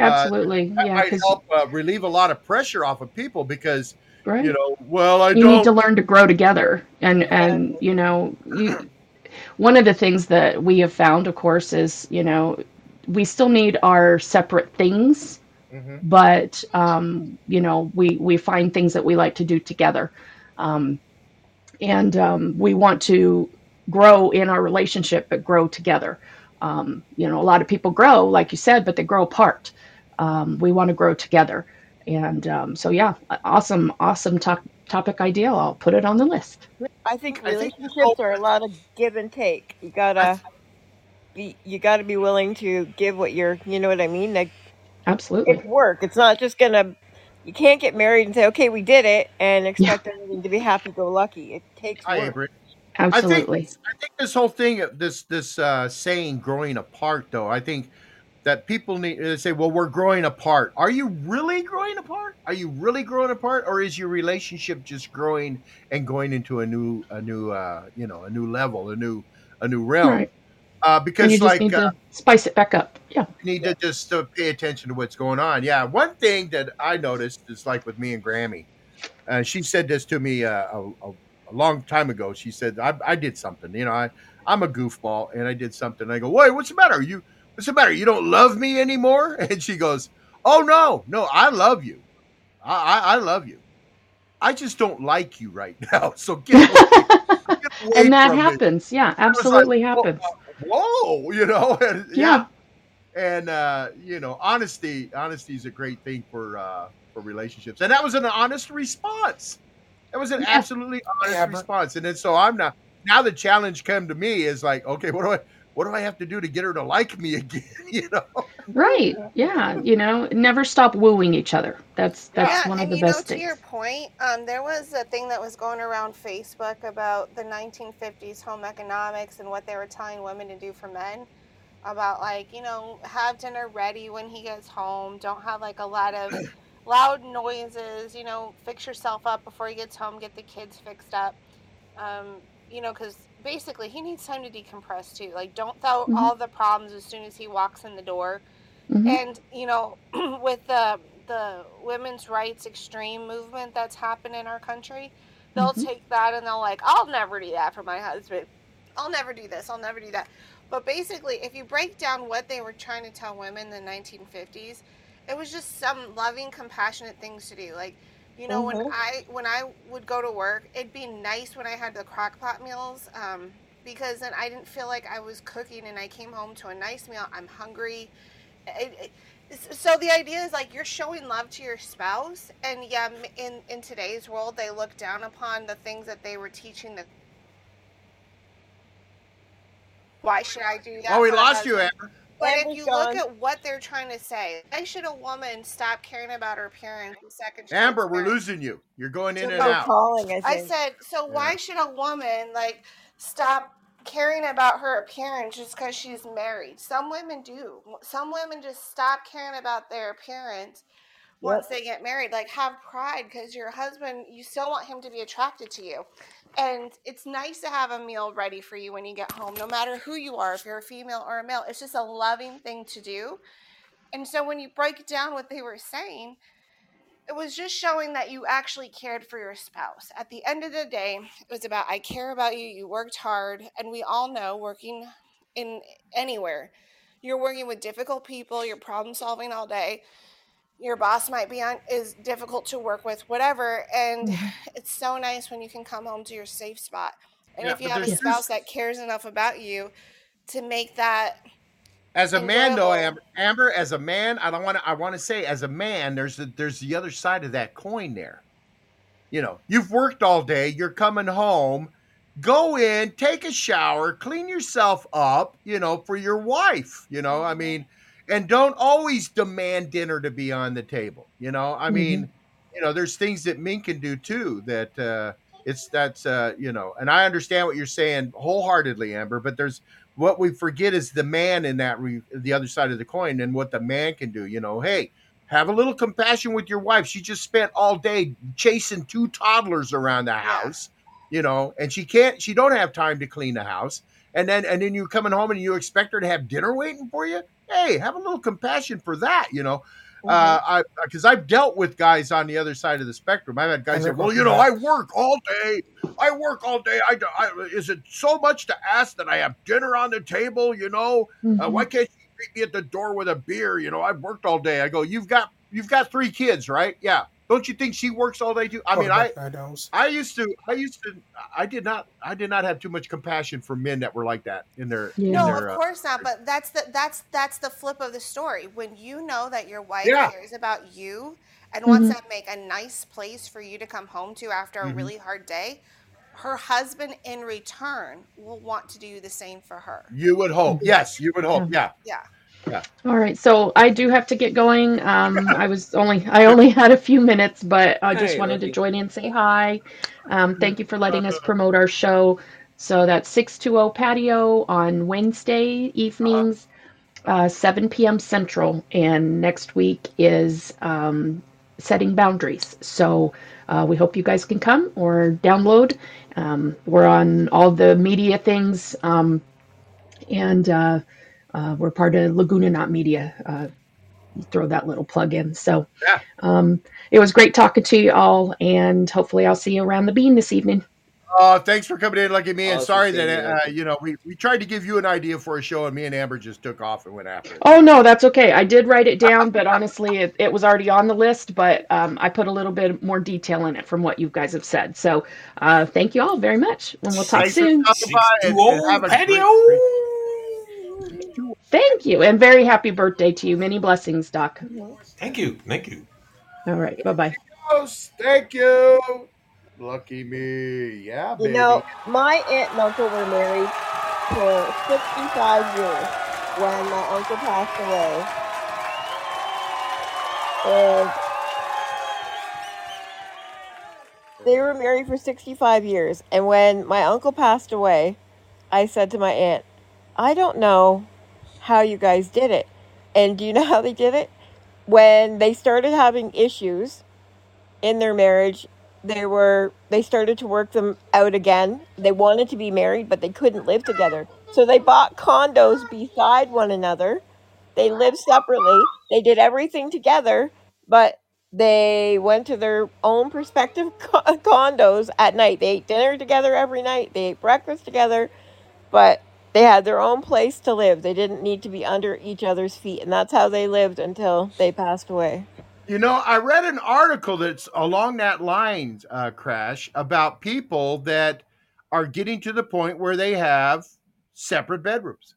[SPEAKER 1] uh,
[SPEAKER 11] Absolutely.
[SPEAKER 1] that
[SPEAKER 11] Yeah,
[SPEAKER 1] might
[SPEAKER 11] because
[SPEAKER 1] help uh, relieve a lot of pressure off of people because
[SPEAKER 11] right.
[SPEAKER 1] you know well i
[SPEAKER 11] you need to learn to grow together and and you know you one of the things that we have found of course is you know we still need our separate things
[SPEAKER 1] Mhm.
[SPEAKER 11] but um, you know we we find things that we like to do together um, and um, we want to grow in our relationship but grow together um, you know a lot of people grow like you said but they grow apart um, we want to grow together and um, so yeah awesome awesome to- topic idea i'll put it on the list
[SPEAKER 8] I think
[SPEAKER 1] I think
[SPEAKER 8] relationships are a lot of give and take. You gotta be, you gotta be willing to give what you're, you know what I mean? Like
[SPEAKER 11] absolutely
[SPEAKER 8] it's work. It's not just gonna. You can't get married and say, "Okay, we did it," and
[SPEAKER 11] yeah
[SPEAKER 8] expect everything to be happy-go-lucky. It takes
[SPEAKER 1] I
[SPEAKER 8] work.
[SPEAKER 1] agree. I think
[SPEAKER 11] absolutely
[SPEAKER 1] this, I think this whole thing, this this uh, saying "growing apart," though, I think that people need to say, "Well, we're growing apart." Are you really growing apart? Are you really growing apart, or is your relationship just growing and going into a new, a new, uh, you know, a new level, a new, a new realm?
[SPEAKER 11] right
[SPEAKER 1] Uh,
[SPEAKER 11] and you
[SPEAKER 1] because,
[SPEAKER 11] just
[SPEAKER 1] like,
[SPEAKER 11] need
[SPEAKER 1] uh,
[SPEAKER 11] to spice it back up yeah
[SPEAKER 1] you need to just uh, pay attention to what's going on. Yeah, one thing that I noticed is like with me and Grammy. Uh, she said this to me uh, a, a, a long time ago. She said, I, I did something. You know, I, I'm a goofball and I did something. I go, Wait, what's the matter? You, what's the matter? You don't love me anymore? And she goes, Oh, no, no, I love you. I, I, I love you. I just don't like you right now. So get away, get away
[SPEAKER 11] and that
[SPEAKER 1] from me.
[SPEAKER 11] happens yeah
[SPEAKER 1] I was like,
[SPEAKER 11] absolutely
[SPEAKER 1] Whoa,
[SPEAKER 11] happens
[SPEAKER 1] whoa you know, and,
[SPEAKER 11] yeah
[SPEAKER 1] yeah and uh you know honesty honesty is a great thing for uh for relationships and that was an honest response that was an
[SPEAKER 11] yeah
[SPEAKER 1] absolutely honest
[SPEAKER 3] Yeah, but
[SPEAKER 1] response and then so i'm not now the challenge come to me is like okay what do i what do i have to do to get her to like me again you know
[SPEAKER 11] right yeah you know never stop wooing each other that's that's
[SPEAKER 4] Yeah,
[SPEAKER 11] one of
[SPEAKER 4] and
[SPEAKER 11] the
[SPEAKER 4] you know,
[SPEAKER 11] best
[SPEAKER 4] to your
[SPEAKER 11] things
[SPEAKER 4] point, um, there was a thing that was going around Facebook about the 1950s home economics and what they were telling women to do for men. About like, you know, have dinner ready when he gets home. Don't have like a lot of loud noises. You know, fix yourself up before he gets home. Get the kids fixed up. Um, you know, because basically he needs time to decompress too. Like, don't throw
[SPEAKER 11] hmm
[SPEAKER 4] all the problems as soon as he walks in the door.
[SPEAKER 11] Hmm
[SPEAKER 4] and you know with the the women's rights extreme movement that's happened in our country they'll
[SPEAKER 11] hmm
[SPEAKER 4] take that and they'll like i'll never do that for my husband. I'll never do this. I'll never do that. But basically if you break down what they were trying to tell women in the 1950s it was just some loving compassionate things to do. Like you know when
[SPEAKER 8] hmm
[SPEAKER 4] i when i would go to work it'd be nice when i had the crock pot meals um, because then i didn't feel like i was cooking and i came home to a nice meal. I'm hungry. It, it, so the idea is like you're showing love to your spouse and yeah in in today's world they look down upon the things that they were teaching the why should i do that? oh we
[SPEAKER 1] lost you amber
[SPEAKER 4] but if
[SPEAKER 8] Amber's
[SPEAKER 4] you look at what they're trying to say why should a woman stop caring about her appearance the second she
[SPEAKER 1] amber we're losing you. You're going in and
[SPEAKER 8] No
[SPEAKER 1] out.
[SPEAKER 8] calling, I
[SPEAKER 4] I said, so
[SPEAKER 1] yeah.
[SPEAKER 4] why should a woman like stop caring about her appearance just because she's married? Some women do. Some women just stop caring about their appearance once
[SPEAKER 8] Yep.
[SPEAKER 4] they get married. Like have pride because your husband, you still want him to be attracted to you. And it's nice to have a meal ready for you when you get home, no matter who you are, if you're a female or a male. It's just a loving thing to do. And so when you break down what they were saying, it was just showing that you actually cared for your spouse. At the end of the day, it was about I care about you, you worked hard, and we all know working in anywhere, you're working with difficult people, you're problem solving all day. Your boss might be on is difficult to work with, whatever, and
[SPEAKER 11] hmm
[SPEAKER 4] it's so nice when you can come home to your safe spot. And
[SPEAKER 1] yeah
[SPEAKER 4] if you have a spouse that cares enough about you to make that
[SPEAKER 1] as a man though amber, amber as a man i don't want to i want to say as a man there's the, there's the other side of that coin there you know you've worked all day you're coming home go in take a shower clean yourself up you know for your wife you know i
[SPEAKER 4] Mhm.
[SPEAKER 1] mean and don't always demand dinner to be on the table you know i
[SPEAKER 11] hmm
[SPEAKER 1] mean you know there's things that men can do too that uh It's that's uh, you know, and I understand what you're saying wholeheartedly, Amber. But there's what we forget is the man in that re- the other side of the coin, and what the man can do. You know, hey, have a little compassion with your wife. She just spent all day chasing two toddlers around the house, you know, and she can't. She don't have time to clean the house. And then and then you're coming home and you expect her to have dinner waiting for you. Hey, have a little compassion for that, you know. Uh, I because I've dealt with guys on the other side of the spectrum. I've had guys say, "Well, you know, I work all day. I work all day. I, I is it so much to ask that I have dinner on the table? You know, uh,
[SPEAKER 11] Mhm.
[SPEAKER 1] why can't you greet me at the door with a beer? You know, I've worked all day. I go, you've got you've got three kids, right? Yeah. Don't you think she works all day too? I mean, I I used to I used to I did not I did not have too much compassion for men that were like that in their in
[SPEAKER 4] No,
[SPEAKER 1] their
[SPEAKER 4] of
[SPEAKER 1] uh,
[SPEAKER 4] course not. But that's the that's that's the flip of the story. When you know that your wife
[SPEAKER 1] Yeah.
[SPEAKER 4] cares about you and wants
[SPEAKER 11] Mhm.
[SPEAKER 4] to make a nice place for you to come home to after a
[SPEAKER 1] Mhm.
[SPEAKER 4] really hard day, her husband in return will want to do the same for her.
[SPEAKER 1] you would hope. Yes, you would hope. Yeah.
[SPEAKER 4] Yeah.
[SPEAKER 1] Yeah.
[SPEAKER 11] All right, so I do have to get going. Um, I was only I only had a few minutes, but I just
[SPEAKER 6] Hey,
[SPEAKER 11] wanted to join in and say hi. Um, thank you for letting us promote our show. So that's 620 Patio on Wednesday evenings, uh, 7 p.m. Central, and next week is um, setting boundaries. So uh, we hope you guys can come or download. Um, we're on all the media things, um, and uh, uh, we're part of Lagoonanaut Media. Uh, throw that little plug in. So
[SPEAKER 1] Yeah.
[SPEAKER 11] um, it was great talking to you all, and hopefully I'll see you around the bean this evening.
[SPEAKER 1] Uh, thanks for coming in, lucky me, and
[SPEAKER 6] Awesome
[SPEAKER 1] sorry that uh, you know we, we tried to give you an idea for a show, and me and Amber just took off and went after it.
[SPEAKER 11] Oh no, that's okay. I did write it down, but honestly, it, it was already on the list. But um, I put a little bit more detail in it from what you guys have said. So uh, thank you all very much, and we'll talk
[SPEAKER 1] Thanks for
[SPEAKER 11] soon. Thank you, and very happy birthday to you. Many blessings, Doc.
[SPEAKER 10] Thank you. Thank you.
[SPEAKER 11] All right, bye bye.
[SPEAKER 1] Thank you, lucky me. Yeah,
[SPEAKER 8] You know, my aunt and uncle were married for 65 years when my uncle passed away. And they were married for 65 years. And when my uncle passed away, I said to my aunt, I don't know how you guys did it. And do you know how they did it? When they started having issues in their marriage, they were they started to work them out again. They wanted to be married, but they couldn't live together. So they bought condos beside one another. They lived separately. They did everything together, but they went to their own prospective co- condos at night. They ate dinner together every night. They ate breakfast together, but they had their own place to live. They didn't need to be under each other's feet, and that's how they lived until they passed away.
[SPEAKER 1] You know, I read an article that's along that line, uh, Crash, about people that are getting to the point where they have separate bedrooms.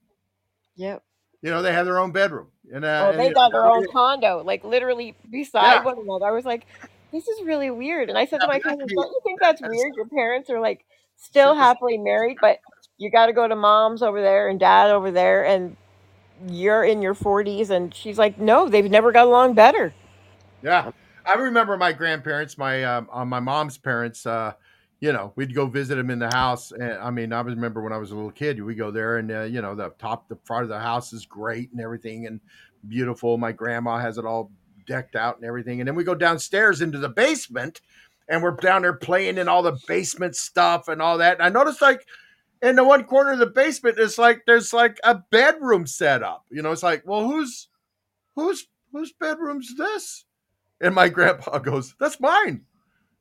[SPEAKER 8] Yep.
[SPEAKER 1] You know, they have their own bedroom. And, uh,
[SPEAKER 8] Oh, they
[SPEAKER 1] you
[SPEAKER 8] got their own condo, like literally beside
[SPEAKER 1] Yeah.
[SPEAKER 8] one another. I was like, this is really weird. And I said to my cousins, don't you think that's weird? Your parents are like still happily married, but you got to go to mom's over there and dad over there, and you're in your 40s. And she's like, no, they've never got along better.
[SPEAKER 1] Yeah, I remember my grandparents, my um, uh, my mom's parents. Uh, you know, we'd go visit them in the house, and I mean, I remember when I was a little kid, we go there, and uh, you know, the top, the front of the house is great and everything, and beautiful. My grandma has it all decked out and everything, and then we go downstairs into the basement, and we're down there playing in all the basement stuff and all that. And I noticed like in the one corner of the basement, it's like there's like a bedroom set up. You know, it's like, well, who's whose whose bedroom's this? And my grandpa goes, That's mine.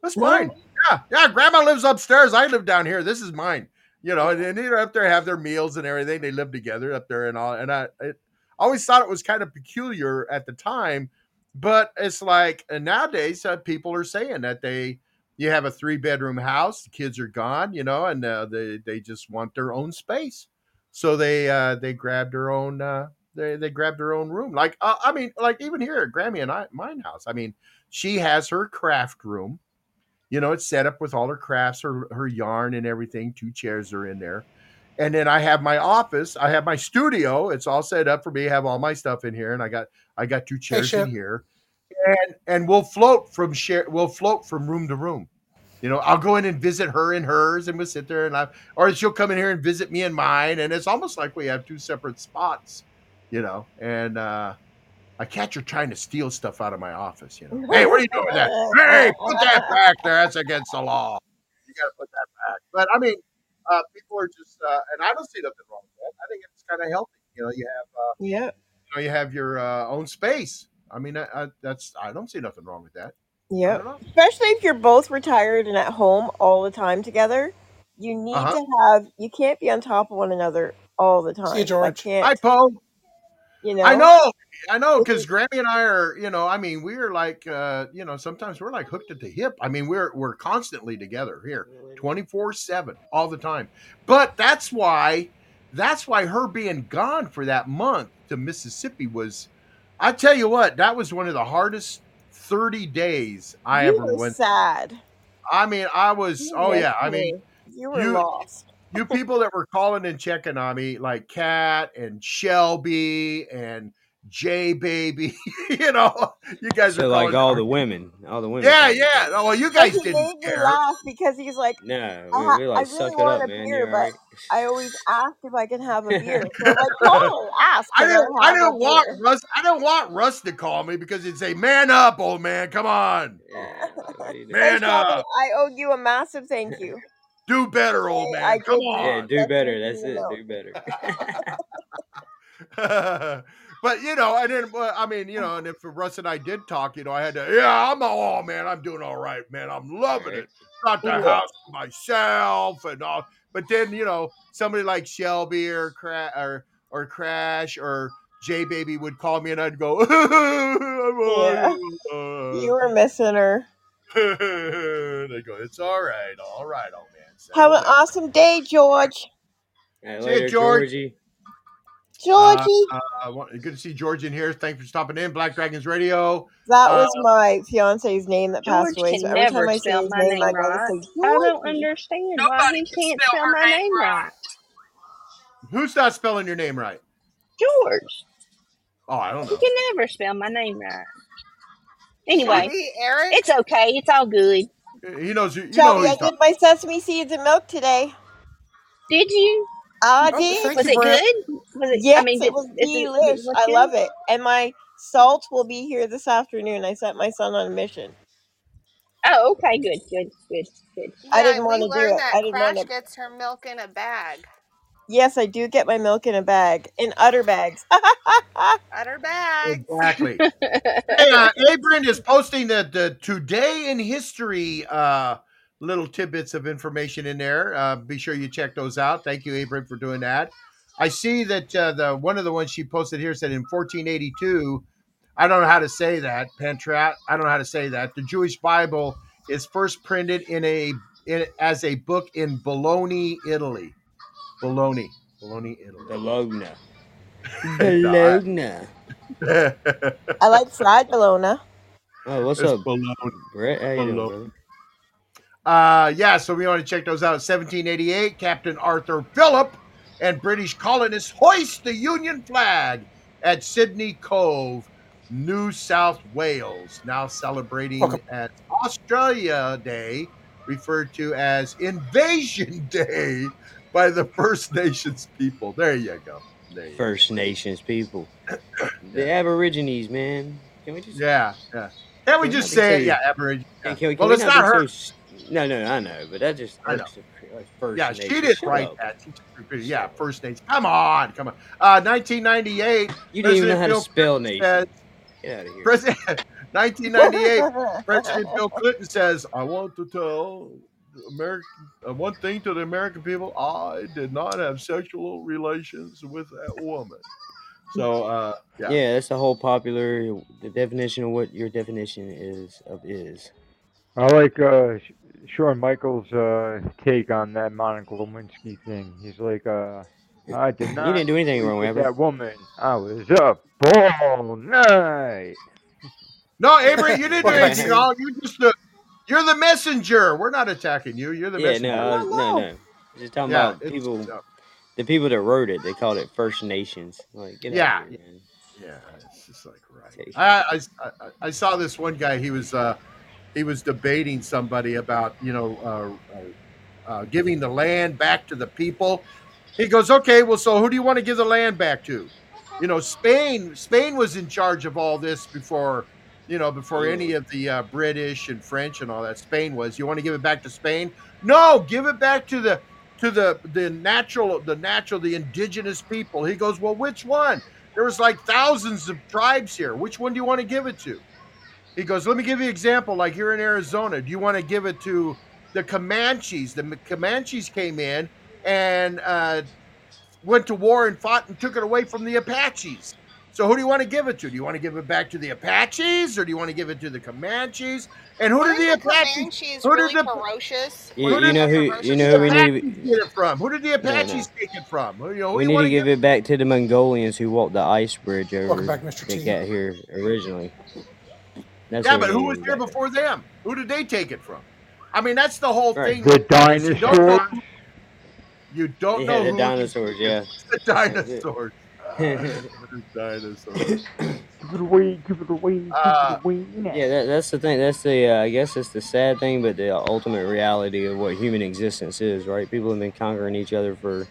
[SPEAKER 1] That's mine. Yeah, yeah. Grandma lives upstairs. I live down here. This is mine. You know, and, and they're up there, have their meals and everything. They live together up there and all. And I, it, I always thought it was kind of peculiar at the time, but it's like and nowadays uh, people are saying that they, you have a three bedroom house, the kids are gone, you know, and uh, they they just want their own space, so they uh, they grabbed their own uh, they they grab their own room. Like uh, I mean, like even here at Grammy and I, mine house. I mean, she has her craft room. You know, it's set up with all her crafts, her her yarn and everything. Two chairs are in there, and then I have my office. I have my studio. It's all set up for me. I have all my stuff in here, and I got I got two chairs
[SPEAKER 3] Chip.
[SPEAKER 1] in here, and and we'll float from share. We'll float from room to room. You know, I'll go in and visit her and hers, and we'll sit there, and I, or she'll come in here and visit me and mine, and it's almost like we have two separate spots, you know. And uh, I catch her trying to steal stuff out of my office. You know, hey, what are you doing with that? Hey, put that back there. That's against the law. You got to put that back. But I mean, uh, people are just, uh, and I don't see nothing wrong with that. I think it's kind of healthy. You know, you have, uh,
[SPEAKER 8] Yeah.
[SPEAKER 1] you know, you have your uh, own space. I mean, I, I, that's I don't see nothing wrong with that. I
[SPEAKER 8] Yep.
[SPEAKER 1] don't know.
[SPEAKER 8] Especially if you're both retired and at home all the time together. You need
[SPEAKER 1] Uh-huh.
[SPEAKER 8] to have you can't be on top of one another all the time.
[SPEAKER 3] See you,
[SPEAKER 8] I
[SPEAKER 3] George.
[SPEAKER 8] can't
[SPEAKER 1] Hi, Poe.
[SPEAKER 8] you know
[SPEAKER 1] I know, I know, because Grammy and I are, you know, I mean, we're like, uh, you know, sometimes we're like hooked at the hip. I mean, we're we're constantly together here, twenty four seven, all the time. But that's why, that's why her being gone for that month to Mississippi was, I tell you what, that was one of the hardest thirty days I
[SPEAKER 8] you
[SPEAKER 1] ever went.
[SPEAKER 8] sad.
[SPEAKER 1] I mean, I was,
[SPEAKER 8] You
[SPEAKER 1] oh yeah, I mean.
[SPEAKER 8] You were
[SPEAKER 1] you
[SPEAKER 8] lost.
[SPEAKER 1] you people that were calling and checking on me, like Kat and Shelby and J Baby, you know, you guys
[SPEAKER 6] So
[SPEAKER 1] are
[SPEAKER 6] like all the women, all the women.
[SPEAKER 1] yeah, yeah. Oh, well, you
[SPEAKER 8] But
[SPEAKER 1] guys
[SPEAKER 8] he
[SPEAKER 1] didn't
[SPEAKER 8] made me
[SPEAKER 1] care.
[SPEAKER 8] laugh because he's like,
[SPEAKER 6] No,
[SPEAKER 8] I,
[SPEAKER 6] we,
[SPEAKER 8] ha-
[SPEAKER 6] we
[SPEAKER 8] I
[SPEAKER 6] like
[SPEAKER 8] really
[SPEAKER 6] it
[SPEAKER 8] want
[SPEAKER 6] up,
[SPEAKER 8] a
[SPEAKER 6] man.
[SPEAKER 8] beer, but
[SPEAKER 6] right.
[SPEAKER 8] I always ask if I can have a beer. So I'm like, call, ask,
[SPEAKER 1] I
[SPEAKER 8] can
[SPEAKER 1] didn't.
[SPEAKER 8] I
[SPEAKER 1] I didn't want
[SPEAKER 8] beer?
[SPEAKER 1] Russ. I didn't want Russ to call me because he'd say, "Man up, old man. Come on,
[SPEAKER 6] Yeah, what do you do?
[SPEAKER 1] man
[SPEAKER 8] Thanks, Shelby.
[SPEAKER 1] up.
[SPEAKER 8] I owe you a massive thank you.
[SPEAKER 1] Do better, old
[SPEAKER 8] I, I
[SPEAKER 1] man. Come
[SPEAKER 8] didn't.
[SPEAKER 6] Yeah, do
[SPEAKER 8] That's
[SPEAKER 6] better. That's it.
[SPEAKER 8] know.
[SPEAKER 6] Do better.
[SPEAKER 1] But you know, I didn't. I mean, you know, and if Russ and I did talk, you know, I had to. Yeah, I'm all oh, man. I'm doing all right, man. I'm loving it. Got the house myself and all. But then you know, somebody like Shelby or Cra- or or Crash or J Baby would call me, and I'd go. I'm all
[SPEAKER 8] Yeah.
[SPEAKER 1] right.
[SPEAKER 8] You were missing her.
[SPEAKER 1] they go. It's all right, all right, old man.
[SPEAKER 8] Have
[SPEAKER 1] Settle
[SPEAKER 8] an awesome day, George.
[SPEAKER 6] Hey,
[SPEAKER 1] See you,
[SPEAKER 6] later,
[SPEAKER 1] George.
[SPEAKER 6] Georgie.
[SPEAKER 1] Uh,
[SPEAKER 8] Georgie.
[SPEAKER 1] uh, wa- good to see George in here. Thanks for stopping in. Black Dragons Radio.
[SPEAKER 8] That
[SPEAKER 1] Uh,
[SPEAKER 8] was my fiance's name that passed away. So every time I say his
[SPEAKER 7] my
[SPEAKER 8] name,
[SPEAKER 7] name
[SPEAKER 8] I gotta
[SPEAKER 7] right.
[SPEAKER 8] say
[SPEAKER 7] I don't
[SPEAKER 8] Georgie.
[SPEAKER 7] understand why
[SPEAKER 12] Nobody
[SPEAKER 7] he
[SPEAKER 12] can
[SPEAKER 7] can't
[SPEAKER 12] spell
[SPEAKER 7] spell my
[SPEAKER 12] name
[SPEAKER 7] name
[SPEAKER 12] right.
[SPEAKER 7] right.
[SPEAKER 1] who's not spelling your name right?
[SPEAKER 7] George.
[SPEAKER 1] Oh, I don't know.
[SPEAKER 7] He can never spell my name right. Anyway,
[SPEAKER 4] Shelby, Eric.
[SPEAKER 7] it's okay. It's all good.
[SPEAKER 1] He knows. You, you know
[SPEAKER 8] I did my sesame seeds and milk today.
[SPEAKER 7] Did you?
[SPEAKER 8] I
[SPEAKER 3] Oh,
[SPEAKER 8] did.
[SPEAKER 3] thank
[SPEAKER 7] Was
[SPEAKER 3] you,
[SPEAKER 7] it
[SPEAKER 3] Brent.
[SPEAKER 7] good? Was it? I
[SPEAKER 8] Yes,
[SPEAKER 7] mean,
[SPEAKER 8] it
[SPEAKER 7] did,
[SPEAKER 8] was
[SPEAKER 7] is it,
[SPEAKER 8] delish.
[SPEAKER 7] was
[SPEAKER 8] I
[SPEAKER 7] good?
[SPEAKER 8] love it. And my salt will be here this afternoon. I sent my son on a mission.
[SPEAKER 7] Oh, okay. Good. Good. Good. Good.
[SPEAKER 8] I
[SPEAKER 4] yeah,
[SPEAKER 8] didn't
[SPEAKER 4] we
[SPEAKER 8] want to do
[SPEAKER 4] learned
[SPEAKER 8] it.
[SPEAKER 4] that
[SPEAKER 8] I didn't want
[SPEAKER 4] Crash
[SPEAKER 8] to.
[SPEAKER 4] gets her milk in a bag.
[SPEAKER 8] Yes, I do get my milk in a bag, in udder bags.
[SPEAKER 4] Udder bags.
[SPEAKER 1] Exactly. hey, uh, Abram is posting the, the today in history uh, little tidbits of information in there. Uh, be sure you check those out. Thank you, Abram, for doing that. I see that uh, the one of the ones she posted here said in 1482. I don't know how to say that, Pentrat. I don't know how to say that. The Jewish Bible is first printed in a in, as a book in Bologna, Italy. Bologna, Bologna, Italy.
[SPEAKER 6] Bologna.
[SPEAKER 1] Bologna.
[SPEAKER 6] Bologna.
[SPEAKER 8] I like fried bologna.
[SPEAKER 6] Oh, what's
[SPEAKER 1] It's
[SPEAKER 6] up,
[SPEAKER 1] Bologna.
[SPEAKER 6] Brett? How you doing,
[SPEAKER 1] Bologna.
[SPEAKER 6] brother?
[SPEAKER 1] Uh, yeah, so we want to check those out. 1788, Captain Arthur Phillip and British colonists hoist the Union flag at Sydney Cove, New South Wales, now celebrating
[SPEAKER 3] Welcome.
[SPEAKER 1] at Australia Day, referred to as Invasion Day by the First Nations people. There you go. There you go.
[SPEAKER 6] First Nations people. The Aborigines, man. Can we just
[SPEAKER 1] Yeah, yeah. Can't we
[SPEAKER 6] Can
[SPEAKER 1] just
[SPEAKER 6] not
[SPEAKER 1] say, yeah, Aborigine? Yeah.
[SPEAKER 6] can, can
[SPEAKER 1] Well,
[SPEAKER 6] we
[SPEAKER 1] it's
[SPEAKER 6] not
[SPEAKER 1] not her.
[SPEAKER 6] so s- no, no, I know, but that just
[SPEAKER 1] I know.
[SPEAKER 6] like First
[SPEAKER 1] Yeah, she did
[SPEAKER 6] Shut
[SPEAKER 1] write
[SPEAKER 6] up.
[SPEAKER 1] that. Yeah, First Nations. Come on, come on. Uh, 1998.
[SPEAKER 6] You don't even know
[SPEAKER 1] President
[SPEAKER 6] how to spell
[SPEAKER 1] Clinton
[SPEAKER 6] nation.
[SPEAKER 1] says-
[SPEAKER 6] Get out of here.
[SPEAKER 1] President 1998. President Bill Clinton says, "I want to tell American uh, one thing to the American people: I did not have sexual relations with that woman." So, uh, yeah,
[SPEAKER 6] Yeah. that's the whole popular the definition of what your definition is of is.
[SPEAKER 13] I like uh, Sh- Shawn Michaels' uh, take on that Monica Lewinsky thing. He's like, uh, I did not.
[SPEAKER 6] You didn't do anything wrong,
[SPEAKER 13] with that woman. I was up all night.
[SPEAKER 1] no, Avery, you didn't do anything wrong. You just the, you're the messenger. We're not attacking you. You're the messenger.
[SPEAKER 6] Yeah,
[SPEAKER 1] messenger.
[SPEAKER 6] no, was, no, no. Just talking
[SPEAKER 1] Yeah,
[SPEAKER 6] about people,
[SPEAKER 1] no.
[SPEAKER 6] the people that wrote it. They called it First Nations. Like, get
[SPEAKER 1] Yeah,
[SPEAKER 6] out here, man.
[SPEAKER 1] Yeah, it's just like right. I, I, I, I saw this one guy. He was uh, he was debating somebody about you know uh, uh, uh, giving the land back to the people. He goes, okay, well, so who do you want to give the land back to? You know, Spain. Spain was in charge of all this before, you know, before any of the uh, British and French and all that. Spain was. You want to give it back to Spain? No, give it back to the to the the natural the natural the indigenous people. He goes, well, which one? There was like thousands of tribes here. Which one do you want to give it to? He goes, let me give you an example. Like here in Arizona, do you want to give it to the Comanches? The Comanches came in and uh, went to war and fought and took it away from the Apaches. So who do you want to give it to? Do you want to give it back to the Apaches or do you want to give it to the Comanches? And who
[SPEAKER 4] Weren't
[SPEAKER 1] did the
[SPEAKER 4] the
[SPEAKER 1] Apaches?
[SPEAKER 4] Comanches
[SPEAKER 1] Who
[SPEAKER 4] really
[SPEAKER 1] did the
[SPEAKER 4] ferocious?
[SPEAKER 6] You,
[SPEAKER 1] Who
[SPEAKER 6] you know who you know who we
[SPEAKER 1] Apaches
[SPEAKER 6] need.
[SPEAKER 1] get it from? Who did the
[SPEAKER 6] No, no.
[SPEAKER 1] Apaches take it from? Who- You know, who
[SPEAKER 6] We
[SPEAKER 1] you
[SPEAKER 6] need
[SPEAKER 1] want
[SPEAKER 6] to
[SPEAKER 1] to
[SPEAKER 6] give
[SPEAKER 1] give
[SPEAKER 6] it back to the Mongolians who walked the ice bridge over
[SPEAKER 3] Welcome back, Mr.
[SPEAKER 6] that
[SPEAKER 3] T.
[SPEAKER 6] got here originally. That's
[SPEAKER 1] Yeah, but who was
[SPEAKER 6] to
[SPEAKER 1] here
[SPEAKER 6] give it back.
[SPEAKER 1] before them? Who did they take it from? I mean, that's the whole
[SPEAKER 6] Right.
[SPEAKER 1] thing.
[SPEAKER 13] The
[SPEAKER 1] is You don't know.
[SPEAKER 13] dinosaurs.
[SPEAKER 1] You don't
[SPEAKER 6] Yeah,
[SPEAKER 1] know
[SPEAKER 6] the
[SPEAKER 1] who
[SPEAKER 6] dinosaurs. Yeah.
[SPEAKER 1] the dinosaurs. Uh,
[SPEAKER 6] yeah,
[SPEAKER 1] the dinosaurs.
[SPEAKER 13] Give it away, give it away, give
[SPEAKER 1] Uh,
[SPEAKER 13] it away. now.
[SPEAKER 6] that, that's the thing. That's the uh, I guess it's the sad thing, but the ultimate reality of what human existence is. Right? People have been conquering each other for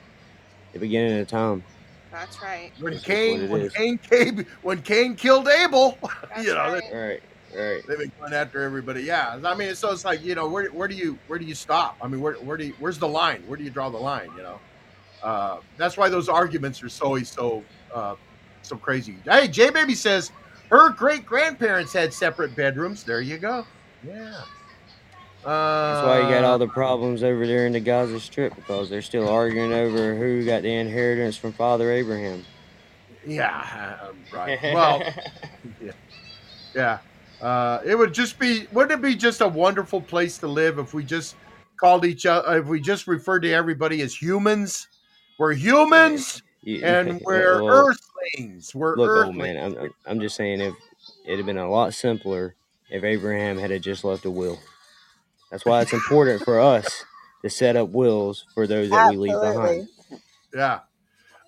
[SPEAKER 6] the beginning of time.
[SPEAKER 4] That's right.
[SPEAKER 1] when
[SPEAKER 6] That's just what
[SPEAKER 1] Cain,
[SPEAKER 6] it
[SPEAKER 1] when
[SPEAKER 6] is.
[SPEAKER 1] Cain came, when Cain killed Abel,
[SPEAKER 4] That's
[SPEAKER 1] you know,
[SPEAKER 4] right.
[SPEAKER 6] Right.
[SPEAKER 1] They've been going after everybody. Yeah, I mean, so it's like you know, where, where do you where do you stop? I mean, where where do you, where's the line? Where do you draw the line? You know, uh, that's why those arguments are so so uh, so crazy. Hey, J Baby says her great grandparents had separate bedrooms. There you go. Yeah.
[SPEAKER 6] That's why you got
[SPEAKER 1] Uh,
[SPEAKER 6] all the problems over there in the Gaza Strip because they're still arguing over who got the inheritance from Father Abraham.
[SPEAKER 1] Yeah, uh, right. Well, yeah, yeah. Uh, it would just be, wouldn't it be just a wonderful place to live if we just called each other, if we just referred to everybody as humans? We're humans
[SPEAKER 6] You-
[SPEAKER 1] and we're
[SPEAKER 6] well,
[SPEAKER 1] earthlings. We're
[SPEAKER 6] look,
[SPEAKER 1] earthlings.
[SPEAKER 6] old man, I'm, I'm- I'm just saying if it'd have been a lot simpler if Abraham had have just left a will. That's why it's important for us to set up wills for those that we leave behind.
[SPEAKER 1] Yeah.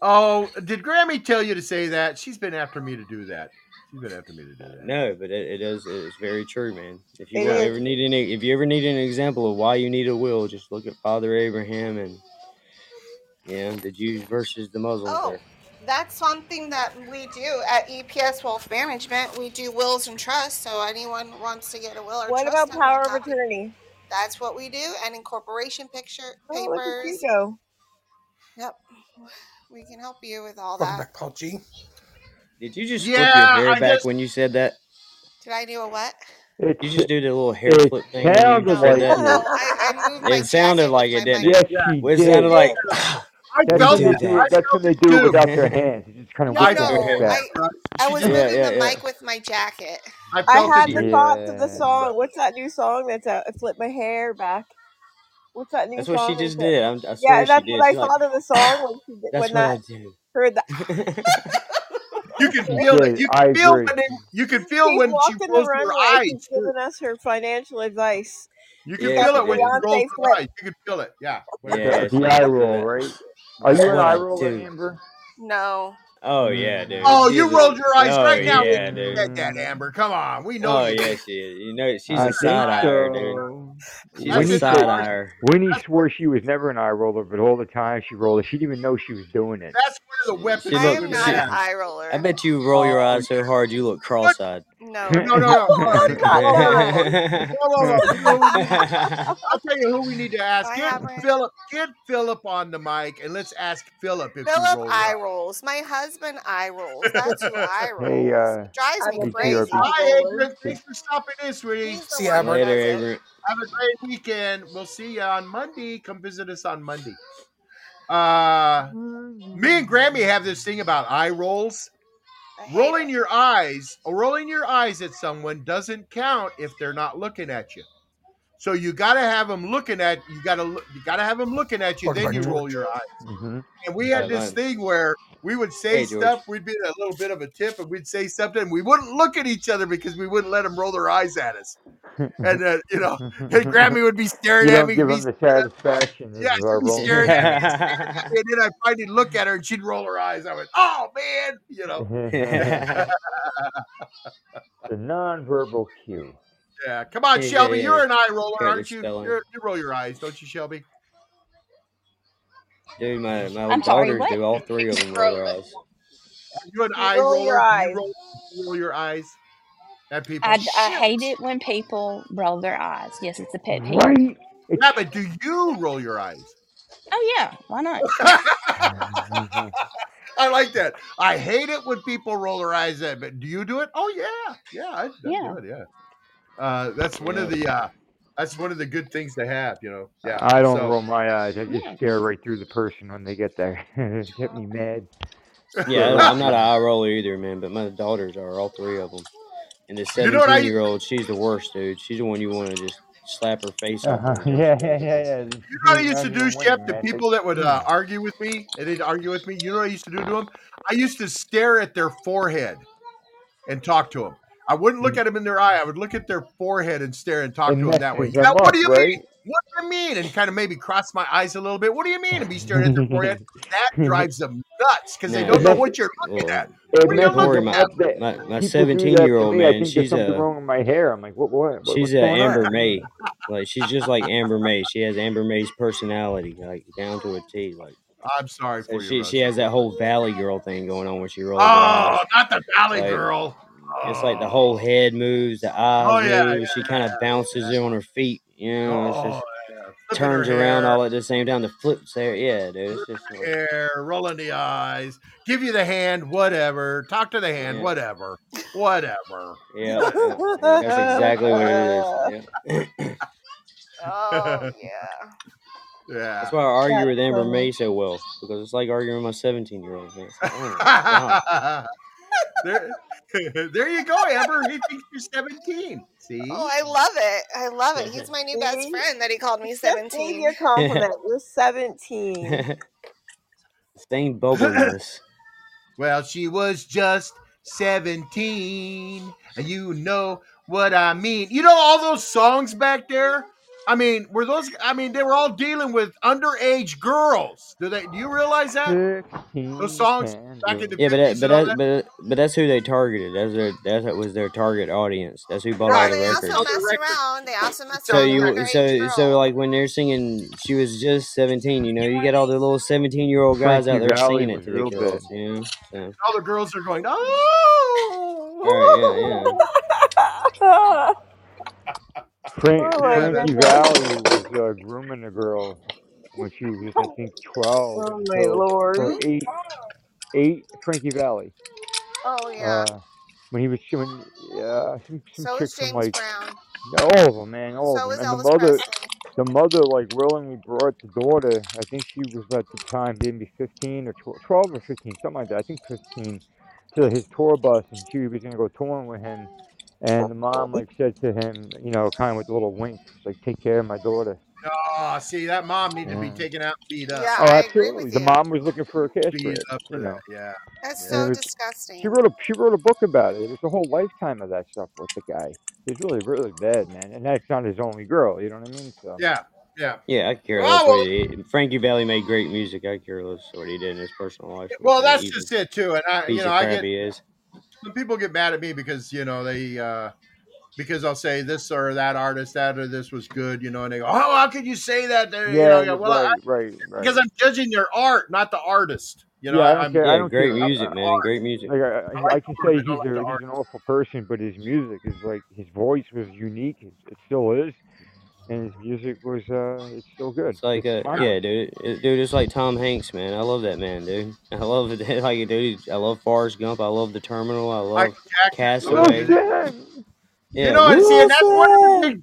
[SPEAKER 1] Oh, did Grammy tell you to say that? She's been after me to do that. She's been after me to do that.
[SPEAKER 6] No, but it, it is it's very true, man. If you
[SPEAKER 8] It
[SPEAKER 6] ever need any, if you ever need an example of why you need a will, just look at Father Abraham and yeah, the Jews versus the Muslims.
[SPEAKER 4] Oh,
[SPEAKER 6] there.
[SPEAKER 4] that's something that we do at EPS Wealth Management. We do wills and trusts. So anyone wants to get a will or
[SPEAKER 8] What
[SPEAKER 4] trust,
[SPEAKER 8] about power of attorney?
[SPEAKER 4] That's what we do, and incorporation picture
[SPEAKER 8] Oh, look at you
[SPEAKER 4] papers.
[SPEAKER 8] go.
[SPEAKER 4] Yep, we can help you with all
[SPEAKER 3] Welcome
[SPEAKER 4] that.
[SPEAKER 3] back, Paul G.
[SPEAKER 6] Did you just flip your hair
[SPEAKER 1] I
[SPEAKER 6] back
[SPEAKER 1] just,
[SPEAKER 6] when you said that?
[SPEAKER 4] Did I do a what?
[SPEAKER 13] It,
[SPEAKER 6] You just do the little hair flip thing when
[SPEAKER 13] sounded like
[SPEAKER 6] that.
[SPEAKER 4] Oh, no,
[SPEAKER 13] it.
[SPEAKER 4] I, I
[SPEAKER 6] It sounded like it, didn't it?
[SPEAKER 13] Yes,
[SPEAKER 1] yeah,
[SPEAKER 13] she
[SPEAKER 6] Well, it
[SPEAKER 13] did.
[SPEAKER 6] sounded like
[SPEAKER 1] I felt
[SPEAKER 13] when
[SPEAKER 6] do
[SPEAKER 13] they
[SPEAKER 1] it.
[SPEAKER 13] do
[SPEAKER 1] I
[SPEAKER 13] it. That's
[SPEAKER 1] felt
[SPEAKER 13] when they do it
[SPEAKER 1] too.
[SPEAKER 13] without their hands. They just kind of
[SPEAKER 4] No,
[SPEAKER 13] whip
[SPEAKER 1] I
[SPEAKER 13] it
[SPEAKER 4] no,
[SPEAKER 13] like
[SPEAKER 1] felt
[SPEAKER 13] that.
[SPEAKER 4] I, I was
[SPEAKER 1] did.
[SPEAKER 6] yeah,
[SPEAKER 4] moving
[SPEAKER 6] yeah,
[SPEAKER 4] the
[SPEAKER 6] yeah,
[SPEAKER 4] mic with my jacket.
[SPEAKER 1] I
[SPEAKER 8] I had the
[SPEAKER 1] too.
[SPEAKER 8] thought to the song. What's that new song that's out? I flip my hair back. What's that new song?
[SPEAKER 6] That's what she just did. I'm, I
[SPEAKER 8] yeah,
[SPEAKER 6] swear she
[SPEAKER 8] that's
[SPEAKER 6] did.
[SPEAKER 8] what I
[SPEAKER 6] She's like,
[SPEAKER 8] thought of the song when she did,
[SPEAKER 6] that's
[SPEAKER 8] when
[SPEAKER 6] what I
[SPEAKER 8] that
[SPEAKER 6] do.
[SPEAKER 8] heard that.
[SPEAKER 1] You can feel it.
[SPEAKER 13] did.
[SPEAKER 1] You
[SPEAKER 13] I
[SPEAKER 1] feel
[SPEAKER 13] agree.
[SPEAKER 1] when it, you can feel
[SPEAKER 8] She's
[SPEAKER 1] when she rolls her
[SPEAKER 8] runway. She's
[SPEAKER 1] eyes
[SPEAKER 8] giving us her financial advice.
[SPEAKER 1] You can
[SPEAKER 6] Yeah,
[SPEAKER 1] feel it when
[SPEAKER 6] did.
[SPEAKER 1] she rolls her eyes. You can feel it. Yeah.
[SPEAKER 6] Yeah,
[SPEAKER 13] The
[SPEAKER 1] her
[SPEAKER 6] she
[SPEAKER 1] eyes.
[SPEAKER 13] eye roll, right? Are you an eye
[SPEAKER 6] I
[SPEAKER 13] roller. Amber?
[SPEAKER 4] No.
[SPEAKER 6] Oh yeah,
[SPEAKER 13] Mm.
[SPEAKER 6] dude.
[SPEAKER 1] Oh,
[SPEAKER 6] She's
[SPEAKER 1] you
[SPEAKER 6] a
[SPEAKER 1] rolled your eyes
[SPEAKER 6] oh
[SPEAKER 1] right now when
[SPEAKER 6] yeah, dude.
[SPEAKER 1] said that, Amber. Come on. We know
[SPEAKER 6] Oh
[SPEAKER 1] you
[SPEAKER 6] yeah, she is. You know, she's
[SPEAKER 13] I
[SPEAKER 6] a
[SPEAKER 13] think
[SPEAKER 6] side eyer, dude.
[SPEAKER 13] so.
[SPEAKER 6] She's
[SPEAKER 1] That's
[SPEAKER 6] a
[SPEAKER 13] Winnie
[SPEAKER 6] side
[SPEAKER 13] said,
[SPEAKER 1] one.
[SPEAKER 6] eyer.
[SPEAKER 13] Winnie swore she was never an eye roller, but all the time she rolled it, she didn't even know she was doing it.
[SPEAKER 1] that's one of the
[SPEAKER 6] She,
[SPEAKER 1] weapons
[SPEAKER 6] she
[SPEAKER 4] I am not
[SPEAKER 6] She,
[SPEAKER 4] an
[SPEAKER 1] have.
[SPEAKER 4] eye
[SPEAKER 6] I bet you roll your eyes so hard you look cross-eyed.
[SPEAKER 4] No.
[SPEAKER 1] No, no, no. You? I'll tell you who we need to ask. Get. Philip. Get Philip on the mic, and let's ask Philip if
[SPEAKER 4] Philip eye
[SPEAKER 1] her
[SPEAKER 4] rolls. My husband eye rolls. That's who eye
[SPEAKER 13] hey,
[SPEAKER 4] rolls.
[SPEAKER 13] uh,
[SPEAKER 4] drives
[SPEAKER 8] I'm
[SPEAKER 4] me
[SPEAKER 13] hey,
[SPEAKER 4] crazy.
[SPEAKER 1] Hi. Adrian. Thanks for stopping in, sweetie.
[SPEAKER 3] See,
[SPEAKER 4] one
[SPEAKER 3] Amber.
[SPEAKER 4] who
[SPEAKER 6] Later,
[SPEAKER 4] does it.
[SPEAKER 6] Avery.
[SPEAKER 1] Have a great weekend. We'll see you on Monday. Come visit us on Monday. Uh, me and Grammy have this thing about eye rolls.
[SPEAKER 4] I hate
[SPEAKER 1] Rolling
[SPEAKER 4] it.
[SPEAKER 1] your eyes, rolling your eyes at someone doesn't count if they're not looking at you. So you got to have them looking at you. Got to you got to have them looking at you.
[SPEAKER 3] Welcome
[SPEAKER 1] Then you roll
[SPEAKER 3] George.
[SPEAKER 1] your eyes.
[SPEAKER 13] hmm
[SPEAKER 1] And we had this
[SPEAKER 6] right.
[SPEAKER 1] thing where we would say
[SPEAKER 6] Hey,
[SPEAKER 1] stuff. We'd be a little bit of a tip, and we'd say something, and we wouldn't look at each other because we wouldn't let them roll their eyes at us. And uh, you know, and Grammy would be staring
[SPEAKER 13] you
[SPEAKER 1] at
[SPEAKER 13] don't
[SPEAKER 1] me.
[SPEAKER 13] give
[SPEAKER 1] Be
[SPEAKER 13] them the satisfaction
[SPEAKER 1] yeah, she'd be staring at me, and staring at me, and then I'd finally look at her, and she'd roll her eyes. I went, "Oh man," you know.
[SPEAKER 13] the nonverbal cue.
[SPEAKER 1] Yeah, come on,
[SPEAKER 6] Yeah,
[SPEAKER 1] Shelby.
[SPEAKER 6] yeah,
[SPEAKER 1] You're
[SPEAKER 6] yeah.
[SPEAKER 1] an eye roller, aren't you? You're, you roll your eyes, don't you, Shelby?
[SPEAKER 6] Dude, my, my
[SPEAKER 7] I'm
[SPEAKER 6] daughters
[SPEAKER 7] what?
[SPEAKER 6] do. All three of them roll their eyes.
[SPEAKER 1] Are you an
[SPEAKER 8] You
[SPEAKER 1] eye
[SPEAKER 8] roll
[SPEAKER 1] roller?
[SPEAKER 8] your eyes.
[SPEAKER 1] you roll, you roll your eyes at people?
[SPEAKER 7] I, I hate it when people roll their eyes. Yes, it's a pet peeve.
[SPEAKER 13] Right?
[SPEAKER 1] Yeah, but do you roll your eyes?
[SPEAKER 7] Oh yeah, why not?
[SPEAKER 1] I like that. I hate it when people roll their eyes at, but do you do it? Oh yeah, yeah, I, I
[SPEAKER 7] Yeah.
[SPEAKER 1] do it. Yeah, uh, that's one of the uh, that's one of the good things to have. You know. Yeah.
[SPEAKER 13] I don't
[SPEAKER 1] so-
[SPEAKER 13] roll my eyes. I just stare right through the person when they get there. it get me mad.
[SPEAKER 6] Yeah, I don't- I'm not an eye roller either, man. But my daughters are all three of them. And the
[SPEAKER 1] You know what I-
[SPEAKER 6] year old, she's the worst, dude. She's the one you want to just slap her face off.
[SPEAKER 13] Uh-huh. Yeah, yeah, yeah, yeah.
[SPEAKER 1] You know what I used to do, Shep, to people that would uh, argue with me, and they'd argue with me. You know what I used to do to them? I used to stare at their forehead and talk to them. I wouldn't look mm. at them in their eye. I would look at their forehead and stare and talk
[SPEAKER 13] And
[SPEAKER 1] to them that way.
[SPEAKER 13] messes them
[SPEAKER 1] Yeah, what do you
[SPEAKER 13] right?
[SPEAKER 1] mean? What do you mean? And kind of maybe cross my eyes a little bit. What do you mean? And be staring at their forehead. That drives them nuts because they don't know what you're looking at.
[SPEAKER 13] It
[SPEAKER 1] What are you looking
[SPEAKER 6] Corey, my,
[SPEAKER 13] up
[SPEAKER 6] my, my 17 year old man, she's
[SPEAKER 13] there's something
[SPEAKER 6] a
[SPEAKER 13] wrong with my hair. I'm like, what, what, what
[SPEAKER 6] she's
[SPEAKER 13] what's
[SPEAKER 6] a Amber
[SPEAKER 13] on?
[SPEAKER 6] May. Like she's just like Amber May. She has Amber May's personality, like down to a T. Like
[SPEAKER 1] I'm sorry
[SPEAKER 6] so
[SPEAKER 1] you.
[SPEAKER 6] she she has that whole Valley Girl thing going on when she rolls her oh, eyes.
[SPEAKER 1] Oh, not the Valley
[SPEAKER 6] Like,
[SPEAKER 1] Girl.
[SPEAKER 6] It's like the whole head moves, the eyes
[SPEAKER 1] Oh, yeah,
[SPEAKER 6] move. she kind of bounces it on her feet. You know, it's
[SPEAKER 1] Oh,
[SPEAKER 6] just
[SPEAKER 1] yeah.
[SPEAKER 6] Turns around
[SPEAKER 1] hair.
[SPEAKER 6] all at the same time. The flips there, yeah, dude. It's just like,
[SPEAKER 1] hair, rolling the eyes, give you the hand, whatever. Talk to the hand,
[SPEAKER 6] Yeah.
[SPEAKER 1] whatever, whatever.
[SPEAKER 6] yeah, yeah, that's exactly what it is. Yeah.
[SPEAKER 4] Oh yeah.
[SPEAKER 1] Yeah.
[SPEAKER 6] That's why I argue
[SPEAKER 8] That's
[SPEAKER 6] with Amber.
[SPEAKER 8] Uh-huh.
[SPEAKER 6] May so well because it's like arguing with my 17 year old. Like, oh my God.
[SPEAKER 1] There, there you go, Amber. He thinks you're 17. See?
[SPEAKER 4] Oh, I love it. I love it. He's my new best friend that he called me
[SPEAKER 8] Just gave you
[SPEAKER 4] 17.
[SPEAKER 8] a compliment. You're 17.
[SPEAKER 6] Same bubbliness.
[SPEAKER 1] Well, she was just 17, and you know what I mean. You know all those songs back there? I mean, were those? I mean, they were all dealing with underage girls. Do they? Do you realize that? Those songs back in the
[SPEAKER 6] Yeah, but that, but
[SPEAKER 1] and all
[SPEAKER 6] that,
[SPEAKER 1] that?
[SPEAKER 6] but but that's who they targeted. That's their that's that was their target audience. That's who bought all the
[SPEAKER 4] They also
[SPEAKER 6] records.
[SPEAKER 4] messed around. They also messed
[SPEAKER 6] So
[SPEAKER 4] around with
[SPEAKER 6] you
[SPEAKER 4] underage
[SPEAKER 6] so
[SPEAKER 4] girls.
[SPEAKER 6] so like when they're singing, she was just seventeen. You know, you get all the little seventeen year old guys out there
[SPEAKER 13] Valli
[SPEAKER 6] singing it
[SPEAKER 13] was
[SPEAKER 6] to the
[SPEAKER 13] real
[SPEAKER 6] girls. You know, so
[SPEAKER 1] All the girls are going, oh.
[SPEAKER 6] right, yeah, yeah. Oh!
[SPEAKER 13] Frank,
[SPEAKER 8] Oh my
[SPEAKER 13] Frankie Valli was uh, grooming a girl when she was, I think, 12.
[SPEAKER 8] Oh my lord.
[SPEAKER 13] Or eight, eight, Frankie Valli.
[SPEAKER 4] Oh yeah.
[SPEAKER 13] Uh, when he was showing, uh, some, some
[SPEAKER 4] so is
[SPEAKER 13] chicks from
[SPEAKER 4] James
[SPEAKER 13] like,
[SPEAKER 4] Brown.
[SPEAKER 13] all of them, man, all
[SPEAKER 4] So
[SPEAKER 13] of
[SPEAKER 4] is
[SPEAKER 13] them. And
[SPEAKER 4] Elvis
[SPEAKER 13] the mother,
[SPEAKER 4] Presley.
[SPEAKER 13] the mother, like, willingly brought the daughter, I think she was at the time maybe 15 or 12, 12 or 15, something like that. I think 15, to his tour bus, and she was going to go touring with him. And the mom, like, said to him, you know, kind of with a little wink, like, take care of my daughter.
[SPEAKER 1] Oh, see, that mom needed to be taken out and beat up.
[SPEAKER 4] Yeah,
[SPEAKER 13] Oh,
[SPEAKER 4] I agree
[SPEAKER 13] absolutely.
[SPEAKER 4] with
[SPEAKER 13] The
[SPEAKER 4] you.
[SPEAKER 13] mom was looking for a cash
[SPEAKER 1] Beat
[SPEAKER 13] grab,
[SPEAKER 1] up for
[SPEAKER 13] you know.
[SPEAKER 1] that. Yeah.
[SPEAKER 4] That's
[SPEAKER 13] And
[SPEAKER 4] so
[SPEAKER 13] was,
[SPEAKER 4] disgusting.
[SPEAKER 13] she wrote a she wrote a book about it. It was a whole lifetime of that stuff with the guy. It's really really bad, man. And that's not his only girl. You know what I mean? So
[SPEAKER 1] Yeah. Yeah.
[SPEAKER 6] Yeah, I care
[SPEAKER 1] Well,
[SPEAKER 6] less
[SPEAKER 1] well,
[SPEAKER 6] what he Frankie Valli made great music. I care less what he did in his personal life.
[SPEAKER 1] well,
[SPEAKER 6] What
[SPEAKER 1] that's
[SPEAKER 6] evil
[SPEAKER 1] just it too. And I,
[SPEAKER 6] piece
[SPEAKER 1] you know,
[SPEAKER 6] of
[SPEAKER 1] I
[SPEAKER 6] crap
[SPEAKER 1] get
[SPEAKER 6] he is.
[SPEAKER 1] Some people get mad at me because you know they uh because I'll say this or that artist that or this was good, you know, and they go, oh, how could you say that? There, you
[SPEAKER 13] yeah,
[SPEAKER 1] know, well, I,
[SPEAKER 13] right, right, right.
[SPEAKER 1] because I'm judging their art, not the artist. You know,
[SPEAKER 13] yeah, I don't
[SPEAKER 1] I'm
[SPEAKER 13] care. I don't
[SPEAKER 6] great
[SPEAKER 13] care.
[SPEAKER 6] Music, man. Great music.
[SPEAKER 13] like, I,
[SPEAKER 1] I
[SPEAKER 13] I, I can say he's a he's an awful person, but his music is like his voice was unique. It, it still is, and his music was uh, it's still good.
[SPEAKER 6] It's like
[SPEAKER 13] It's
[SPEAKER 6] uh
[SPEAKER 13] fine.
[SPEAKER 6] yeah, dude, it- dude. It's like Tom Hanks, man. I love that man, dude. I love it. Like, dude, I love Forrest Gump. I love The Terminal. I love
[SPEAKER 1] Jackson, I
[SPEAKER 6] Castaway.
[SPEAKER 1] his-
[SPEAKER 13] Wilson!
[SPEAKER 1] You
[SPEAKER 6] Yeah,
[SPEAKER 1] know, and see, and that's one of the big,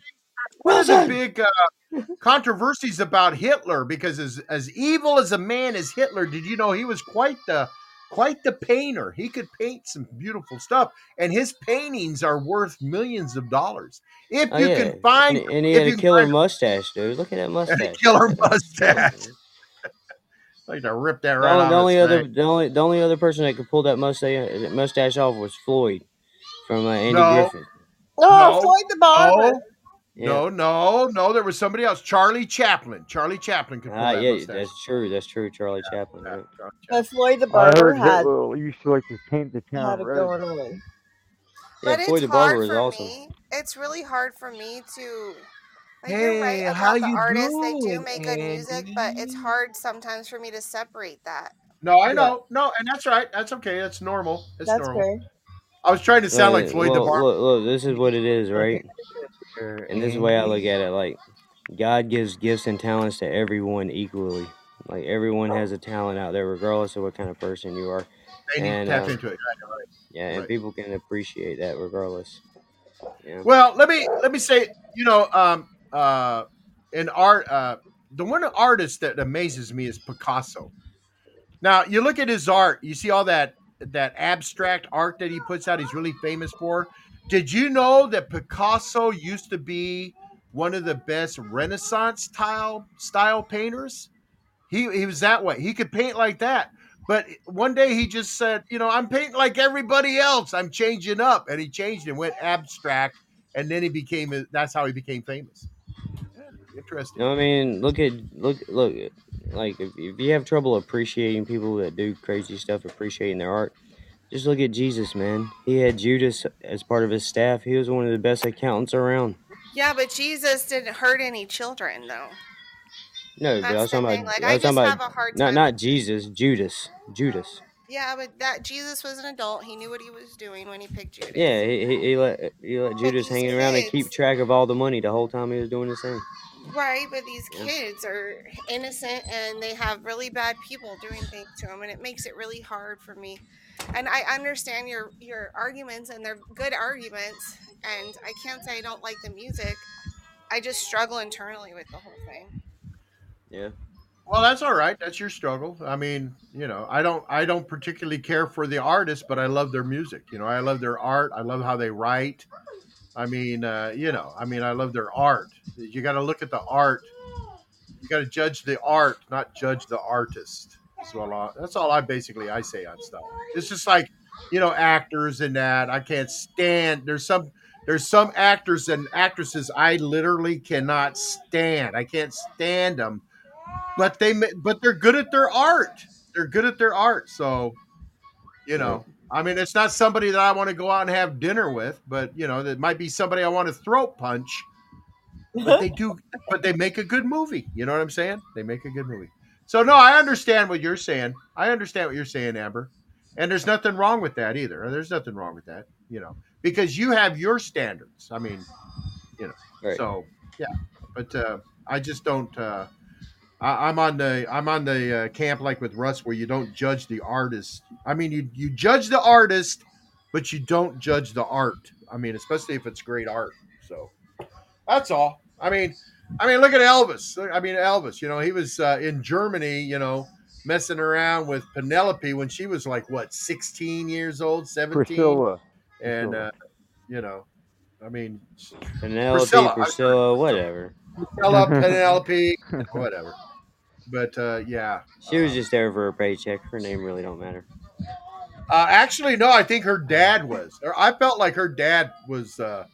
[SPEAKER 8] Wilson!
[SPEAKER 1] one of the big uh, controversies about Hitler because as as evil as a man as Hitler, did you know he was quite the quite the painter? He could paint some beautiful stuff, and his paintings are worth millions of dollars. If
[SPEAKER 6] Oh
[SPEAKER 1] you
[SPEAKER 6] yeah,
[SPEAKER 1] can find,
[SPEAKER 6] and he
[SPEAKER 1] if
[SPEAKER 6] had
[SPEAKER 1] you
[SPEAKER 6] a
[SPEAKER 1] can
[SPEAKER 6] killer
[SPEAKER 1] find
[SPEAKER 6] mustache, dude. Look at that mustache.
[SPEAKER 1] killer
[SPEAKER 6] Look at that
[SPEAKER 1] mustache,
[SPEAKER 6] mustache.
[SPEAKER 1] like to rip that right
[SPEAKER 6] only,
[SPEAKER 1] off
[SPEAKER 6] the only other,
[SPEAKER 1] face.
[SPEAKER 6] the only, the only other person that could pull that mustache mustache off was Floyd from uh, Andy
[SPEAKER 1] No,
[SPEAKER 6] Griffith.
[SPEAKER 8] Oh,
[SPEAKER 1] no,
[SPEAKER 8] Floyd the barber.
[SPEAKER 1] no,
[SPEAKER 6] Yeah.
[SPEAKER 1] no, no, no. There was somebody else. Charlie Chaplin. Charlie Chaplin could pull
[SPEAKER 6] Ah,
[SPEAKER 1] that
[SPEAKER 6] yeah,
[SPEAKER 1] mustache.
[SPEAKER 6] that's true. That's true. Charlie Chaplin.
[SPEAKER 1] Yeah,
[SPEAKER 6] Right?
[SPEAKER 1] Charlie
[SPEAKER 8] But
[SPEAKER 1] Chaplin.
[SPEAKER 8] Floyd the
[SPEAKER 13] I
[SPEAKER 8] barber
[SPEAKER 13] heard
[SPEAKER 8] had
[SPEAKER 13] Hitler used to like to paint the town red.
[SPEAKER 8] going on.
[SPEAKER 6] Yeah,
[SPEAKER 4] But it's
[SPEAKER 6] Floyd the Barber
[SPEAKER 4] hard
[SPEAKER 6] is
[SPEAKER 4] for
[SPEAKER 6] awesome.
[SPEAKER 4] me. It's really hard for me to. Like you're right
[SPEAKER 1] Hey, how
[SPEAKER 4] about the
[SPEAKER 1] you
[SPEAKER 4] artists. They do
[SPEAKER 1] doing,
[SPEAKER 4] make good music, but it's hard sometimes for me to separate that.
[SPEAKER 1] No, I know. No, and that's right. That's okay. That's normal. It's
[SPEAKER 8] that's
[SPEAKER 1] normal.
[SPEAKER 8] fair.
[SPEAKER 1] I was trying to
[SPEAKER 6] Look,
[SPEAKER 1] sound like
[SPEAKER 6] it-
[SPEAKER 1] Floyd the Barber.
[SPEAKER 6] look, look, this is what it is, right? And this is the way I look at it. Like, God gives gifts and talents to everyone equally. Like, everyone has a talent out there, regardless of what kind of person you are.
[SPEAKER 1] They need to tap
[SPEAKER 6] um,
[SPEAKER 1] into it. Right, right.
[SPEAKER 6] yeah, and
[SPEAKER 1] Right.
[SPEAKER 6] people can appreciate that regardless. Yeah.
[SPEAKER 1] Well, let me let me say, you know, um, uh, in art, uh, the one artist that amazes me is Picasso. Now, you look at his art, you see all that that abstract art that he puts out. He's really famous for. Did you know that Picasso used to be one of the best Renaissance style style painters? He he was that way. He could paint like that. But one day he just said, you know, I'm painting like everybody else. I'm changing up, and he changed and went abstract, and then he became. That's how he became famous. Yeah, interesting.
[SPEAKER 6] No, I mean, look at look look like if, if you have trouble appreciating people that do crazy stuff, appreciating their art, just look at Jesus, man. He had Judas as part of his staff. He was one of the best accountants around.
[SPEAKER 4] Yeah, but Jesus didn't hurt any children, though.
[SPEAKER 6] No, but I was talking
[SPEAKER 4] thing.
[SPEAKER 6] about
[SPEAKER 4] Like,
[SPEAKER 6] I
[SPEAKER 4] I
[SPEAKER 6] was talking
[SPEAKER 4] have a hard
[SPEAKER 6] not
[SPEAKER 4] time.
[SPEAKER 6] not Jesus, Judas, Judas.
[SPEAKER 4] Yeah, but that Jesus was an adult. He knew what he was doing when he picked Judas.
[SPEAKER 6] Yeah, he, he, he let he let
[SPEAKER 4] But
[SPEAKER 6] Judas hanging around and keep track of all the money the whole time he was doing his thing.
[SPEAKER 4] right? But these
[SPEAKER 6] Yeah.
[SPEAKER 4] kids are innocent and they have really bad people doing things to them, and it makes it really hard for me. And I understand your your arguments, and they're good arguments. And I can't say I don't like the music. I just struggle internally with the whole thing.
[SPEAKER 6] Yeah.
[SPEAKER 1] Well, that's all right. That's your struggle. I mean, you know, I don't I don't particularly care for the artist, but I love their music. You know, I love their art. I love how they write. I mean, uh, you know, I mean, I love their art. You got to look at the art. You got to judge the art, not judge the artist. So a lot- that's all I basically I say on stuff. It's just like, you know, actors and that. I can't stand. There's some there's some actors and actresses I literally cannot stand. I can't stand them but they but they're good at their art. They're good at their art. So, you know, I mean, it's not somebody that I want to go out and have dinner with, but you know, it might be somebody I want to throat punch. But they do, but they make a good movie. You know what I'm saying? They make a good movie. So no, I understand what you're saying. I understand what you're saying, Amber. And there's nothing wrong with that either. There's nothing wrong with that, you know, because you have your standards. I mean, you know,
[SPEAKER 6] Right.
[SPEAKER 1] so yeah. But uh, I just don't. Uh, I, I'm on the I'm on the uh, camp like with Russ, where you don't judge the artist. I mean, you you judge the artist, but you don't judge the art. I mean, especially if it's great art. So that's all. I mean, I mean, look at Elvis. I mean, Elvis. You know, he was uh, in Germany. You know, messing around with Penelope when she was like what, 16 years old, 17,
[SPEAKER 13] Priscilla.
[SPEAKER 1] and
[SPEAKER 13] Priscilla.
[SPEAKER 1] uh, you know, I mean,
[SPEAKER 6] Penelope,
[SPEAKER 1] Priscilla.
[SPEAKER 6] Priscilla,
[SPEAKER 1] I'm
[SPEAKER 6] whatever.
[SPEAKER 1] Priscilla, Penelope, whatever. But uh, yeah,
[SPEAKER 6] She was just there for a paycheck. Her name really don't matter.
[SPEAKER 1] Uh, actually, no. I think her dad was. I felt like her dad was uh,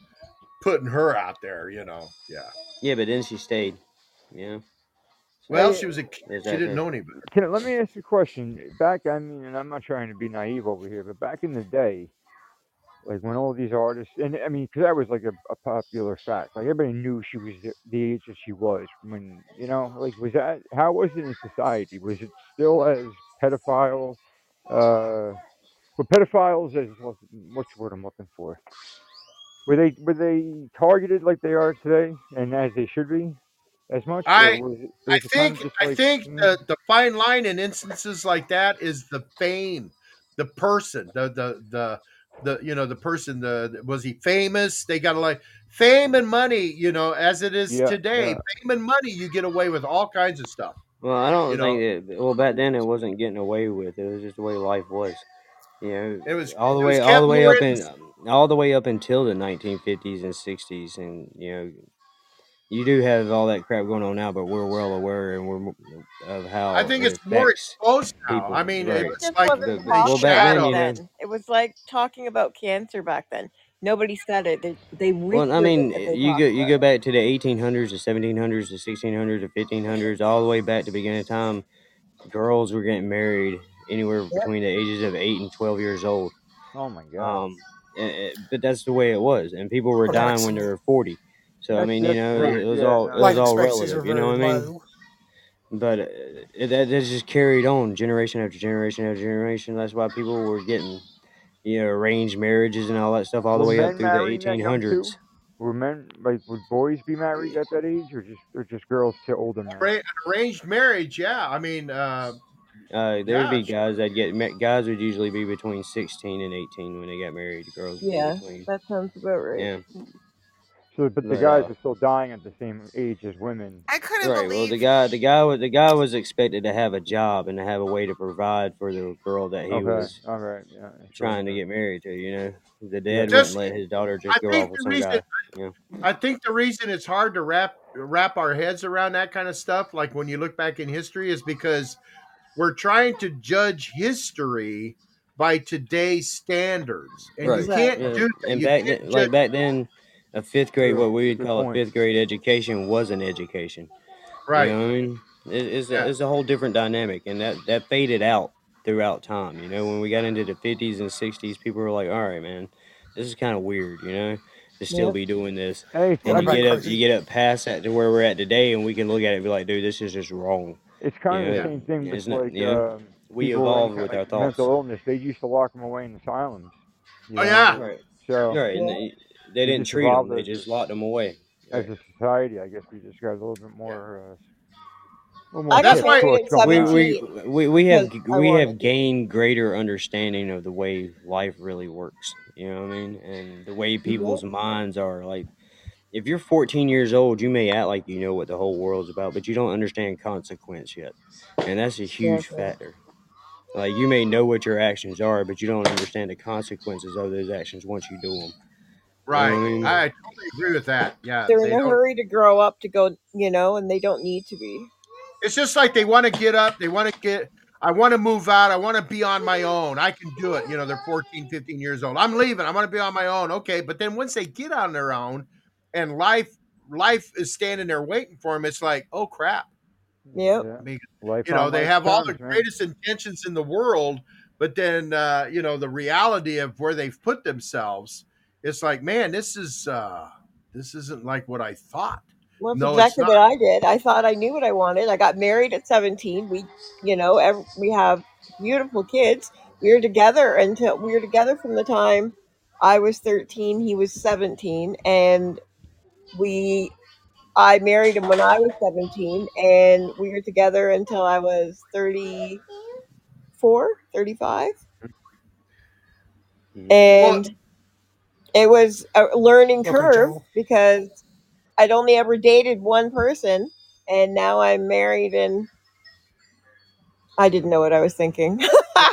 [SPEAKER 1] putting her out there. You know. Yeah.
[SPEAKER 6] Yeah, but then she stayed. Yeah.
[SPEAKER 1] Well, she was a kid. She didn't
[SPEAKER 6] too.
[SPEAKER 1] know any better.
[SPEAKER 13] Can let me ask you a question. Back, I mean, and I'm not trying to be naive over here, but back in the day, like when all these artists, and I mean, because that was like a, a popular fact. Like everybody knew she was the, the age that she was when, you know, like was that how was it in society? Was it still as pedophile? Uh, were pedophiles as what's what's the word I'm looking for? Were they were they targeted like they are today, and as they should be, as much? Or
[SPEAKER 1] I
[SPEAKER 13] was it,
[SPEAKER 1] I
[SPEAKER 13] was it kind
[SPEAKER 1] think
[SPEAKER 13] of just
[SPEAKER 1] I think
[SPEAKER 13] mm,
[SPEAKER 1] the, the fine line in instances like that is the fame, the person, the the the the you know the person the was he famous they got to like fame and money you know as it is
[SPEAKER 13] yeah,
[SPEAKER 1] today
[SPEAKER 13] yeah.
[SPEAKER 1] fame and money you get away with all kinds of stuff
[SPEAKER 6] Well, I don't
[SPEAKER 1] you know
[SPEAKER 6] think it. Well, back then it wasn't getting away with. It was just the way life was. You know,
[SPEAKER 1] it was
[SPEAKER 6] all the
[SPEAKER 1] it was
[SPEAKER 6] way, all the way up
[SPEAKER 1] in
[SPEAKER 6] in, all the way up until the 1950s and 60s, and you know, you do have all that crap going on now, but we're well aware and we're of how I
[SPEAKER 1] think
[SPEAKER 6] it
[SPEAKER 1] it's more exposed now
[SPEAKER 6] people.
[SPEAKER 1] I mean
[SPEAKER 6] Right.
[SPEAKER 1] it
[SPEAKER 8] It
[SPEAKER 1] was like
[SPEAKER 6] The, the,
[SPEAKER 1] the
[SPEAKER 6] well,
[SPEAKER 8] talked
[SPEAKER 6] back then, you
[SPEAKER 1] shadow
[SPEAKER 8] then. It was like talking about cancer back then. Nobody said it. They, they
[SPEAKER 6] Well, I
[SPEAKER 8] reeked with it
[SPEAKER 6] mean, you go you go back to the 1800s, the 1700s, the 1600s, the 1500s, all the way back to the beginning of time. Girls were getting married anywhere
[SPEAKER 8] Yep.
[SPEAKER 6] between the ages of eight and 12 years old.
[SPEAKER 13] Oh my God.
[SPEAKER 6] Um, eh, but that's the way it was, and people were dying when they were forty. So I mean, you know,
[SPEAKER 13] right.
[SPEAKER 6] it was
[SPEAKER 13] Yeah,
[SPEAKER 6] all it was
[SPEAKER 3] Life
[SPEAKER 6] all relative. You know what I mean? But uh, it, that, that just carried on generation after generation after generation. That's why people were getting, you know, arranged marriages and all that stuff all the way up
[SPEAKER 13] men
[SPEAKER 6] through the
[SPEAKER 13] marrying that young too?
[SPEAKER 6] 1800s.
[SPEAKER 13] Were men like would boys be married at that age, or just or just girls to older men?
[SPEAKER 1] Arranged marriage, yeah. I mean, uh,
[SPEAKER 6] Uh, there would be
[SPEAKER 1] yeah,
[SPEAKER 6] guys that get ma- guys would usually be between 16 and 18 when they got married. Girls would be
[SPEAKER 8] Yeah,
[SPEAKER 6] between
[SPEAKER 8] that sounds about right.
[SPEAKER 6] yeah.
[SPEAKER 13] So, but the
[SPEAKER 6] But
[SPEAKER 13] guys
[SPEAKER 6] uh,
[SPEAKER 13] are still dying at the same age as women.
[SPEAKER 4] I couldn't
[SPEAKER 6] right. Well, the guy the guy was the guy was expected to have a job and to have a way to provide for the girl that he
[SPEAKER 13] Okay,
[SPEAKER 6] was
[SPEAKER 13] all right, yeah, sure,
[SPEAKER 6] trying to get married to. You know, the dad
[SPEAKER 13] yeah.
[SPEAKER 6] wouldn't let his daughter
[SPEAKER 1] I
[SPEAKER 6] just go off
[SPEAKER 1] think
[SPEAKER 6] with
[SPEAKER 1] the
[SPEAKER 6] some
[SPEAKER 1] reason
[SPEAKER 6] guy. You know.
[SPEAKER 1] I think the reason it's hard to wrap wrap our heads around that kind of stuff, like when you look back in history, is because we're trying to judge history by today's standards, and you can't
[SPEAKER 6] Yeah.
[SPEAKER 1] do that.
[SPEAKER 6] And
[SPEAKER 1] You
[SPEAKER 6] back
[SPEAKER 1] can't
[SPEAKER 6] then, like back then, a fifth grade, what we would
[SPEAKER 13] Good
[SPEAKER 6] call a fifth grade education, was an education. You
[SPEAKER 1] Right.
[SPEAKER 6] know I mean? It, it's a, it's a whole different dynamic, and that that faded out throughout time. You know, when we got into the fifties and sixties, people were like, "All right, man, this is kind of weird." You know, to still
[SPEAKER 8] Yep.
[SPEAKER 6] be doing this,
[SPEAKER 13] Hey,
[SPEAKER 6] and you get up, you get up past that to where we're at today, and we can look at it and be like, "Dude, this is just wrong."
[SPEAKER 13] It's
[SPEAKER 6] You
[SPEAKER 13] kind of
[SPEAKER 6] know,
[SPEAKER 13] the same thing with
[SPEAKER 6] it's not.
[SPEAKER 13] like
[SPEAKER 6] You know,
[SPEAKER 13] um,
[SPEAKER 6] we
[SPEAKER 13] people
[SPEAKER 6] evolve
[SPEAKER 13] in
[SPEAKER 6] with our thoughts.
[SPEAKER 13] mental illness. They used to lock them away in asylums. You
[SPEAKER 1] Oh
[SPEAKER 13] know,
[SPEAKER 1] yeah.
[SPEAKER 6] Right.
[SPEAKER 13] so
[SPEAKER 6] Right. And they, they didn't treat them;
[SPEAKER 13] evolved
[SPEAKER 6] they just locked them away.
[SPEAKER 13] as a society. I guess we just got a little bit
[SPEAKER 1] Yeah.
[SPEAKER 13] more, uh, a
[SPEAKER 8] I
[SPEAKER 13] more
[SPEAKER 8] got
[SPEAKER 1] That's why.
[SPEAKER 8] married
[SPEAKER 6] we, we we we have we have gained greater understanding of the way life really works. You know what I mean? And the way people's minds are. Like, if you're 14 years old, you may act like you know what the whole world's about, but you don't understand consequence yet, and that's a huge
[SPEAKER 8] Exactly.
[SPEAKER 6] factor. Like, you may know what your actions are, but you don't understand the consequences of those actions once you do them. You know what I
[SPEAKER 1] Right.
[SPEAKER 6] mean?
[SPEAKER 1] I totally agree with that. Yeah.
[SPEAKER 8] They're
[SPEAKER 1] They
[SPEAKER 8] in a
[SPEAKER 1] don't.
[SPEAKER 8] hurry to grow up to go, you know, and they don't need to be.
[SPEAKER 1] It's just like they want to get up. They want to get. I want to move out. I want to be on my own. I can do it. You know, they're 14, 15 years old. I'm leaving. I'm going to be on my own. Okay. But then once they get on their own and life life is standing there waiting for him. it's like, oh crap.
[SPEAKER 8] Yep.
[SPEAKER 13] Yeah,
[SPEAKER 1] I mean,
[SPEAKER 13] life
[SPEAKER 1] you know, they
[SPEAKER 13] life
[SPEAKER 1] have all the
[SPEAKER 13] terms, man.
[SPEAKER 1] greatest intentions in the world, but then uh, you know, the reality of where they've put themselves, it's like, man, this is uh this isn't like what I thought.
[SPEAKER 8] Well, that's
[SPEAKER 1] No,
[SPEAKER 8] exactly what. I did. I thought I knew what I wanted. I got married at 17. We, you know, ev we have beautiful kids. We were together until we were together from the time I was 13, he was 17, and we I married him when I was 17 and we were together until I was 34, 35.
[SPEAKER 6] Mhm.
[SPEAKER 1] Well,
[SPEAKER 8] And it was a learning
[SPEAKER 3] Okay,
[SPEAKER 8] curve
[SPEAKER 3] Joe.
[SPEAKER 8] because I'd only ever dated one person and now I'm married and I didn't know what I was thinking.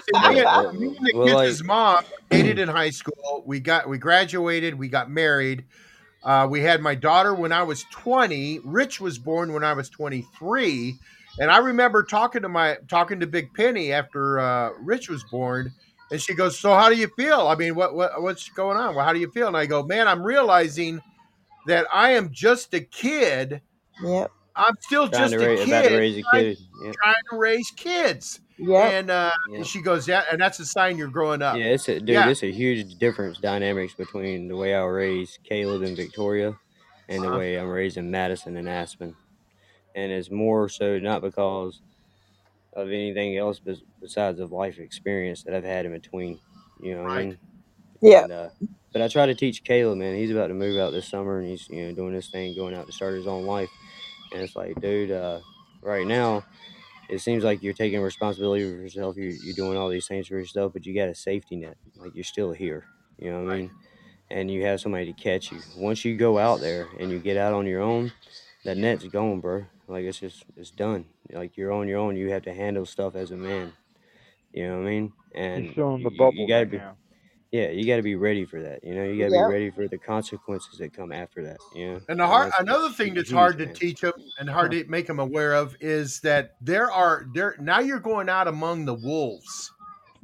[SPEAKER 1] see, me, and, me and the
[SPEAKER 6] well, like,
[SPEAKER 1] kids' mom dated in high school. We got we graduated. We got married. Uh, we had my daughter when I was 20. Rich was born when I was 23. And I remember talking to my talking to Big Penny after uh, Rich was born, and she goes, "So how do you feel? I mean, what what what's going on? Well, how do you feel?" And I go, "Man, I'm realizing that I am just a kid.
[SPEAKER 8] yep.
[SPEAKER 1] I'm still
[SPEAKER 6] trying
[SPEAKER 1] just a
[SPEAKER 6] to
[SPEAKER 1] kid
[SPEAKER 6] a
[SPEAKER 1] trying,
[SPEAKER 6] kid. Yeah.
[SPEAKER 1] trying to raise kids."
[SPEAKER 8] Yep.
[SPEAKER 1] And uh,
[SPEAKER 6] Yeah.
[SPEAKER 1] she goes, "Yeah, and that's a sign you're growing up."
[SPEAKER 6] Yeah, it's a dude.
[SPEAKER 1] Yeah.
[SPEAKER 6] It's a huge difference dynamics between the way I raised Caleb and Victoria, and the
[SPEAKER 1] Uh-huh.
[SPEAKER 6] way I'm raising Madison and Aspen. And it's more so not because of anything else bes- besides of life experience that I've had in between. You know what I mean?
[SPEAKER 8] Yeah.
[SPEAKER 6] And uh, but I try to teach Caleb, man. He's about to move out this summer, and he's you know doing this thing, going out to start his own life. And it's like, dude, uh, right now, it seems like you're taking responsibility for yourself. You're, you're doing all these things for yourself, but you got a safety net. Like you're still here. You know what I mean? And you have somebody to catch you. Once you go out there and you get out on your own, that net's gone, bro. Like it's just it's done. Like you're on your own. You have to handle stuff as a man. You know what I mean?
[SPEAKER 13] He's
[SPEAKER 6] And
[SPEAKER 13] still in
[SPEAKER 6] you,
[SPEAKER 13] the
[SPEAKER 6] you,
[SPEAKER 13] bubble
[SPEAKER 6] you gotta
[SPEAKER 13] right
[SPEAKER 6] be
[SPEAKER 13] now.
[SPEAKER 6] Yeah, you gotta be ready for that. You know, you gotta be ready for the consequences that come after that. You know,
[SPEAKER 1] And the
[SPEAKER 6] and
[SPEAKER 1] hard
[SPEAKER 6] that's
[SPEAKER 1] another thing that's
[SPEAKER 6] huge,
[SPEAKER 1] hard to
[SPEAKER 6] man.
[SPEAKER 1] teach them and hard to make them aware of is that there are there now you're going out among the wolves.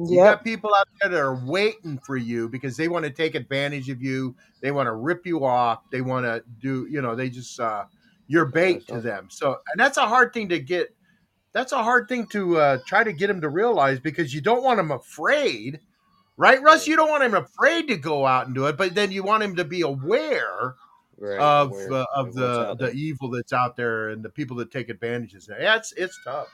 [SPEAKER 1] You
[SPEAKER 8] Yep.
[SPEAKER 1] got people out there that are waiting for you because they want to take advantage of you. They want to rip you off. They want to do, you know, they just uh you're bait to them. So and that's a hard thing to get that's a hard thing to uh try to get them to realize because you don't want them afraid, right, Russ? You don't want him afraid to go out and do it, but then you want him to be aware
[SPEAKER 6] Right,
[SPEAKER 1] of
[SPEAKER 6] aware
[SPEAKER 1] uh,
[SPEAKER 6] of
[SPEAKER 1] of the the evil that's out there and the people that take advantages. Yeah, it's it's tough.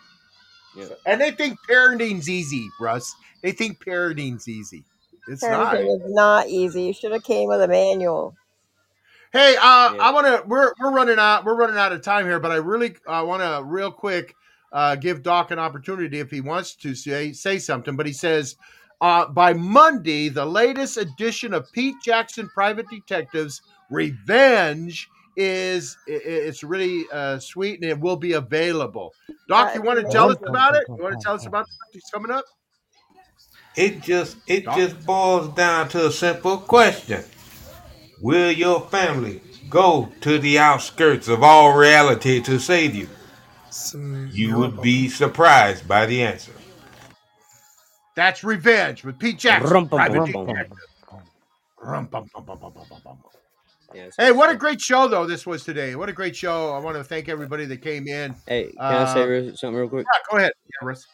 [SPEAKER 6] Yeah.
[SPEAKER 1] And they think parenting's easy, Russ. They think parenting's easy. It's not.
[SPEAKER 8] Parenting is not easy. You should have came with a manual.
[SPEAKER 1] Hey, uh,
[SPEAKER 6] Yeah.
[SPEAKER 1] I want to. We're we're running out. We're running out of time here, but I really I want to real quick uh, give Doc an opportunity if he wants to say say something. But he says uh, by Monday, the latest edition of Pete Jackson Private Detectives Revenge is i- i- it's really uh, sweet and it will be available. Doc, you want to tell us about it? You want to tell us about what's coming up?
[SPEAKER 10] It just it
[SPEAKER 1] Doc?
[SPEAKER 10] just boils down to a simple question. Will your family go to the outskirts of all reality to save you?
[SPEAKER 3] Some
[SPEAKER 10] You would be surprised by the answer.
[SPEAKER 1] That's Revenge with Pete Jackson,
[SPEAKER 6] Rum, bum, bum, bum.
[SPEAKER 1] Rum.
[SPEAKER 6] Yeah,
[SPEAKER 1] Hey, what a great show though this was today. What a great show. I want to thank everybody that came in.
[SPEAKER 6] Hey, can I say
[SPEAKER 1] Uh,
[SPEAKER 6] something real quick?
[SPEAKER 1] yeah, go ahead. Yeah, Russ.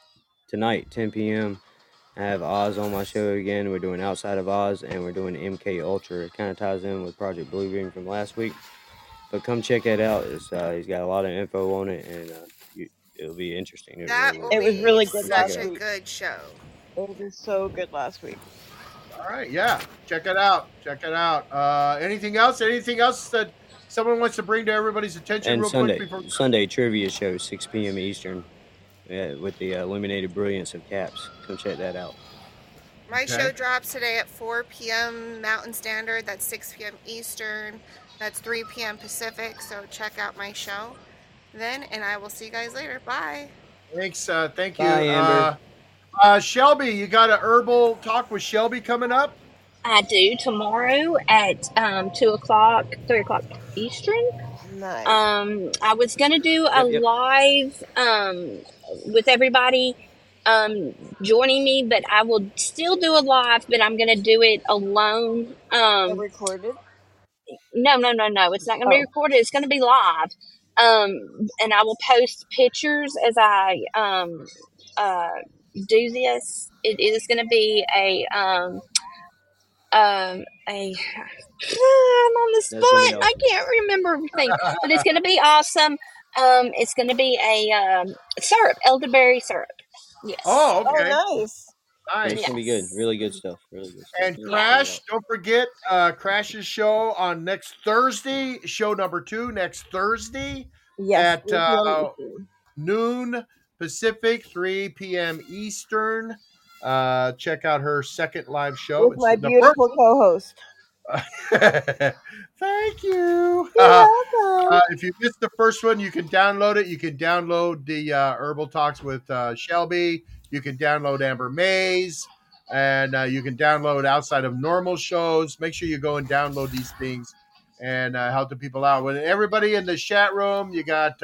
[SPEAKER 6] Tonight, 10 p.m. I have Oz on my show again. We're doing Outside of Oz, and we're doing MK Ultra. It kind of ties in with Project Bluebeam from last week. But come check it out. It's, uh, he's got a lot of info on it, and uh, you, it'll be interesting. It
[SPEAKER 4] That
[SPEAKER 6] really
[SPEAKER 4] will
[SPEAKER 6] will.
[SPEAKER 8] It was
[SPEAKER 4] be
[SPEAKER 8] really good
[SPEAKER 4] such a good show.
[SPEAKER 8] It was so good last week.
[SPEAKER 1] All right, yeah. Check it out. Check it out. Uh, anything else? Anything else that someone wants to bring to everybody's attention
[SPEAKER 6] And
[SPEAKER 1] real
[SPEAKER 6] Sunday,
[SPEAKER 1] quick before
[SPEAKER 6] Sunday trivia show, 6 p.m. Eastern, yeah, with the uh, illuminated brilliance of Caps. Come check that out.
[SPEAKER 4] My
[SPEAKER 1] Okay.
[SPEAKER 4] show drops today at 4 p.m. Mountain Standard. That's 6 p.m. Eastern. That's 3 p.m. Pacific. So check out my show then, and I will see you guys later. Bye.
[SPEAKER 1] Thanks. Uh, thank you.
[SPEAKER 6] Bye, Amber.
[SPEAKER 1] Uh, Shelby, you got a herbal talk with Shelby coming up?
[SPEAKER 7] I do tomorrow at um, two o'clock, three o'clock Eastern.
[SPEAKER 8] Nice.
[SPEAKER 7] Um, I was gonna do a
[SPEAKER 6] Yep, yep.
[SPEAKER 7] live um, with everybody um, joining me, but I will still do a live, but I'm gonna do it alone. Um,
[SPEAKER 8] recorded.
[SPEAKER 7] no, no, no, no. It's not gonna be
[SPEAKER 8] Oh.
[SPEAKER 7] recorded. It's gonna be live. Um, and I will post pictures as I um, uh, do this. It is gonna be a um, um, a I'm on the
[SPEAKER 6] That's gonna be
[SPEAKER 7] spot. I can't remember everything, but it's gonna be awesome. Um, it's gonna be a um, syrup, elderberry syrup. Yes.
[SPEAKER 1] Oh,
[SPEAKER 8] Oh,
[SPEAKER 1] okay.
[SPEAKER 8] nice.
[SPEAKER 6] Yeah,
[SPEAKER 1] Nice.
[SPEAKER 6] it's gonna be good. Really good stuff. Really good stuff.
[SPEAKER 1] And
[SPEAKER 6] Check
[SPEAKER 1] Crash,
[SPEAKER 6] out.
[SPEAKER 1] don't forget uh, Crash's show on next Thursday, show number two next Thursday
[SPEAKER 8] Yes.
[SPEAKER 1] at uh, noon Pacific, 3 p.m. Eastern. Uh, check out her second live show.
[SPEAKER 8] With my
[SPEAKER 1] It's
[SPEAKER 8] beautiful co-host.
[SPEAKER 1] Thank you. Uh, uh, if you missed the first one, you can download it. You can download the uh, Herbal Talks with uh, Shelby. You can download Amber Mays. And uh, you can download outside of normal shows. Make sure you go and download these things and uh, help the people out. With everybody in the chat room, you got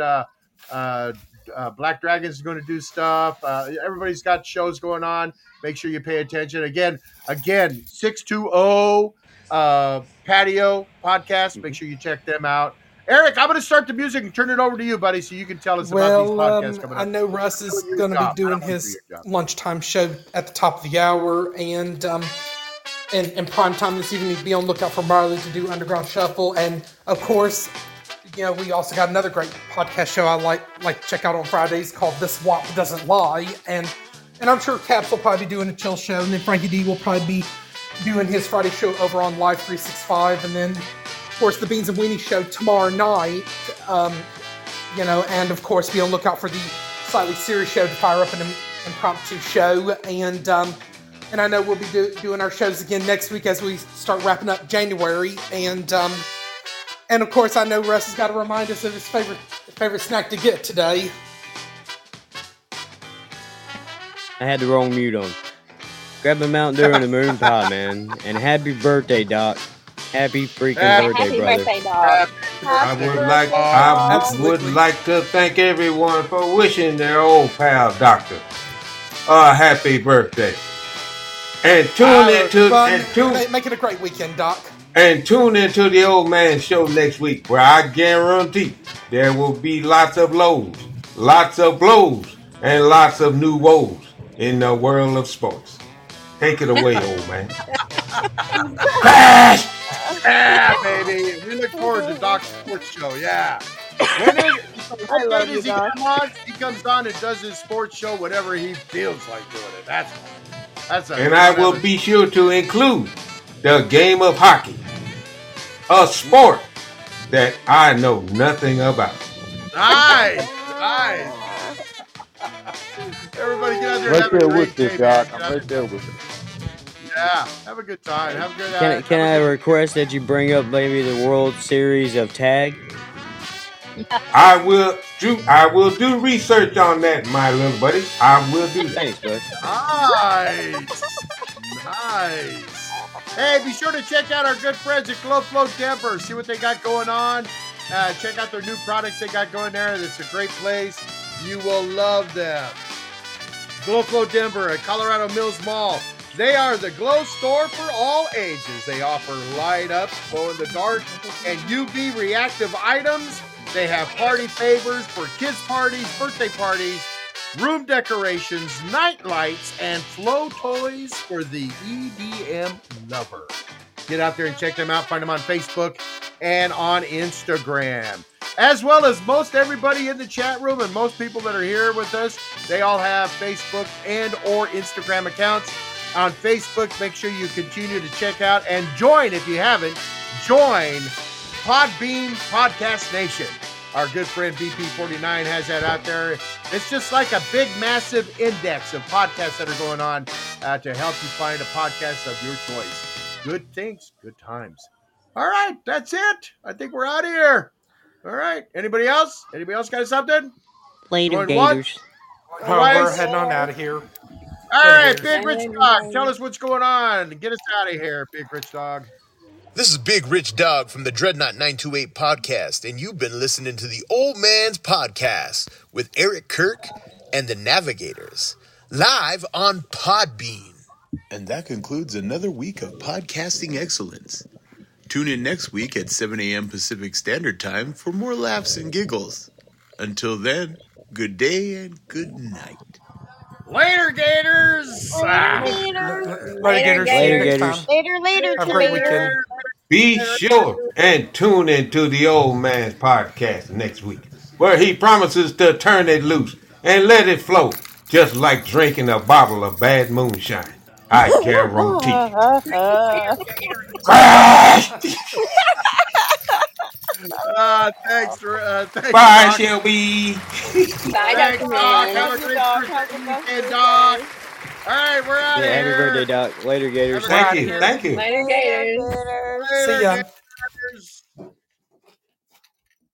[SPEAKER 1] uh, Black Dragons is going to do stuff. Uh, everybody's got shows going on. Make sure you pay attention. Again, again, 620 uh, Patio podcast. Make sure you check them out. Eric, I'm going to start the music and turn it over to you, buddy, so you can tell us about these
[SPEAKER 3] Well,
[SPEAKER 1] podcasts
[SPEAKER 3] um,
[SPEAKER 1] coming
[SPEAKER 3] I know Russ is going to be doing
[SPEAKER 1] don't want to do
[SPEAKER 3] his lunchtime show at the top of the hour, and um, in, in prime time this evening, be on lookout for Marley to do Underground Shuffle, and of course, you know, we also got another great podcast show I like like to check out on Fridays called This Wop Doesn't Lie, and and I'm sure Caps will probably be doing a chill show, and then Frankie D will probably be doing his Friday show over on Live 365, and then of course the Beans and Weenie show tomorrow night. Um, you know, and of course be on lookout for the slightly serious show to fire up an impromptu show, and um, and I know we'll be do- doing our shows again next week as we start wrapping up January, and um, and of course I know Russ has got to remind us of his favorite favorite snack to get today.
[SPEAKER 6] I had the wrong mute on. Grab a Mountain Dew and a moon pie, man. And happy birthday, Doc. Happy freaking
[SPEAKER 1] Happy
[SPEAKER 6] birthday,
[SPEAKER 7] Happy
[SPEAKER 6] brother.
[SPEAKER 7] birthday, dog.
[SPEAKER 10] I
[SPEAKER 7] Happy
[SPEAKER 10] would like
[SPEAKER 7] birthday.
[SPEAKER 10] I
[SPEAKER 3] Absolutely.
[SPEAKER 10] would like to thank everyone for wishing their old pal Doctor a happy birthday. And tune
[SPEAKER 3] Uh,
[SPEAKER 10] into
[SPEAKER 3] fun.
[SPEAKER 10] and tune
[SPEAKER 3] Make it a great weekend, Doc.
[SPEAKER 10] And tune into the old man show next week where I guarantee there will be lots of lows, lots of blows, and lots of new woes in the world of sports. Take it away, old man.
[SPEAKER 1] Crash! Yeah, baby. We look forward to Doc's sports show. Yeah. When is, what
[SPEAKER 8] love you,
[SPEAKER 1] does he
[SPEAKER 8] Doc.
[SPEAKER 1] come on? He comes on and does his sports show whatever he feels like doing it. That's that's a
[SPEAKER 10] And I will be sure to include the game of hockey, a sport that I know nothing about.
[SPEAKER 1] nice, nice. Everybody get out there and
[SPEAKER 13] Right
[SPEAKER 1] have a
[SPEAKER 13] there with
[SPEAKER 1] day,
[SPEAKER 13] you,
[SPEAKER 1] man.
[SPEAKER 13] Doc. I'm right there with you.
[SPEAKER 1] Yeah, have a good time. Have a good.
[SPEAKER 6] Can,
[SPEAKER 1] uh,
[SPEAKER 6] can I request that you bring up maybe the World Series of Tag?
[SPEAKER 10] I will do. I will do research on that, my little buddy. I will do that.
[SPEAKER 6] Thanks, bud.
[SPEAKER 1] Nice. nice. Hey, be sure to check out our good friends at Glow Flow Denver. See what they got going on. Uh, check out their new products they got going there. It's a great place. You will love them. Glow Flow Denver at Colorado Mills Mall. They are the glow store for all ages. They offer light up, glow in the dark, and UV reactive items. They have party favors for kids' parties, birthday parties, room decorations, night lights, and flow toys for the EDM lover. Get out there and check them out. Find them on Facebook and on Instagram. As well as most everybody in the chat room and most people that are here with us, they all have Facebook and or Instagram accounts. On Facebook, make sure you continue to check out and join if you haven't. Join Podbean Podcast Nation. Our good friend BP49 has that out there. It's just like a big, massive index of podcasts that are going on uh, to help you find a podcast of your choice. Good things, good times. All right, that's it. I think we're out of here. All right. Anybody else? Anybody else got something?
[SPEAKER 9] Later,
[SPEAKER 1] Going once?
[SPEAKER 9] Gators.
[SPEAKER 3] Oh, we're heading on out of here.
[SPEAKER 1] All right, Big Rich Dog, tell us what's going on. Get us out of here, Big Rich Dog.
[SPEAKER 12] This is Big Rich Dog from the Dreadnought 928 podcast, and you've been listening to the Old Man's Podcast with Eric Kirk and the Navigators, live on Podbean.
[SPEAKER 14] And that concludes another week of podcasting excellence. Tune in next week at 7 a.m. Pacific Standard Time for more laughs and giggles. Until then, good day and good night.
[SPEAKER 1] Later, Gators. Ah.
[SPEAKER 3] Later, Gators.
[SPEAKER 6] Later,
[SPEAKER 3] See you
[SPEAKER 6] Gators.
[SPEAKER 3] time.
[SPEAKER 7] Later, later,
[SPEAKER 3] Have a great
[SPEAKER 7] later.
[SPEAKER 3] weekend.
[SPEAKER 10] Be sure and tune into the Old Man's Podcast next week, where he promises to turn it loose and let it flow, just like drinking a bottle of bad moonshine. I guarantee.
[SPEAKER 1] Uh, thanks, for- uh, thanks,
[SPEAKER 10] Bye,
[SPEAKER 1] Doc.
[SPEAKER 10] Shelby.
[SPEAKER 7] Bye,
[SPEAKER 1] Thanks,
[SPEAKER 7] Dr.
[SPEAKER 1] Doc.
[SPEAKER 7] Man.
[SPEAKER 1] Have a great Christmas weekend, Doc. All right, we're out
[SPEAKER 6] Yeah,
[SPEAKER 1] of
[SPEAKER 6] happy birthday, Doc. Later, Gators.
[SPEAKER 10] Thank you. Thank you.
[SPEAKER 7] Later, Gators.
[SPEAKER 1] Later,
[SPEAKER 3] See ya.
[SPEAKER 1] Gators.